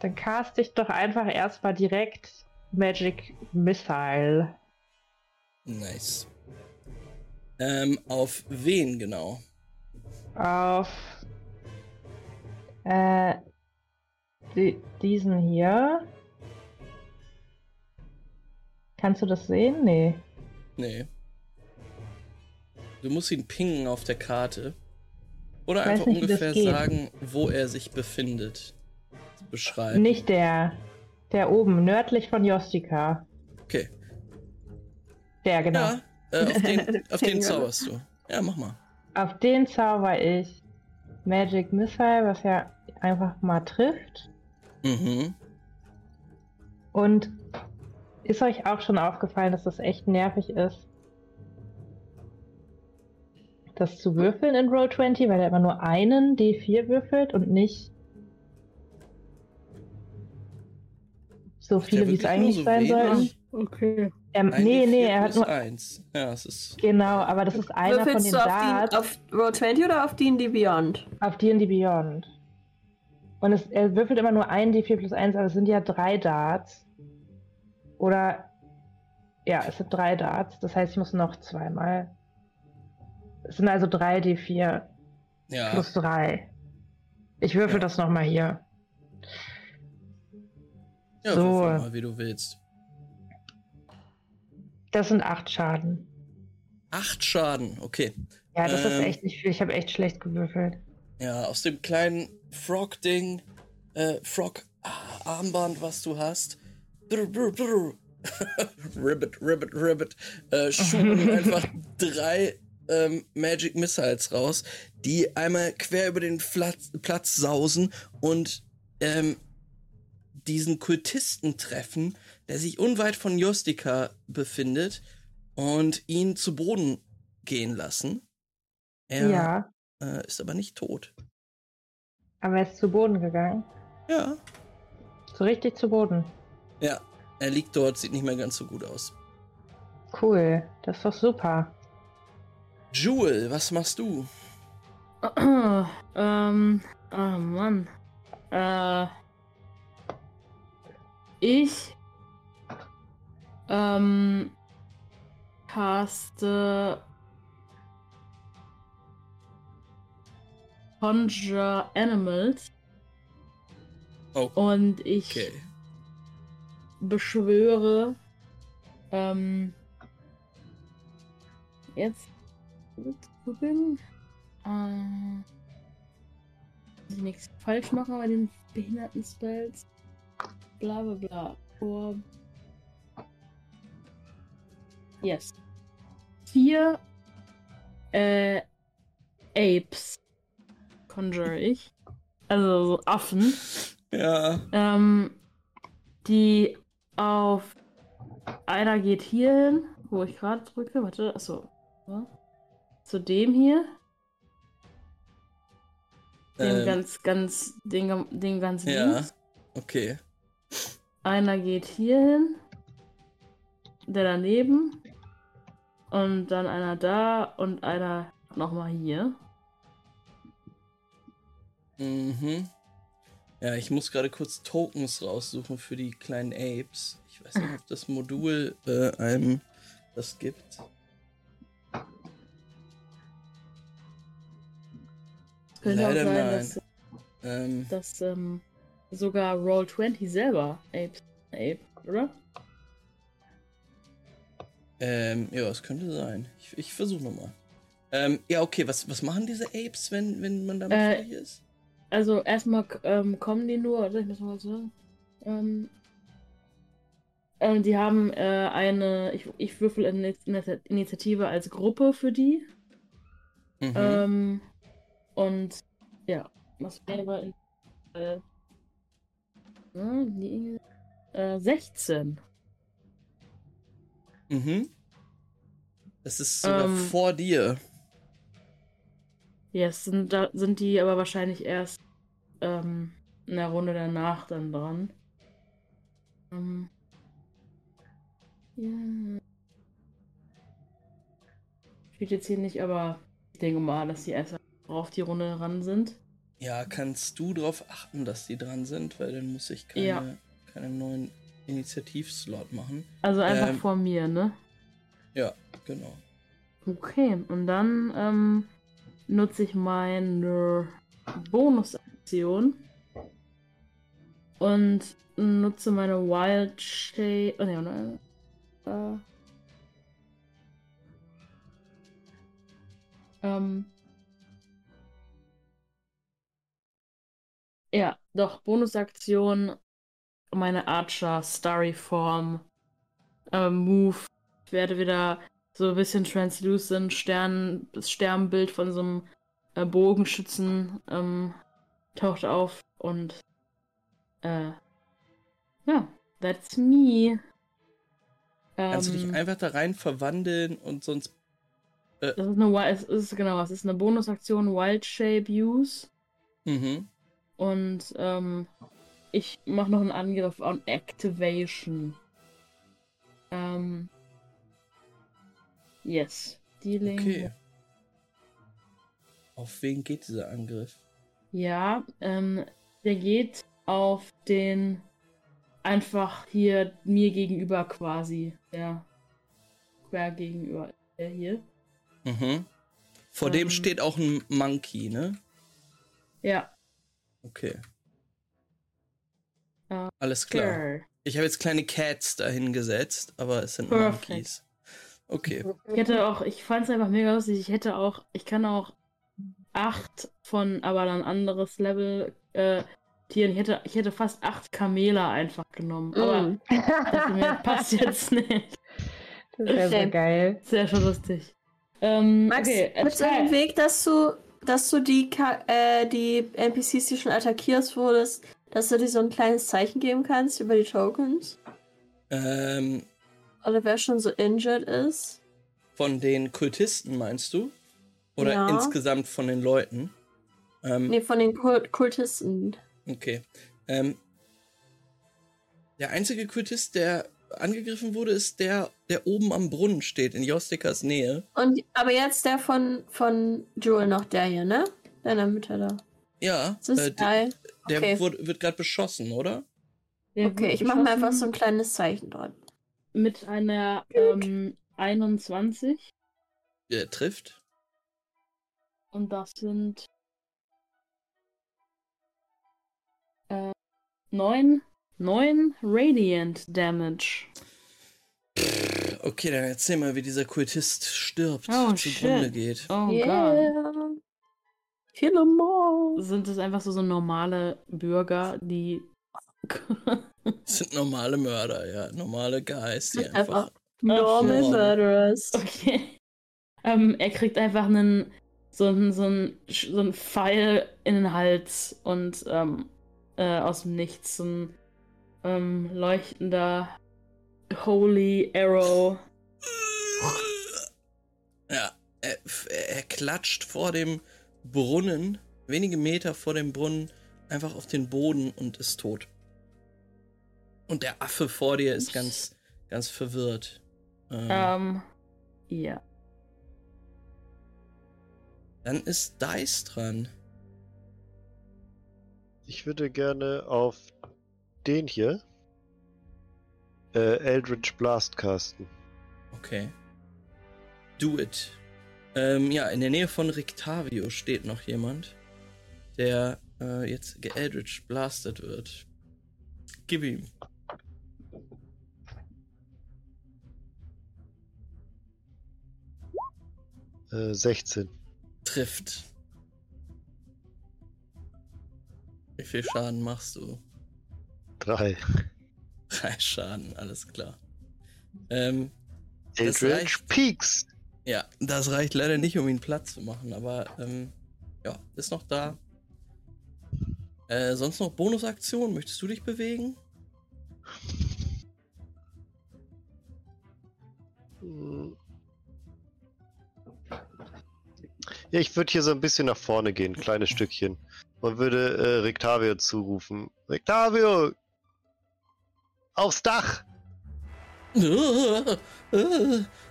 dann cast ich doch einfach erstmal direkt Magic Missile. Nice. Ähm, auf wen genau? Auf äh, die, diesen hier. Kannst du das sehen? Nee. Nee. Du musst ihn pingen auf der Karte. Oder einfach nicht, ungefähr sagen, wo er sich befindet. Beschreiben. Nicht der. Der oben, nördlich von Jostika. Okay. Der, genau. Ja, äh, auf den, [laughs] auf den zauberst du. Ja, mach mal. Auf den zauber ich Magic Missile, was ja einfach mal trifft. Mhm. Und ist euch auch schon aufgefallen, dass das echt nervig ist, das zu würfeln in Roll20, weil er immer nur einen D4 würfelt und nicht so viele, wie es eigentlich so sein sollten. Okay. Ähm, nee, nee, er hat nur eins. Ja, es ist. Genau, aber das ist einer von den du auf Darts. auf Roll20 oder auf D&D Beyond? Auf D&D Beyond. Und es, er würfelt immer nur ein D4 plus 1, aber es sind ja drei Darts. Oder. Ja, es sind drei Darts. Das heißt, ich muss noch zweimal. Es sind also drei D4 ja. plus drei. Ich würfel ja. das nochmal hier. Ja, so. mal, wie du willst. Das sind acht Schaden. Acht Schaden, okay. Ja, das ähm, ist echt nicht viel. Ich habe echt schlecht gewürfelt. Ja, aus dem kleinen Frog-Ding, äh, Frog-Armband, was du hast. Brr, brr, brr. [laughs] ribbit, ribbit, ribbit. Äh, schuben [laughs] einfach drei ähm, Magic Missiles raus, die einmal quer über den Platz, Platz sausen und ähm, diesen Kultisten treffen, der sich unweit von Jostika befindet und ihn zu Boden gehen lassen. Er ja. äh, ist aber nicht tot. Aber er ist zu Boden gegangen? Ja. So richtig zu Boden? Ja, er liegt dort, sieht nicht mehr ganz so gut aus. Cool, das ist doch super. Jewel, was machst du? [clears throat] ähm, oh Mann. Äh, ich ähm, caste Conjure Animals. Oh. Und ich okay. beschwöre ähm, jetzt gucken. Äh, ich nichts falsch machen bei den behinderten Spells. Bla bla bla. Vor. Yes. Vier äh, Apes conjure ich. Also so Affen. Ja. Ähm, die auf einer geht hier hin, wo ich gerade drücke. Warte, achso. Zu dem hier. Dem ähm, ganz, ganz, den, den ganz ja. links. Okay. Einer geht hier hin. Der daneben. Und dann einer da und einer nochmal hier. Mhm. Ja, ich muss gerade kurz Tokens raussuchen für die kleinen Apes. Ich weiß nicht, ob das Modul äh, einem das gibt. Könnte Leider auch sein, nein. dass, ähm, dass ähm, sogar Roll20 selber Apes, Ape, oder? Ähm, ja, es könnte sein. Ich, ich versuche nochmal. Ähm, ja, okay, was, was machen diese Apes, wenn, wenn man damit äh, fertig ist? Also erstmal ähm, kommen die nur, oder ich muss mal sagen. Ähm, ähm, die haben äh, eine, ich, ich würfel eine Initiative als Gruppe für die. Mhm. Ähm, und ja, was wäre in, äh, Äh, 16. Mhm. Das ist sogar ähm, vor dir. Ja, yes, sind, da sind die aber wahrscheinlich erst ähm, in der Runde danach dann dran. Ähm, ja. Steht jetzt hier nicht, aber ich denke mal, dass die erst auf die Runde ran sind. Ja, kannst du darauf achten, dass die dran sind, weil dann muss ich keine, ja. keinen neuen Initiativslot machen. Also einfach ähm, vor mir, ne? Ja, genau. Okay, und dann ähm, nutze ich meine Bonusaktion und nutze meine Wild Shade. Oh, ne, äh, ähm, ja, doch, Bonusaktion, meine Archer Starry Form äh, Move. Ich werde wieder so ein bisschen translucent, Stern, das Sternbild von so einem äh, Bogenschützen ähm, taucht auf und äh, ja, that's me. Kannst du dich ähm, einfach da rein verwandeln und sonst. Äh, das ist eine es ist genau, es ist eine Bonusaktion Wild Shape Use. Mhm. Und ähm, ich mache noch einen Angriff on Activation. Ähm, Yes. Dealing. Okay. Auf wen geht dieser Angriff? Ja, ähm, der geht auf den einfach hier mir gegenüber quasi. Der quer gegenüber. Der hier. Mhm. Vor ähm, dem steht auch ein Monkey, ne? Ja. Okay. Uh, Alles klar. Sure. Ich habe jetzt kleine Cats dahingesetzt, aber es sind Perfect. Monkeys. Okay. Ich hätte auch, ich fand es einfach mega lustig. Ich hätte auch, ich kann auch acht von, aber dann anderes Level äh, Tieren. Ich hätte, ich hätte fast acht Kamele einfach genommen. Aber mm. das [laughs] passt jetzt nicht. Das wäre sehr geil. Sehr schon lustig. Ähm, Max, okay, gibt es einen Weg, dass du, dass du die, äh, die NPCs, die schon attackiert wurdest, dass du dir so ein kleines Zeichen geben kannst über die Tokens? Ähm, oder wer schon so injured ist? Von den Kultisten meinst du? Oder ja. insgesamt von den Leuten? Ähm, nee, von den Kult Kultisten. Okay. Ähm, der einzige Kultist, der angegriffen wurde, ist der, der oben am Brunnen steht, in Jostikas Nähe. Und, aber jetzt der von, von Jewel noch, der hier, ne? Deiner Mütter da. Ja. Das ist äh, geil. Der, okay. wurde, wird gerade beschossen, oder? okay, ich mache mal einfach so ein kleines Zeichen dort mit einer ähm, 21. Der trifft. Und das sind äh, 9, 9 Radiant Damage. Okay, dann erzähl mal, wie dieser Kultist stirbt, oh, zugrunde geht. Oh yeah. Gott. Kill em all. Sind es einfach so, so normale Bürger, die Das [laughs] sind normale Mörder, ja. Normale Guys, die einfach. Normal. Murderers. Okay. Ähm, er kriegt einfach einen so einen, so einen, so einen Pfeil in den Hals und ähm, äh, aus dem Nichts so ein ähm, leuchtender Holy Arrow. [laughs] Ja, er, er klatscht vor dem Brunnen, wenige Meter vor dem Brunnen, einfach auf den Boden und ist tot. Und der Affe vor dir ist ganz, ganz verwirrt. Ähm, ähm ja. Dann ist Dice dran. Ich würde gerne auf den hier äh, Eldritch Blast casten. Okay. Do it. Ähm, ja, in der Nähe von Rictavio steht noch jemand, der äh, jetzt geeldritch blastet wird. Gib ihm. Äh, 16. Trifft. Wie viel Schaden machst du? Drei. Drei Schaden, alles klar. Ähm, Eldritch Peaks. Ja, das reicht leider nicht, um ihn platt zu machen, aber ähm, ja, ist noch da. Äh, sonst noch Bonusaktion? Möchtest du dich bewegen? Ja, ich würde hier so ein bisschen nach vorne gehen, ein kleines [laughs] Stückchen. Und würde äh, Rictavio zurufen. Rictavio! Aufs Dach! [laughs] [laughs]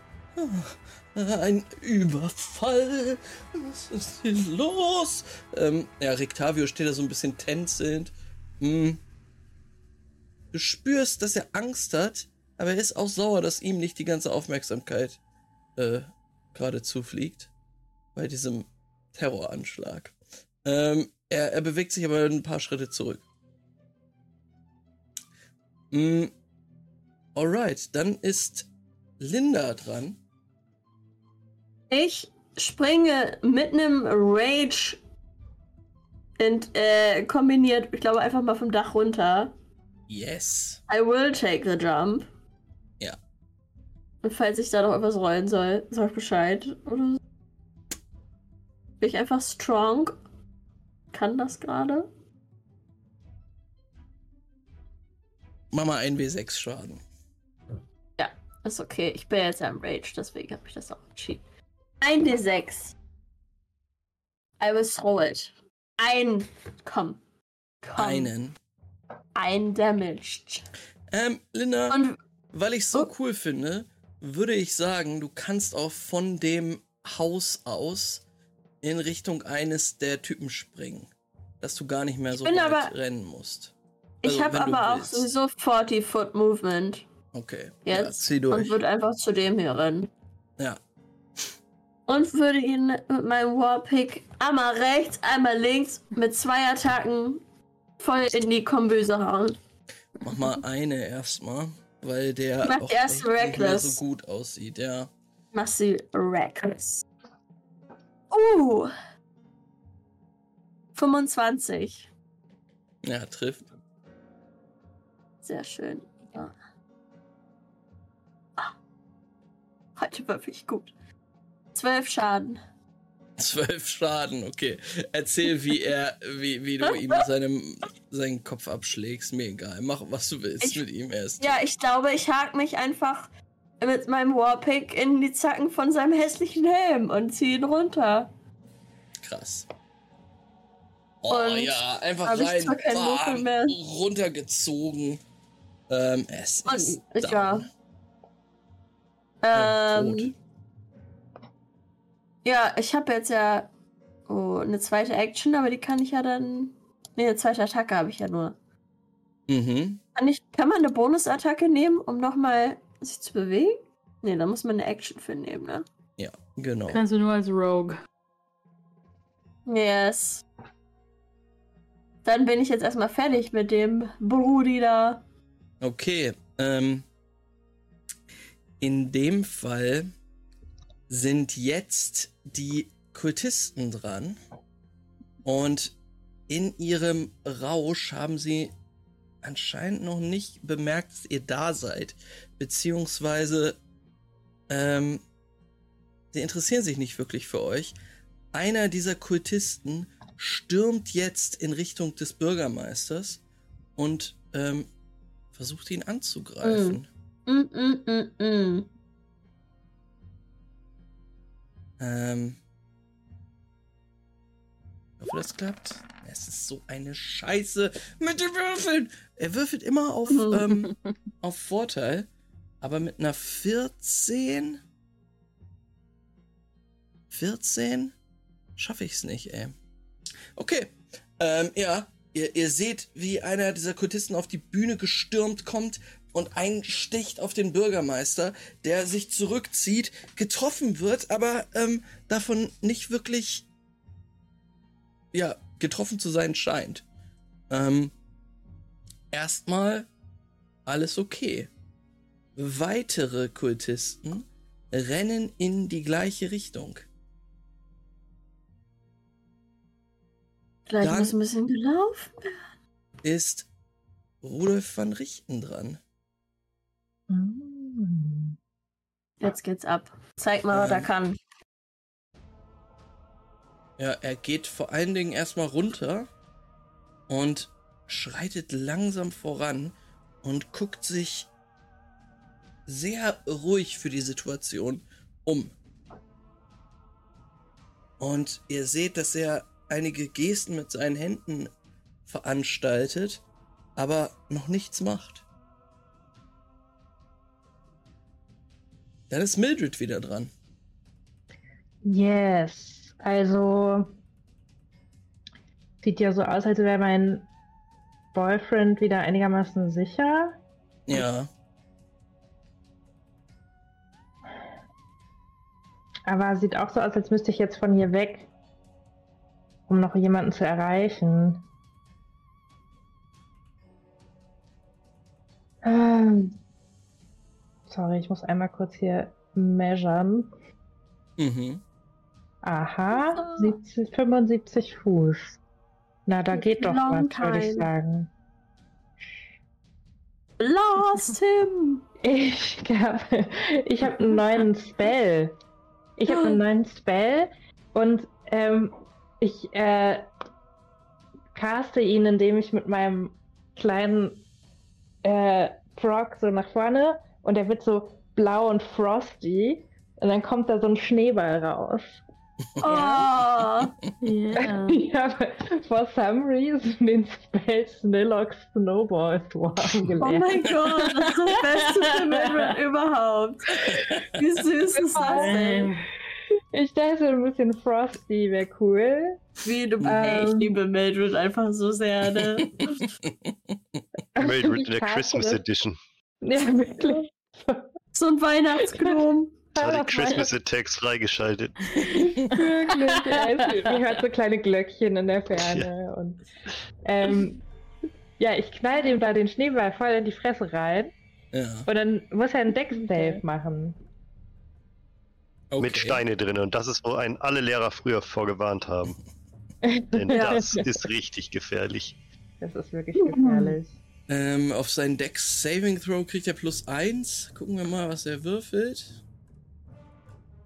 Ein Überfall. Was ist hier los? Ähm, ja, Rictavio steht da so ein bisschen tänzelnd. Hm. Du spürst, dass er Angst hat, aber er ist auch sauer, dass ihm nicht die ganze Aufmerksamkeit äh, gerade zufliegt. Bei diesem Terroranschlag. Ähm, er, er bewegt sich aber ein paar Schritte zurück. Mm, alright, dann ist Linda dran. Ich springe mit einem Rage und äh, kombiniert, ich glaube, einfach mal vom Dach runter. Yes. I will take the jump. Ja. Und falls ich da noch etwas rollen soll, sag Bescheid. Oder so. Bin ich einfach strong? Kann das gerade? Mach mal 1w6 Schaden. Ja, ist okay. Ich bin jetzt am Rage, deswegen habe ich das auch entschieden. 1d6. I will throw it. Ein. Komm. Komm. Einen. Ein Damage. Ähm, Linda, Und, weil ich so oh. cool finde, würde ich sagen, du kannst auch von dem Haus aus in Richtung eines der Typen springen. Dass du gar nicht mehr so weit aber, rennen musst. Also, ich habe aber auch sowieso 40 Foot Movement. Okay. Jetzt. Ja, zieh durch. Und würde einfach zu dem hier rennen. Ja. Und würde ihn mit meinem Warpick einmal rechts, einmal links mit zwei Attacken voll in die Komböse hauen. Mach mal eine erstmal, weil der Mach auch erst nicht mehr so gut aussieht, ja. Mach sie reckless. Uh. 25. Ja, trifft. Sehr schön. Ja. Ah. Heute war wirklich gut. Zwölf Schaden. Zwölf Schaden, okay. Erzähl, wie er, wie, wie du ihm [laughs] seinem, seinen Kopf abschlägst. Mir egal. Mach, was du willst ich, mit ihm erst. Ja, ich glaube, ich hake mich einfach mit meinem Warpick in die Zacken von seinem hässlichen Helm und ziehe ihn runter. Krass. Oh und ja, einfach rein, bam, runtergezogen. Ähm, es und, ist ja. Ähm, ja, ich habe jetzt ja oh, eine zweite Action, aber die kann ich ja dann. Ne, eine zweite Attacke habe ich ja nur. Mhm. Kann, ich, kann man eine Bonusattacke nehmen, um nochmal sich zu bewegen? Ne, da muss man eine Action für nehmen, ne? Ja, genau. Kannst du nur als Rogue. Yes. Dann bin ich jetzt erstmal fertig mit dem Brudi da. Okay, ähm. In dem Fall sind jetzt die Kultisten dran. Und in ihrem Rausch haben sie anscheinend noch nicht bemerkt, dass ihr da seid. Beziehungsweise, ähm, sie interessieren sich nicht wirklich für euch. Einer dieser Kultisten stürmt jetzt in Richtung des Bürgermeisters und ähm, versucht ihn anzugreifen. Mm. Mm, mm, Ähm. Ich hoffe, das klappt. Es ist so eine Scheiße mit den Würfeln. Er würfelt immer auf, [laughs] ähm, auf Vorteil, aber mit einer 14. 14? Schaffe ich es nicht, ey. Okay. Ähm, ja, ihr, ihr seht, wie einer dieser Kultisten auf die Bühne gestürmt kommt, und einsticht auf den Bürgermeister, der sich zurückzieht, getroffen wird, aber ähm, davon nicht wirklich ja, getroffen zu sein scheint. Ähm, erstmal alles okay. Weitere Kultisten rennen in die gleiche Richtung. Vielleicht Dann muss ein bisschen gelaufen werden. Ist Rudolf van Richten dran. Mm. Jetzt geht's ab. Zeig mal, was er kann. Ja, er geht vor allen Dingen erstmal runter und schreitet langsam voran und guckt sich sehr ruhig für die Situation um. Und ihr seht, dass er einige Gesten mit seinen Händen veranstaltet, aber noch nichts macht. Dann ist Mildred wieder dran. Yes. Also sieht ja so aus, als wäre mein Boyfriend wieder einigermaßen sicher. Ja. Aber sieht auch so aus, als müsste ich jetzt von hier weg, um noch jemanden zu erreichen. Ähm, sorry, ich muss einmal kurz hier measuren. Mhm. Aha, 70, 75 Fuß. Na, da geht doch was, würde ich sagen. Blast him! [laughs] Ich glaube, ich habe einen neuen Spell. Ich habe einen neuen Spell und ähm, ich äh, caste ihn, indem ich mit meinem kleinen äh, Frog so nach vorne und er wird so blau und frosty und dann kommt da so ein Schneeball raus. Oh, yeah. ich habe for some reason den Spell Snillock Snowball Swarm gelernt. Oh mein Gott, das ist das beste Commitment [laughs] überhaupt. Wie süß ist das denn? Ich dachte, ein bisschen Frosty wäre cool. Wie du, ey, ich Ähm. liebe Mildred einfach so sehr, ne? [laughs] Mildred in der Christmas. Edition. Ja, wirklich. So ein Weihnachtsgnom. Alle Christmas Attacks freigeschaltet. Wirklich. Ja, [laughs] Man hört so kleine Glöckchen in der Ferne. Und, ähm, ja, ich knall dem da den Schneeball voll in die Fresse rein. Ja. Und dann muss er einen Deck-Save machen. Okay. Mit Steine drin. Und das ist, wo einen alle Lehrer früher vorgewarnt haben. [laughs] Denn Ja. das ist richtig gefährlich. Das ist wirklich gefährlich. Ähm, auf seinen Dex Saving Throw kriegt er plus 1. Gucken wir mal, was er würfelt.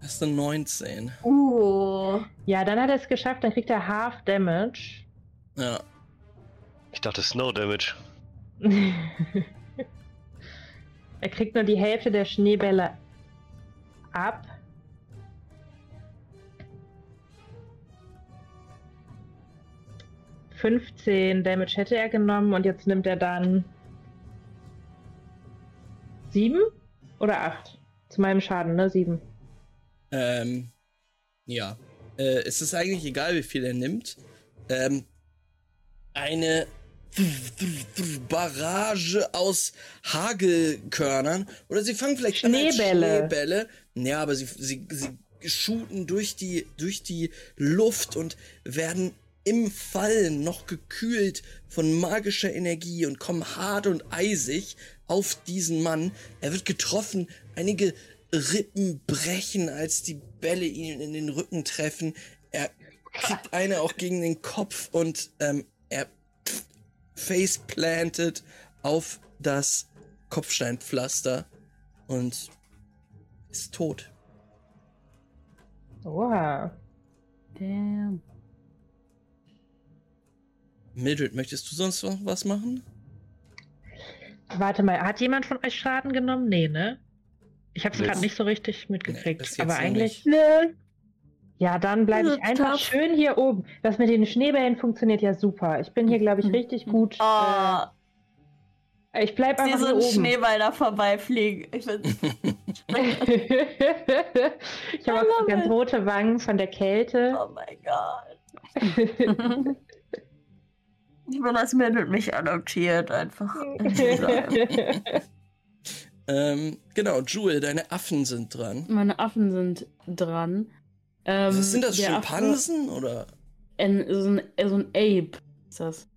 Das ist eine 19. Uh. Ja, dann hat er es geschafft, dann kriegt er Half Damage. Ja. Ich dachte Snow Damage. [laughs] er kriegt nur die Hälfte der Schneebälle ab. Fünfzehn Damage hätte er genommen und jetzt nimmt er dann sieben oder acht? Zu meinem Schaden, ne? Sieben. Ähm, ja. Äh, es ist eigentlich egal, wie viel er nimmt. Ähm, eine Barrage aus Hagelkörnern. Oder sie fangen vielleicht Schneebälle. Schneebälle. Ja, aber sie, sie, sie shooten durch die, durch die Luft und werden im Fallen noch gekühlt von magischer Energie und kommen hart und eisig auf diesen Mann. Er wird getroffen, einige Rippen brechen, als die Bälle ihn in den Rücken treffen. Er kriegt eine auch gegen den Kopf und ähm, er faceplantet auf das Kopfsteinpflaster und ist tot. Oha. Damn. Mildred, möchtest du sonst noch was machen? Warte mal, hat jemand von euch Schaden genommen? Nee, ne? Ich habe es Nee. gerade nicht so richtig Nee, mitgekriegt. jetzt aber eigentlich. Nö. Ja, dann bleibe ich einfach tough. schön hier oben. Das mit den Schneebällen funktioniert ja super. Ich bin hier, glaube ich, Mhm. richtig gut. Oh, Äh, ich bleibe wie einfach so hier oben. Schneeball da vorbeifliegen. Ich [laughs] ich habe auch ganz it. rote Wangen von der Kälte. oh mein Gott. [laughs] Ich will, dass Mildred mich adoptiert, einfach. [laughs] Ähm, genau, Jewel, deine Affen sind dran. Meine Affen sind dran. Ähm, Was sind das, der Affe- Schimpansen oder? Ein, so, ein, so ein Ape ist das.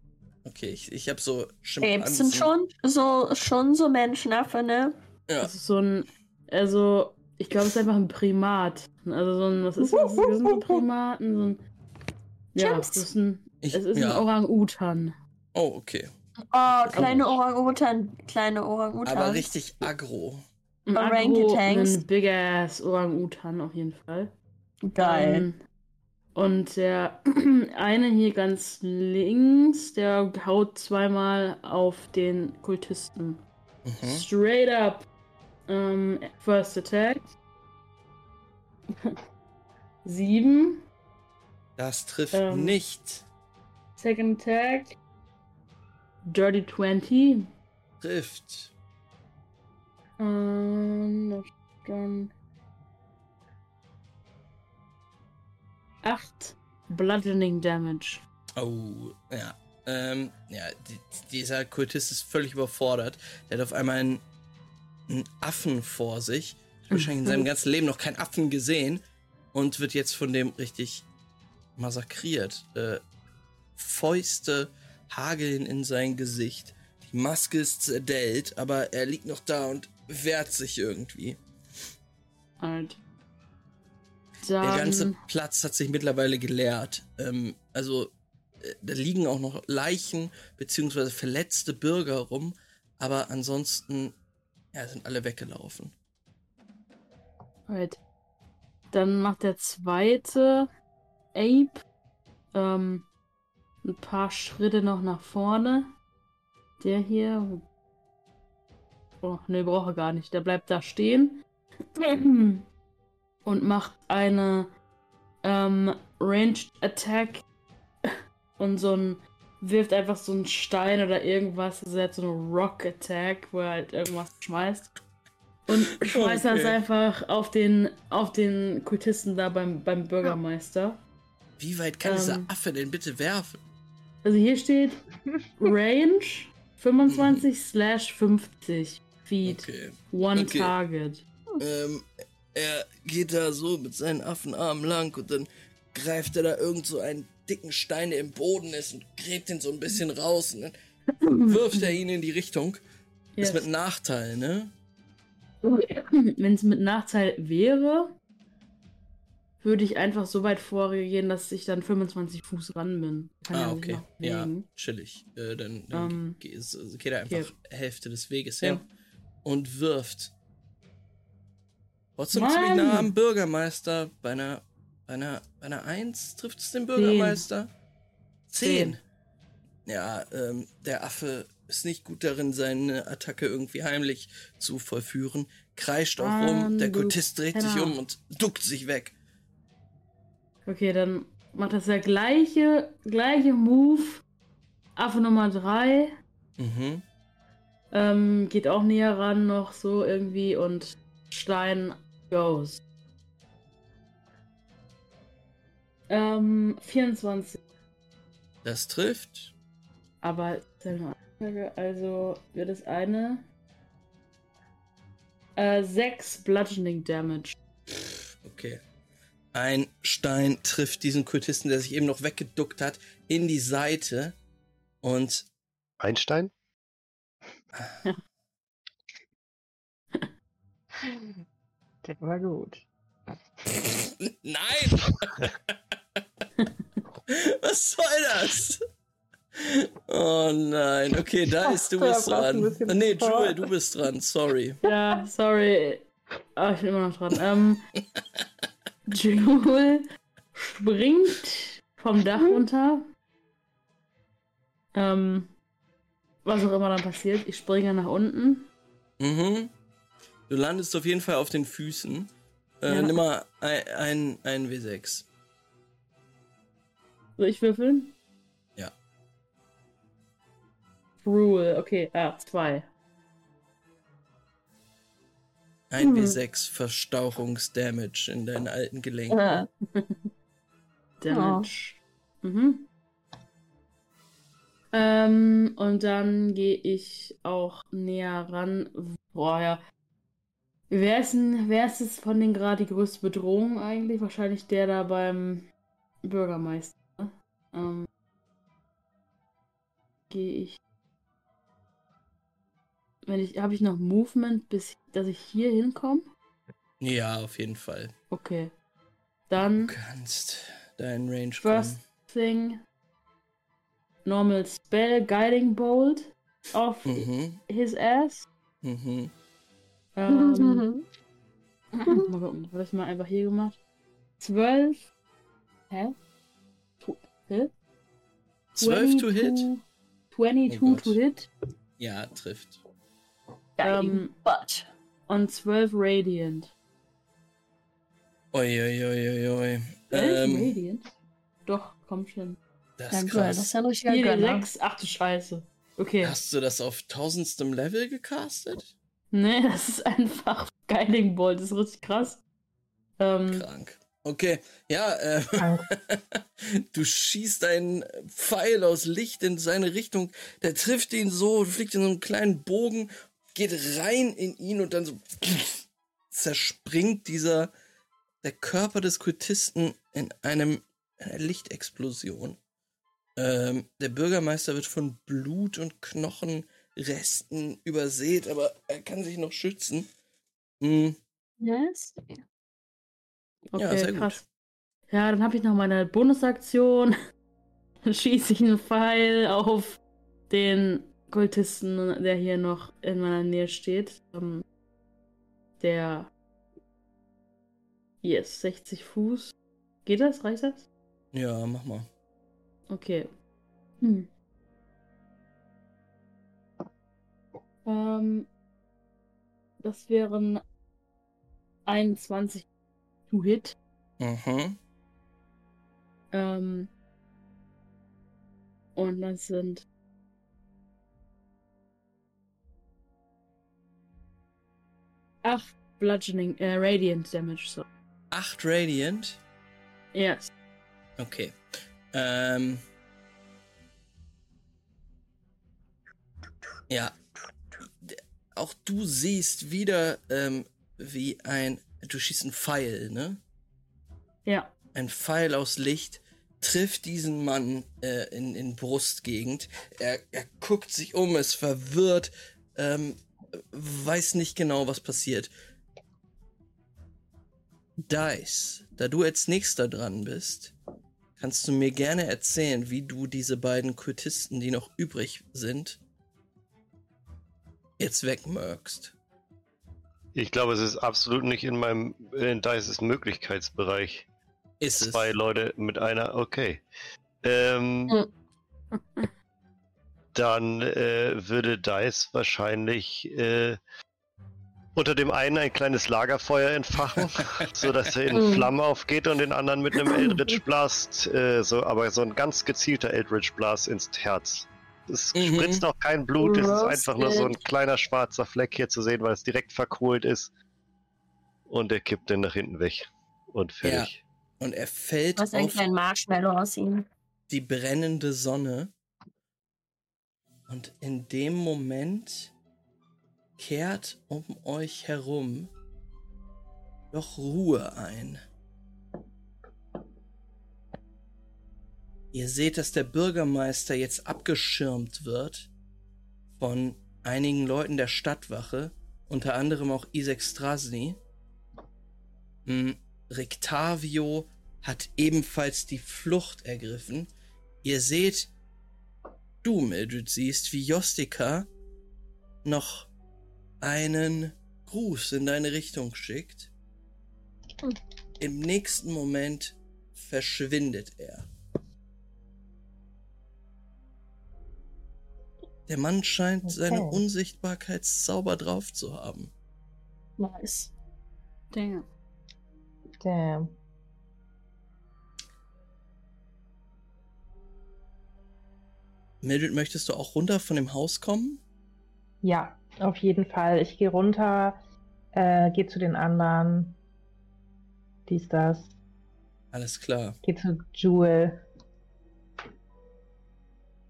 Okay, ich, ich habe so Schimpansen. Apes sind schon so, schon so Menschenaffe, ne? Ja. Das ist so ein, also, ich glaube, es ist einfach ein Primat. Also so ein, was ist das? Wir sind so Primaten, so ein, ja, das ist ein, Ich, es ist ja. ein Orang-Utan. Oh, okay. Oh, kleine Orang-Utan. Kleine Orang-Utan. Aber richtig aggro. Ein. Agro, ein Big-Ass Orang-Utan auf jeden Fall. geil. Ähm, Und der [clears throat] eine hier ganz links, der haut zweimal auf den Kultisten. Mhm. Straight up. Ähm, first Attack. [laughs] Sieben. Das trifft ähm, nicht. Second Attack. Dirty 20. Trifft. Ähm, dann. Acht Bludgeoning Damage. Oh, ja. Ähm, ja, die, dieser Kultist ist völlig überfordert. Der hat auf einmal einen, einen Affen vor sich. Hat wahrscheinlich in seinem [laughs] ganzen Leben noch keinen Affen gesehen. Und wird jetzt von dem richtig massakriert. Äh, Fäuste hageln in sein Gesicht. Die Maske ist zerdellt, aber er liegt noch da und wehrt sich irgendwie. Alt. Dann... Der ganze Platz hat sich mittlerweile geleert. Ähm, also, äh, da liegen auch noch Leichen beziehungsweise verletzte Bürger rum, aber ansonsten ja, sind alle weggelaufen. Right. Dann macht der zweite Ape ähm, ein paar Schritte noch nach vorne. Der hier. Oh, ne, braucht er gar nicht. Der bleibt da stehen. [clears throat] Und macht eine ähm, Ranged Attack. [clears throat] Und so ein. Wirft einfach so einen Stein oder irgendwas. Also er hat so eine Rock Attack, wo er halt irgendwas schmeißt. Und [clears throat] schmeißt okay. das einfach auf den, auf den Kultisten da beim, beim Bürgermeister. Wie weit kann ähm, dieser Affe denn bitte werfen? Also hier steht [laughs] Range 25 slash 50 Feet. Okay. One okay. Target. Ähm, er geht da so mit seinen Affenarmen lang und dann greift er da irgend so einen dicken Stein, der im Boden ist und gräbt ihn so ein bisschen raus und dann [laughs] wirft er ihn in die Richtung. Yes. Ist mit Nachteil, ne? Wenn es mit Nachteil wäre, würde ich einfach so weit vorgehen, dass ich dann 25 Fuß ran bin. Kann ah, okay. Ja, chillig. Äh, dann, dann um, geht, geht er einfach okay. Hälfte des Weges hin ja. und wirft. Trotzdem ziemlich nah am Bürgermeister. Bei einer, bei einer, bei einer 1 trifft es den Bürgermeister. 10. 10. Ja, ähm, der Affe ist nicht gut darin, seine Attacke irgendwie heimlich zu vollführen. Kreischt auch rum. Der Kultist dreht sich um und duckt sich weg. Okay, dann macht das der gleiche, gleiche Move. Affe Nummer 3. Mhm. Ähm, geht auch näher ran noch so irgendwie und Stein goes. Ähm, 24. Das trifft. Aber also wird es eine. Äh, 6 Bludgeoning Damage. Okay. Ein Stein trifft diesen Kultisten, der sich eben noch weggeduckt hat, in die Seite und. Ein Stein? Ja. [laughs] Der war gut. [laughs] Nein! [laughs] Was soll das? Oh nein, okay, da ist du bist dran. Nee, Joel, du bist dran, sorry. Ja, sorry. Ah, ich bin immer noch dran. Ähm, Joel springt vom Dach runter. Ähm, was auch immer dann passiert. Ich springe nach unten. Mhm. Du landest auf jeden Fall auf den Füßen. Äh, ja. Nimm mal ein, ein, ein W6. Soll ich würfeln? Ja. Rule, okay, ah, zwei. Ein mhm. W6 Verstauchungsdamage in deinen alten Gelenken. Ah. [laughs] Damage. Oh. Mhm. Ähm, und dann gehe ich auch näher ran. Boah, ja. Wer ist, denn, wer ist es von den gerade die größte Bedrohung eigentlich? Wahrscheinlich der da beim Bürgermeister. Ähm, gehe ich wenn ich, habe ich noch Movement, bis dass ich hier hinkomme? Ja, auf jeden Fall. Okay. Dann. Du kannst deinen Range First kommen. thing. Normal Spell Guiding Bolt auf mhm. his ass. Mhm. Ähm, [laughs] mal gucken, was habe ich mal einfach hier gemacht? 12. Hä? Hä? 12 to hit? 22 Oh to hit. Ja, trifft. Ähm, But. Und 12 Radiant. Uiuiuiui. 12 Ähm, Radiant? Doch, komm schon. das ist gut, das krass. ist ja ein richtiger 4 Gönner. 6 Ach du Scheiße. Okay. Hast du das auf tausendstem Level gecastet? Nee, [laughs] das ist einfach Guiding Bolt. Das ist richtig krass. Ähm, Krank. Okay, ja, äh, [laughs] du schießt einen Pfeil aus Licht in seine Richtung, der trifft ihn so, fliegt in so einen kleinen Bogen, geht rein in ihn und dann so [laughs] zerspringt dieser, der Körper des Kultisten in einem, einer Lichtexplosion. Ähm, der Bürgermeister wird von Blut und Knochenresten übersät, aber er kann sich noch schützen. Hm, Yes. okay, Ja, sehr gut. krass. Ja, dann habe ich noch meine Bonusaktion. [laughs] Dann schieße ich einen Pfeil auf den Kultisten, der hier noch in meiner Nähe steht. Ähm, der. Yes, 60 Fuß. Geht das? Reicht das? ja, mach mal. Okay. Hm. Ähm, das wären 21 to hit. Mhm. Ähm, und das sind acht Bludgeoning, äh, Radiant Damage. So. 8 Radiant. Yes. Okay. Ähm. Ja. Auch du siehst wieder, ähm, wie ein. Du schießt einen Pfeil, ne? Ja. Ein Pfeil aus Licht trifft diesen Mann äh, in, in Brustgegend. Er, er guckt sich um, ist verwirrt, ähm, weiß nicht genau, was passiert. Dice, da du als nächster dran bist, kannst du mir gerne erzählen, wie du diese beiden Kultisten, die noch übrig sind, jetzt wegmörkst. Ich glaube, es ist absolut nicht in meinem in Dices Möglichkeitsbereich. Ist es? Zwei Leute mit einer, okay. Ähm, Hm. Dann äh, würde Dice wahrscheinlich äh, unter dem einen ein kleines Lagerfeuer entfachen, [laughs] so dass er in Mhm. Flammen aufgeht und den anderen mit einem Eldritch [clears throat] Blast, äh, so, aber so ein ganz gezielter Eldritch Blast ins Herz. Es Mhm. spritzt auch kein Blut, es ist einfach nur so ein kleiner schwarzer Fleck hier zu sehen, weil es direkt verkohlt ist. Und er kippt dann nach hinten weg. Und fertig. Und er fällt Was ein auf kleiner Marshmallow aus ihm. die brennende Sonne. Und in dem Moment kehrt um euch herum doch Ruhe ein. Ihr seht, dass der Bürgermeister jetzt abgeschirmt wird von einigen Leuten der Stadtwache, unter anderem auch Isaac Strasny. Hm, Rictavio hat ebenfalls die Flucht ergriffen. Ihr seht, du, Mildred, siehst, wie Jostika noch einen Gruß in deine Richtung schickt. Im nächsten Moment verschwindet er. Der Mann scheint seine Okay. Unsichtbarkeitszauber drauf zu haben. Nice. Damn. Damn. Mildred, möchtest du auch runter von dem Haus kommen? Ja, auf jeden Fall. Ich gehe runter, äh, gehe zu den anderen. Dies, das. Alles klar. Gehe zu Jewel.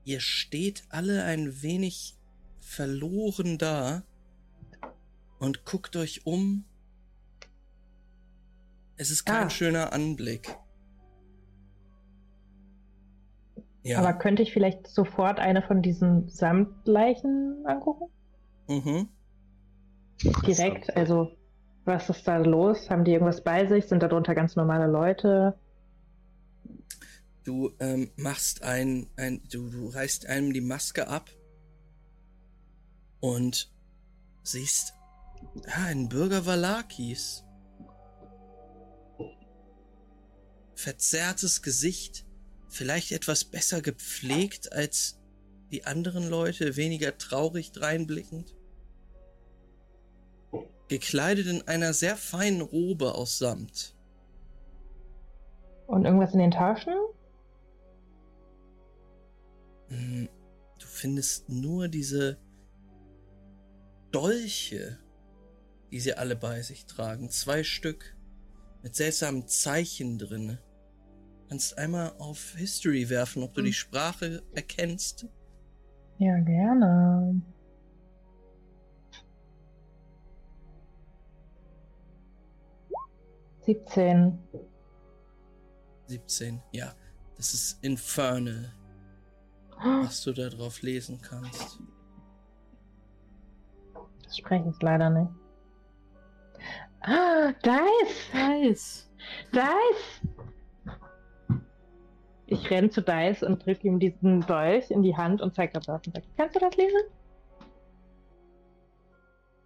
Ihr steht alle ein wenig verloren da und guckt euch um. Es ist kein Ah. schöner Anblick. Ja. Aber könnte ich vielleicht sofort eine von diesen Samtleichen angucken? mhm. Direkt, also was ist da los? Haben die irgendwas bei sich? Sind darunter ganz normale Leute? Du ähm, machst ein, ein du, du reißt einem die Maske ab und siehst ja, einen Bürger Valakis. Verzerrtes Gesicht, vielleicht etwas besser gepflegt als die anderen Leute, weniger traurig dreinblickend. Gekleidet in einer sehr feinen Robe aus Samt. Und irgendwas in den Taschen? Hm, du findest nur diese Dolche, die sie alle bei sich tragen. Zwei Stück mit seltsamen Zeichen drin. Kannst einmal auf History werfen, ob du die hm. Sprache erkennst. Ja, gerne. Siebzehn. 17, ja. Das ist Infernal. Was du da drauf lesen kannst. Das spreche ich leider nicht. Ah, Dice! Dice! Dice! Ich renne zu Dice und drücke ihm diesen Dolch in die Hand und zeige das und sage, kannst du das lesen?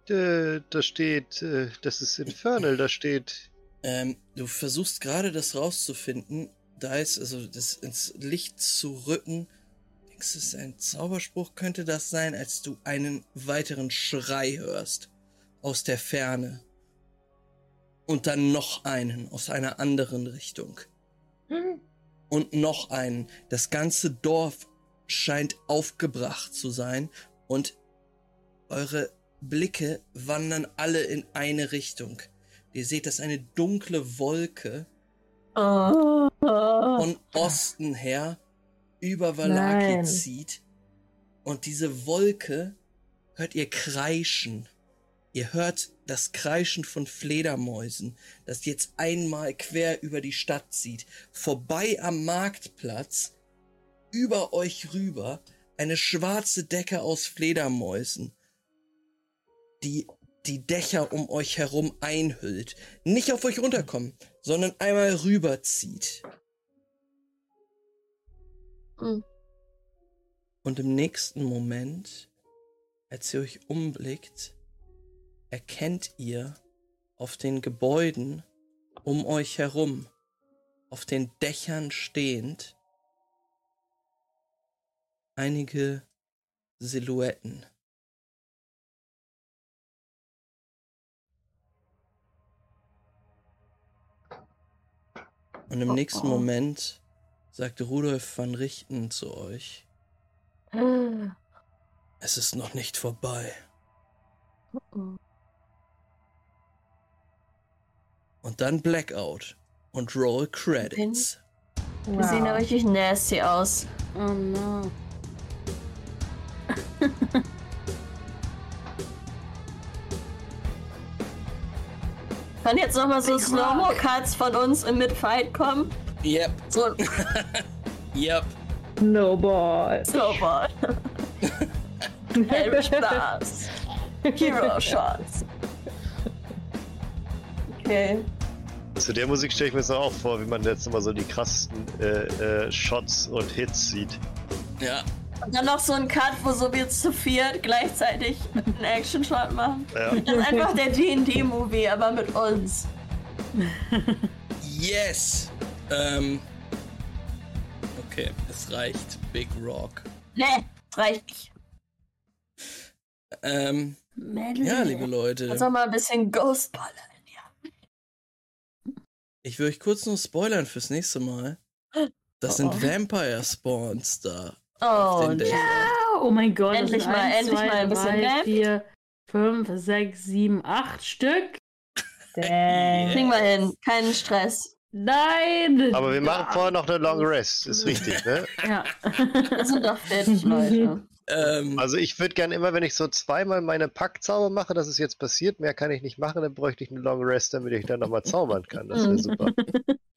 Äh, da steht, äh, das ist Infernal, da steht. Ähm, du versuchst gerade das rauszufinden. Dice, also das ins Licht zu rücken. Denkst du, es ist ein Zauberspruch? Könnte das sein, als du einen weiteren Schrei hörst? Aus der Ferne. Und dann noch einen aus einer anderen Richtung. Hm und noch einen. Das ganze Dorf scheint aufgebracht zu sein und eure Blicke wandern alle in eine Richtung. Ihr seht, dass eine dunkle Wolke von Osten her über Valaki Nein. zieht. Und diese Wolke hört ihr kreischen. Ihr hört das Kreischen von Fledermäusen, das jetzt einmal quer über die Stadt zieht, vorbei am Marktplatz, über euch rüber, eine schwarze Decke aus Fledermäusen, die die Dächer um euch herum einhüllt, nicht auf euch runterkommen, sondern einmal rüberzieht. Mhm. Und im nächsten Moment, als ihr euch umblickt, erkennt ihr auf den Gebäuden um euch herum, auf den Dächern stehend, einige Silhouetten. Und im oh, nächsten oh. Moment sagte Rudolf van Richten zu euch, [gasps] es ist noch nicht vorbei. Oh, Und dann Blackout und Roll Credits. Wow. Die sehen ja richtig nasty aus. Oh no. Kann jetzt nochmal so Slow-Mo-Cuts von uns im Mid-Fight kommen? Yep. So. [laughs] yep. Snowball. Snowball. [laughs] Helm Spaß. Hero [laughs] Shots. Okay. Zu der Musik stelle ich mir jetzt auch vor, wie man jetzt immer so die krassesten äh, äh, Shots und Hits sieht. Ja. Und dann noch so ein Cut, wo so wir zu viert gleichzeitig einen Action-Shot machen. Ja. Das ist einfach der D&D-Movie, aber mit uns. [laughs] Yes! Ähm. Okay, es reicht. Big Rock. Nee, es reicht nicht. Ähm. Ja, liebe Leute. Also mal ein bisschen Ghostballer. Ich will euch kurz nur spoilern fürs nächste Mal. Das sind oh. Vampire Spawns da. Oh, ja. Oh mein Gott. Endlich mal, eins, endlich zwei, mal ein bisschen drei, vier, fünf, sechs, sieben, acht Stück. Damn. Kriegen wir hin. Keinen Stress. Nein! Aber wir machen vorher noch eine Long Rest, ist richtig, ne? ja. [laughs] Wir sind doch fertig, Leute. [laughs] Ähm, also ich würde gerne immer, wenn ich so zweimal meine Packzauber mache, das ist jetzt passiert, mehr kann ich nicht machen, dann bräuchte ich eine Long Rest, damit ich dann nochmal zaubern kann. Das wäre super.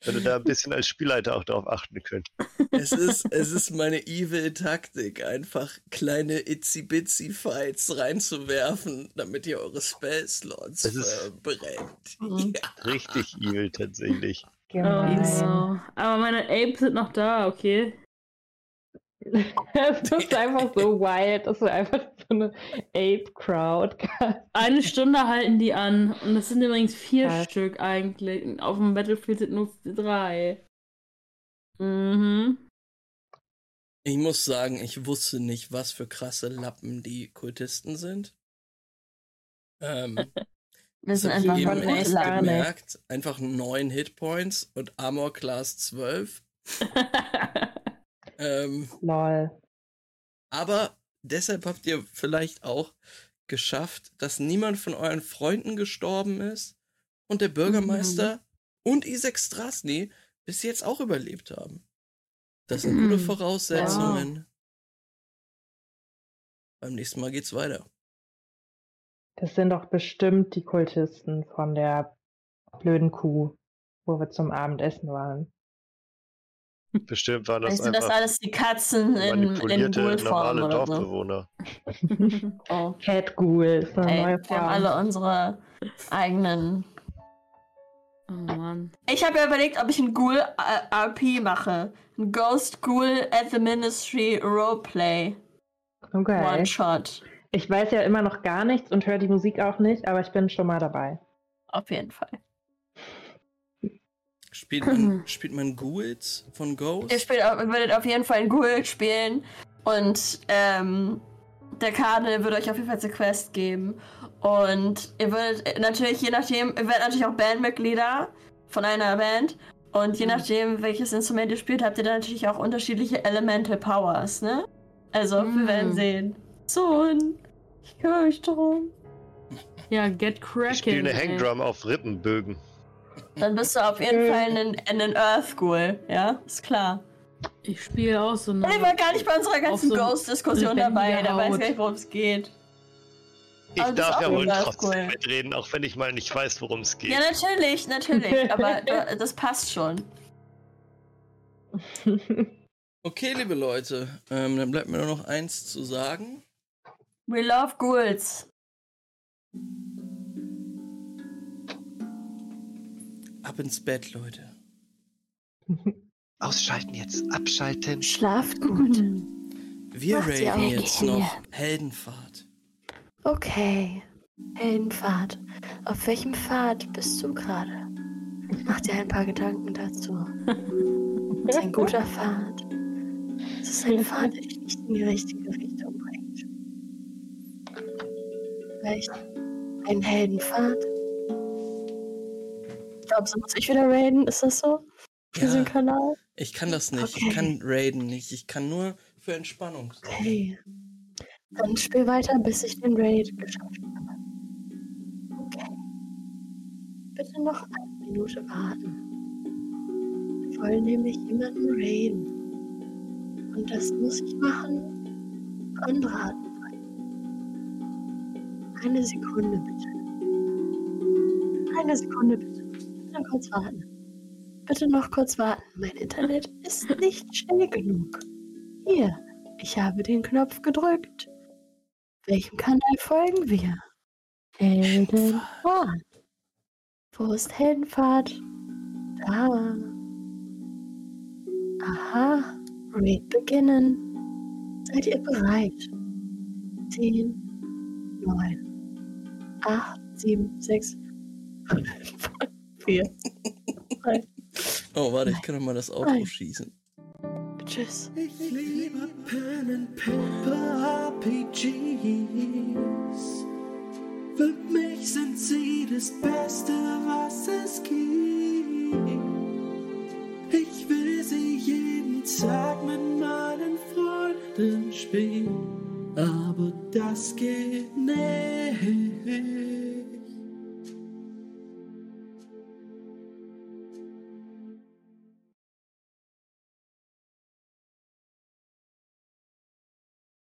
wenn du da ein bisschen als Spielleiter auch darauf achten könnt. Es ist, es ist meine Evil-Taktik, einfach kleine Itzy-Bitsy-Fights reinzuwerfen, damit ihr eure Spell-Slots verbrennt. Mhm. Ja. Richtig evil tatsächlich. Genau. Aber meine Apes sind noch da, okay. [laughs] Es ist einfach so wild, dass du einfach so eine Ape-Crowd Eine Stunde halten die an. Und das sind übrigens vier Was? Stück eigentlich. Auf dem Battlefield sind nur drei. Mhm. Ich muss sagen, ich wusste nicht, was für krasse Lappen die Kultisten sind. Ähm, [laughs] Wir sind einfach eben von echt gemerkt, einfach neun Hitpoints und Armor Class 12. [laughs] ähm, Lol. aber deshalb habt ihr vielleicht auch geschafft, dass niemand von euren Freunden gestorben ist und der Bürgermeister Mhm. und Isaac Strasny bis jetzt auch überlebt haben. Das sind gute Mhm. Voraussetzungen. Beim nächsten Mal geht's weiter. Das sind doch bestimmt die Kultisten von der blöden Kuh, wo wir zum Abendessen waren. Bestimmt waren das Weißt du, das einfach alles die Katzen in, in normale oder so? Dorfbewohner. [laughs] Oh. Cat Ghoul ist eine Ey, neue wir haben alle unsere eigenen. Oh Mann. Ich habe ja überlegt, ob ich ein Ghoul äh, RP mache. Ein Ghost Ghoul at the Ministry Roleplay. Okay. One Shot. Ich weiß ja immer noch gar nichts und höre die Musik auch nicht, aber ich bin schon mal dabei. Auf jeden Fall. Spielt man, [clears throat] spielt man Ghouls von Ghost? Ihr, spielt, auf- ihr würdet auf jeden Fall ein Ghoul spielen und ähm, der Kardinal würde euch auf jeden Fall zur Quest geben. Und ihr würdet äh, natürlich, je nachdem, ihr werdet natürlich auch Bandmitglieder von einer Band. Und je nachdem, welches Instrument ihr spielt, habt ihr dann natürlich auch unterschiedliche Elemental Powers, ne? Also, wir Mhm. werden sehen. Sohn, ich kümmere mich drum. Ja, get cracking. Ich spiele eine ey. Hangdrum auf Rippenbögen. Dann bist du auf jeden Fall ein, ein Earth Ghoul, ja? Ist klar. Ich spiele auch so eine. Ich war gar nicht bei unserer ganzen so Ghost-Diskussion dabei. Da weiß gar nicht, worum es geht. Ich Aber darf ja wohl trotzdem cool. mitreden, auch wenn ich mal nicht weiß, worum es geht. Ja, natürlich, natürlich. [laughs] aber äh, das passt schon. [laughs] Okay, liebe Leute, ähm, dann bleibt mir nur noch eins zu sagen. We love ghouls. Ab ins Bett, Leute. Ausschalten jetzt, abschalten. Schlaft gut. Wir Macht jetzt hier. noch Heldenfahrt. Okay. Heldenpfad. Auf welchem Pfad bist du gerade? Mach dir ein paar Gedanken dazu. Es ist ein guter Pfad. Es ist ein Pfad, der dich nicht in die richtige Richtung bringt. Vielleicht ein Heldenpfad. Ich glaube, so muss ich wieder raiden. Ist das so? Für diesen Ja, Kanal? ich kann das nicht. Okay. Ich kann raiden nicht. Ich kann nur für Entspannung sorgen. Okay. Dann spiel weiter, bis ich den Raid geschafft habe. Okay. Bitte noch eine Minute warten. Wir wollen nämlich jemanden raiden. Und das muss ich machen Weise. Eine Sekunde bitte. Eine Sekunde bitte. Bitte kurz warten. Bitte noch kurz warten. Mein Internet ist nicht schnell genug. Hier, ich habe den Knopf gedrückt. Welchem Kanal folgen wir? Heldenpfad. Wo ist Heldenpfad? Da. Aha. Raid beginnen. Seid ihr bereit? 10, 9, 8, 7, 6, 5, 4, 3. Oh, warte, ich kann mal das Auto Nein. schießen. Tschüss. Ich liebe Pen and Paper RPGs. Für mich sind sie das Beste, was es gibt. Ich will sie jeden Tag mit meinen Freunden spielen, aber das geht nicht.